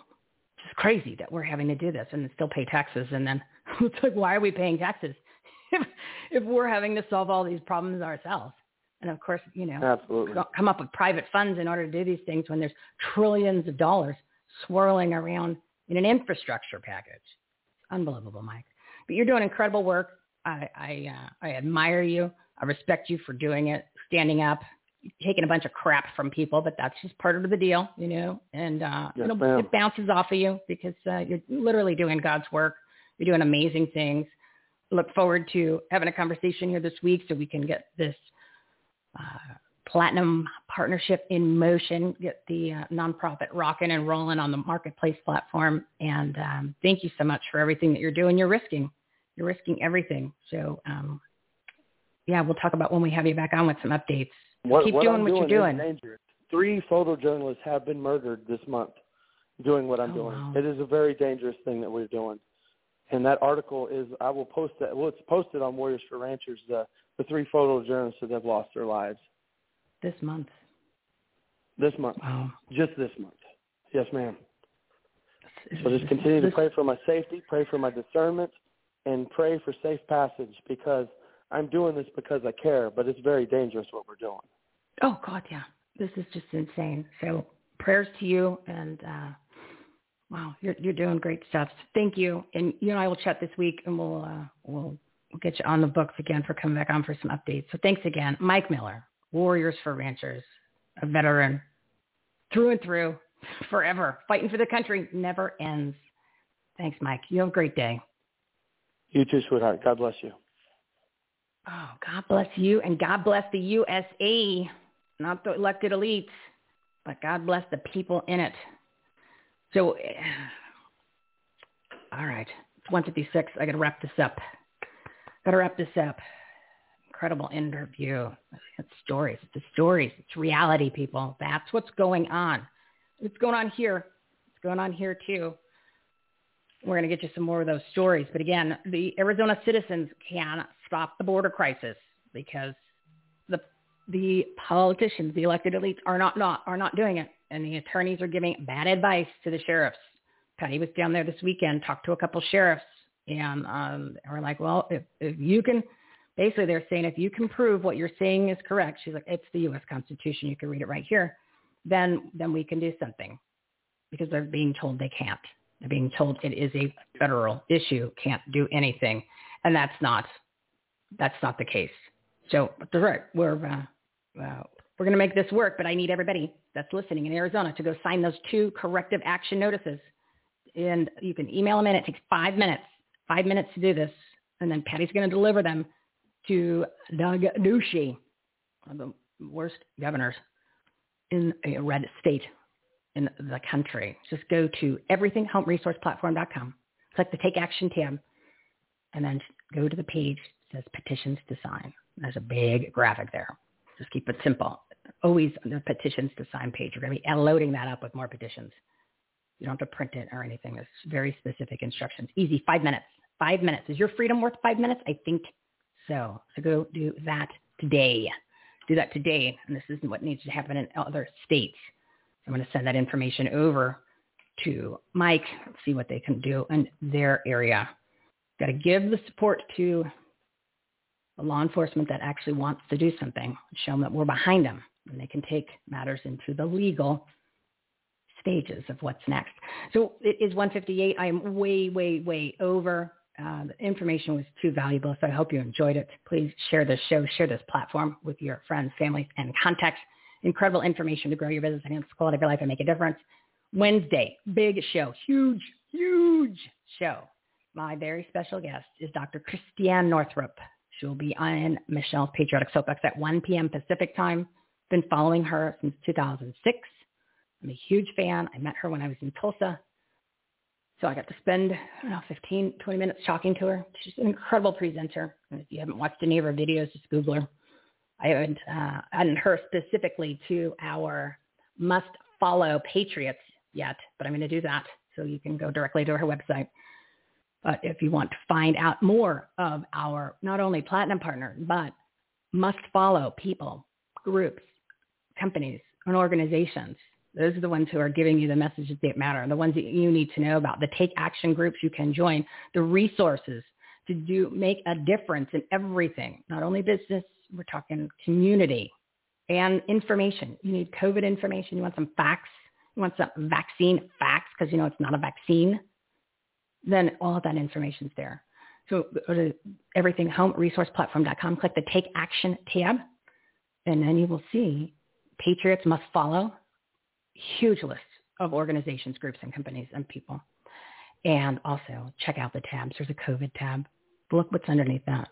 It's just crazy that we're having to do this and still pay taxes and then *laughs* it's like why are we paying taxes *laughs* if if we're having to solve all these problems ourselves? And of course, you know, Absolutely. come up with private funds in order to do these things when there's trillions of dollars swirling around in an infrastructure package. Unbelievable, Mike. But you're doing incredible work. I I, uh, I admire you. I respect you for doing it, standing up, taking a bunch of crap from people, but that's just part of the deal, you know. And uh, yes, it bounces off of you because uh, you're literally doing God's work. You're doing amazing things. Look forward to having a conversation here this week so we can get this uh, platinum partnership in motion, get the uh, nonprofit rocking and rolling on the marketplace platform. And um, thank you so much for everything that you're doing. You're risking, you're risking everything. So um, yeah, we'll talk about when we have you back on with some updates. What, Keep what doing I'm what doing you're doing. Dangerous. Three photojournalists have been murdered this month doing what I'm oh, doing. Wow. It is a very dangerous thing that we're doing. And that article is, I will post that. Well, it's posted on Warriors for Ranchers, the, the three photojournalists that have lost their lives. This month. This month. Wow. Just this month. Yes, ma'am. So just continue to pray for my safety, pray for my discernment, and pray for safe passage because I'm doing this because I care, but it's very dangerous what we're doing. Oh God, yeah. This is just insane. So prayers to you and uh wow, you're you're doing great stuff. Thank you. And you and I will chat this week and we'll uh we'll we'll get you on the books again for coming back on for some updates. So thanks again. Mike Miller, Warriors for Ranchers, a veteran through and through, forever. Fighting for the country never ends. Thanks, Mike. You have a great day. You too, sweetheart. God bless you. Oh, God bless you and God bless the USA, not the elected elites, but God bless the people in it. So, *sighs* all right, it's 156. I got to wrap this up. Got to wrap this up. Incredible interview. It's stories. It's the stories. It's reality, people. That's what's going on. It's going on here? It's going on here too? We're going to get you some more of those stories. But again, the Arizona citizens can stop the border crisis because the the politicians, the elected elites, are not, not are not doing it, and the attorneys are giving bad advice to the sheriffs. Patty was down there this weekend, talked to a couple sheriffs, and um, we're like, well, if, if you can, basically they're saying if you can prove what you're saying is correct, she's like, it's the U.S. Constitution, you can read it right here, then then we can do something, because they're being told they can't. They're being told it is a federal issue, can't do anything, and that's not that's not the case. So right. We're uh, uh, we're going to make this work, but I need everybody that's listening in Arizona to go sign those two corrective action notices. And you can email them in. It takes five minutes, five minutes to do this. And then Patty's going to deliver them to Doug Ducey, one of the worst governors in a red state in the country. Just go to everythinghomeresourceplatform.com. Click the Take Action tab, and then go to the page that says Petitions to Sign. There's a big graphic there. Just keep it simple. Always on the Petitions to Sign page. We're going to be loading that up with more petitions. You don't have to print it or anything. There's very specific instructions. Easy, five minutes. Five minutes. Is your freedom worth five minutes? I think so. So go do that today. Do that today. And this isn't what needs to happen in other states. I'm going to send that information over to Mike, see what they can do in their area. Got to give the support to the law enforcement that actually wants to do something, show them that we're behind them, and they can take matters into the legal stages of what's next. So it is 158. I am way, way, way over. Uh, the information was too valuable, so I hope you enjoyed it. Please share this show, share this platform with your friends, families, and contacts. Incredible information to grow your business, enhance the quality of your life, and make a difference. Wednesday, big show, huge, huge show. My very special guest is Dr. Christiane Northrup. She'll be on Michele's Patriotic Soapbox at 1 p.m. Pacific time, been following her since 2006. I'm a huge fan. I met her when I was in Tulsa. So I got to spend, I don't know, 15, 20 minutes talking to her. She's an incredible presenter. And if you haven't watched any of her videos, just Google her. I haven't uh, added her specifically to our must follow Patriots yet, but I'm going to do that. So you can go directly to her website. But if you want to find out more of our not only platinum partner, but must follow people, groups, companies, and organizations, those are the ones who are giving you the messages that matter, the ones that you need to know about, the take action groups you can join, the resources to do make a difference in everything, not only business, we're talking community and information. You need COVID information. You want some facts. You want some vaccine facts because you know it's not a vaccine. Then all of that information's there. So go to everythinghomeresourceplatform.com, click the Take Action tab, and then you will see Patriots Must Follow, huge list of organizations, groups, and companies and people. And also check out the tabs. There's a COVID tab. Look what's underneath that.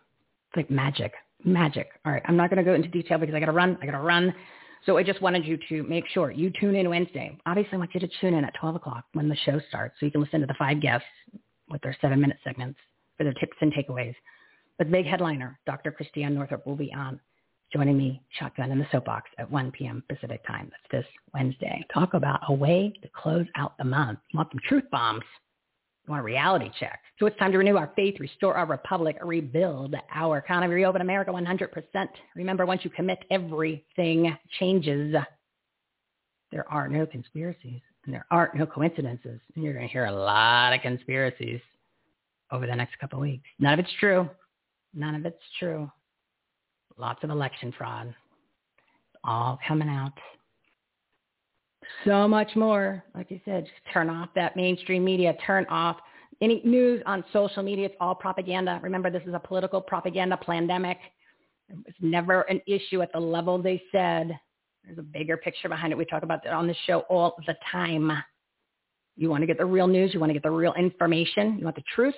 It's like magic magic. All right, I'm not going to go into detail because I got to run. I got to run. So I just wanted you to make sure you tune in Wednesday. Obviously, I want you to tune in at 12 o'clock when the show starts so you can listen to the five guests with their seven-minute segments for their tips and takeaways. But the big headliner, Dr. Christiane Northrup, will be on joining me shotgun in the soapbox at 1 p.m. Pacific time. That's this Wednesday. Talk about a way to close out the month. You want some truth bombs? You want a reality check? So it's time to renew our faith, restore our republic, rebuild our economy, reopen America 100%. Remember, once you commit, everything changes. There are no conspiracies and there aren't no coincidences. And you're going to hear a lot of conspiracies over the next couple of weeks. None of it's true. None of it's true. Lots of election fraud. All coming out. So much more. Like you said, just turn off that mainstream media. Turn off any news on social media, it's all propaganda. Remember, this is a political propaganda pandemic. It's never an issue at the level they said. There's a bigger picture behind it. We talk about that on the show all the time. You want to get the real news. You want to get the real information. You want the truth.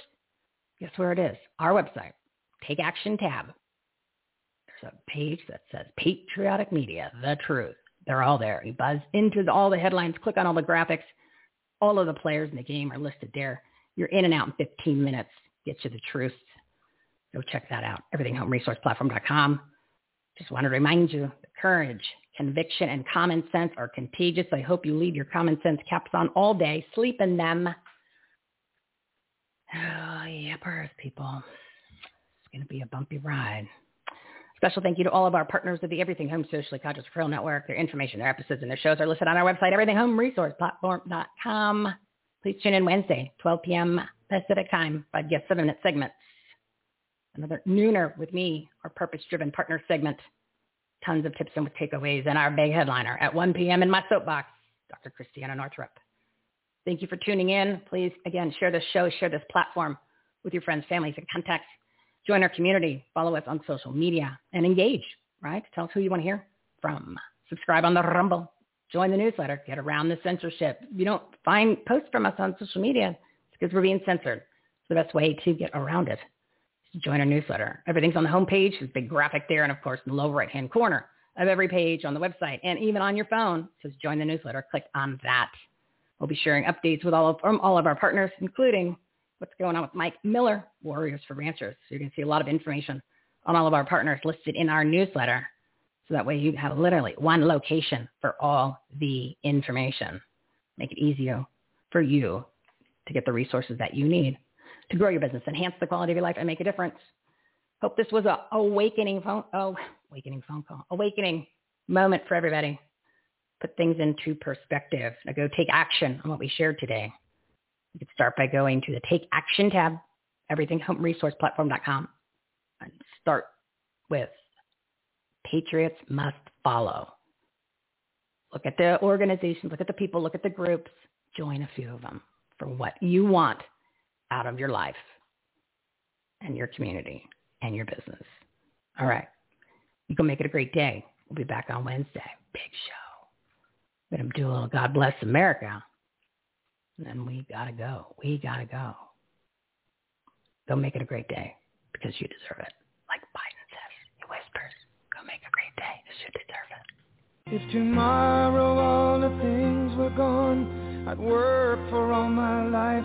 Guess where it is? Our website. Take Action tab. A page that says Patriotic Media, the truth. They're all there. You buzz into the, all the headlines, click on all the graphics. All of the players in the game are listed there. You're in and out in 15 minutes. Get you the truth. Go check that out. EverythingHomeResourcePlatform.com. Just want to remind you courage, conviction, and common sense are contagious. I hope you leave your common sense caps on all day. Sleep in them. *sighs* Oh, yeah, birth people. It's going to be a bumpy ride. Special thank you to all of our partners of the Everything Home Socially Conscious Referral Network. Their information, their episodes, and their shows are listed on our website, everythinghomeresourceplatform.com. Please tune in Wednesday, 12 p.m. Pacific time, five guest seven-minute segments. Another nooner with me, our purpose-driven partner segment. Tons of tips and takeaways, and our big headliner at 1 p.m. in my soapbox, Dr. Christiane Northrup. Thank you for tuning in. Please, again, share this show, share this platform with your friends, families, and contacts. Join our community. Follow us on social media and engage, right? Tell us who you want to hear from. Subscribe on the Rumble join the newsletter, get around the censorship. If you don't find posts from us on social media, it's because we're being censored. It's the best way to get around it. Join our newsletter. Everything's on the homepage. There's a big graphic there. And of course, in the lower right-hand corner of every page on the website and even on your phone, says join the newsletter. Click on that. We'll be sharing updates with all of, from all of our partners, including what's going on with Mike Miller, Warriors for Ranchers. So going to see a lot of information on all of our partners listed in our newsletter. So that way you have literally one location for all the information. Make it easier for you to get the resources that you need to grow your business, enhance the quality of your life, and make a difference. Hope this was a awakening phone, oh, awakening phone call, awakening moment for everybody. Put things into perspective. Now go take action on what we shared today. You can start by going to the Take Action tab, everythinghomeresourceplatform.com, and start with Patriots must follow. Look at the organizations, look at the people, look at the groups. Join a few of them for what you want out of your life and your community and your business. All right. You can make it a great day. We'll be back on Wednesday. Big show. Going to do a little God Bless America. And then we got to go. We got to go. Go make it a great day because you deserve it. Like Biden says, he whispers. Go make a great day. You deserve it. If tomorrow all the things were gone, I'd work for all my life.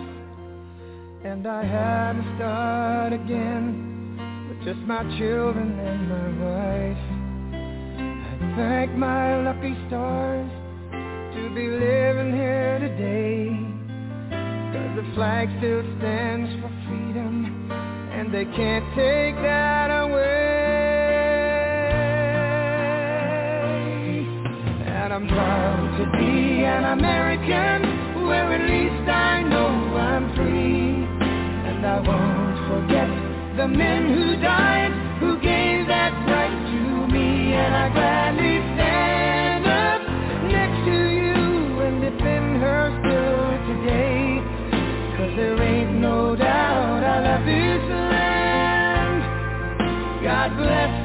And I had to start again with just my children and my wife. I thank my lucky stars to be living here today. The flag still stands for freedom, and they can't take that away. And I'm proud to be an American, where at least I know I'm free. And I won't forget the men who died, who gave that right to me. And I gladly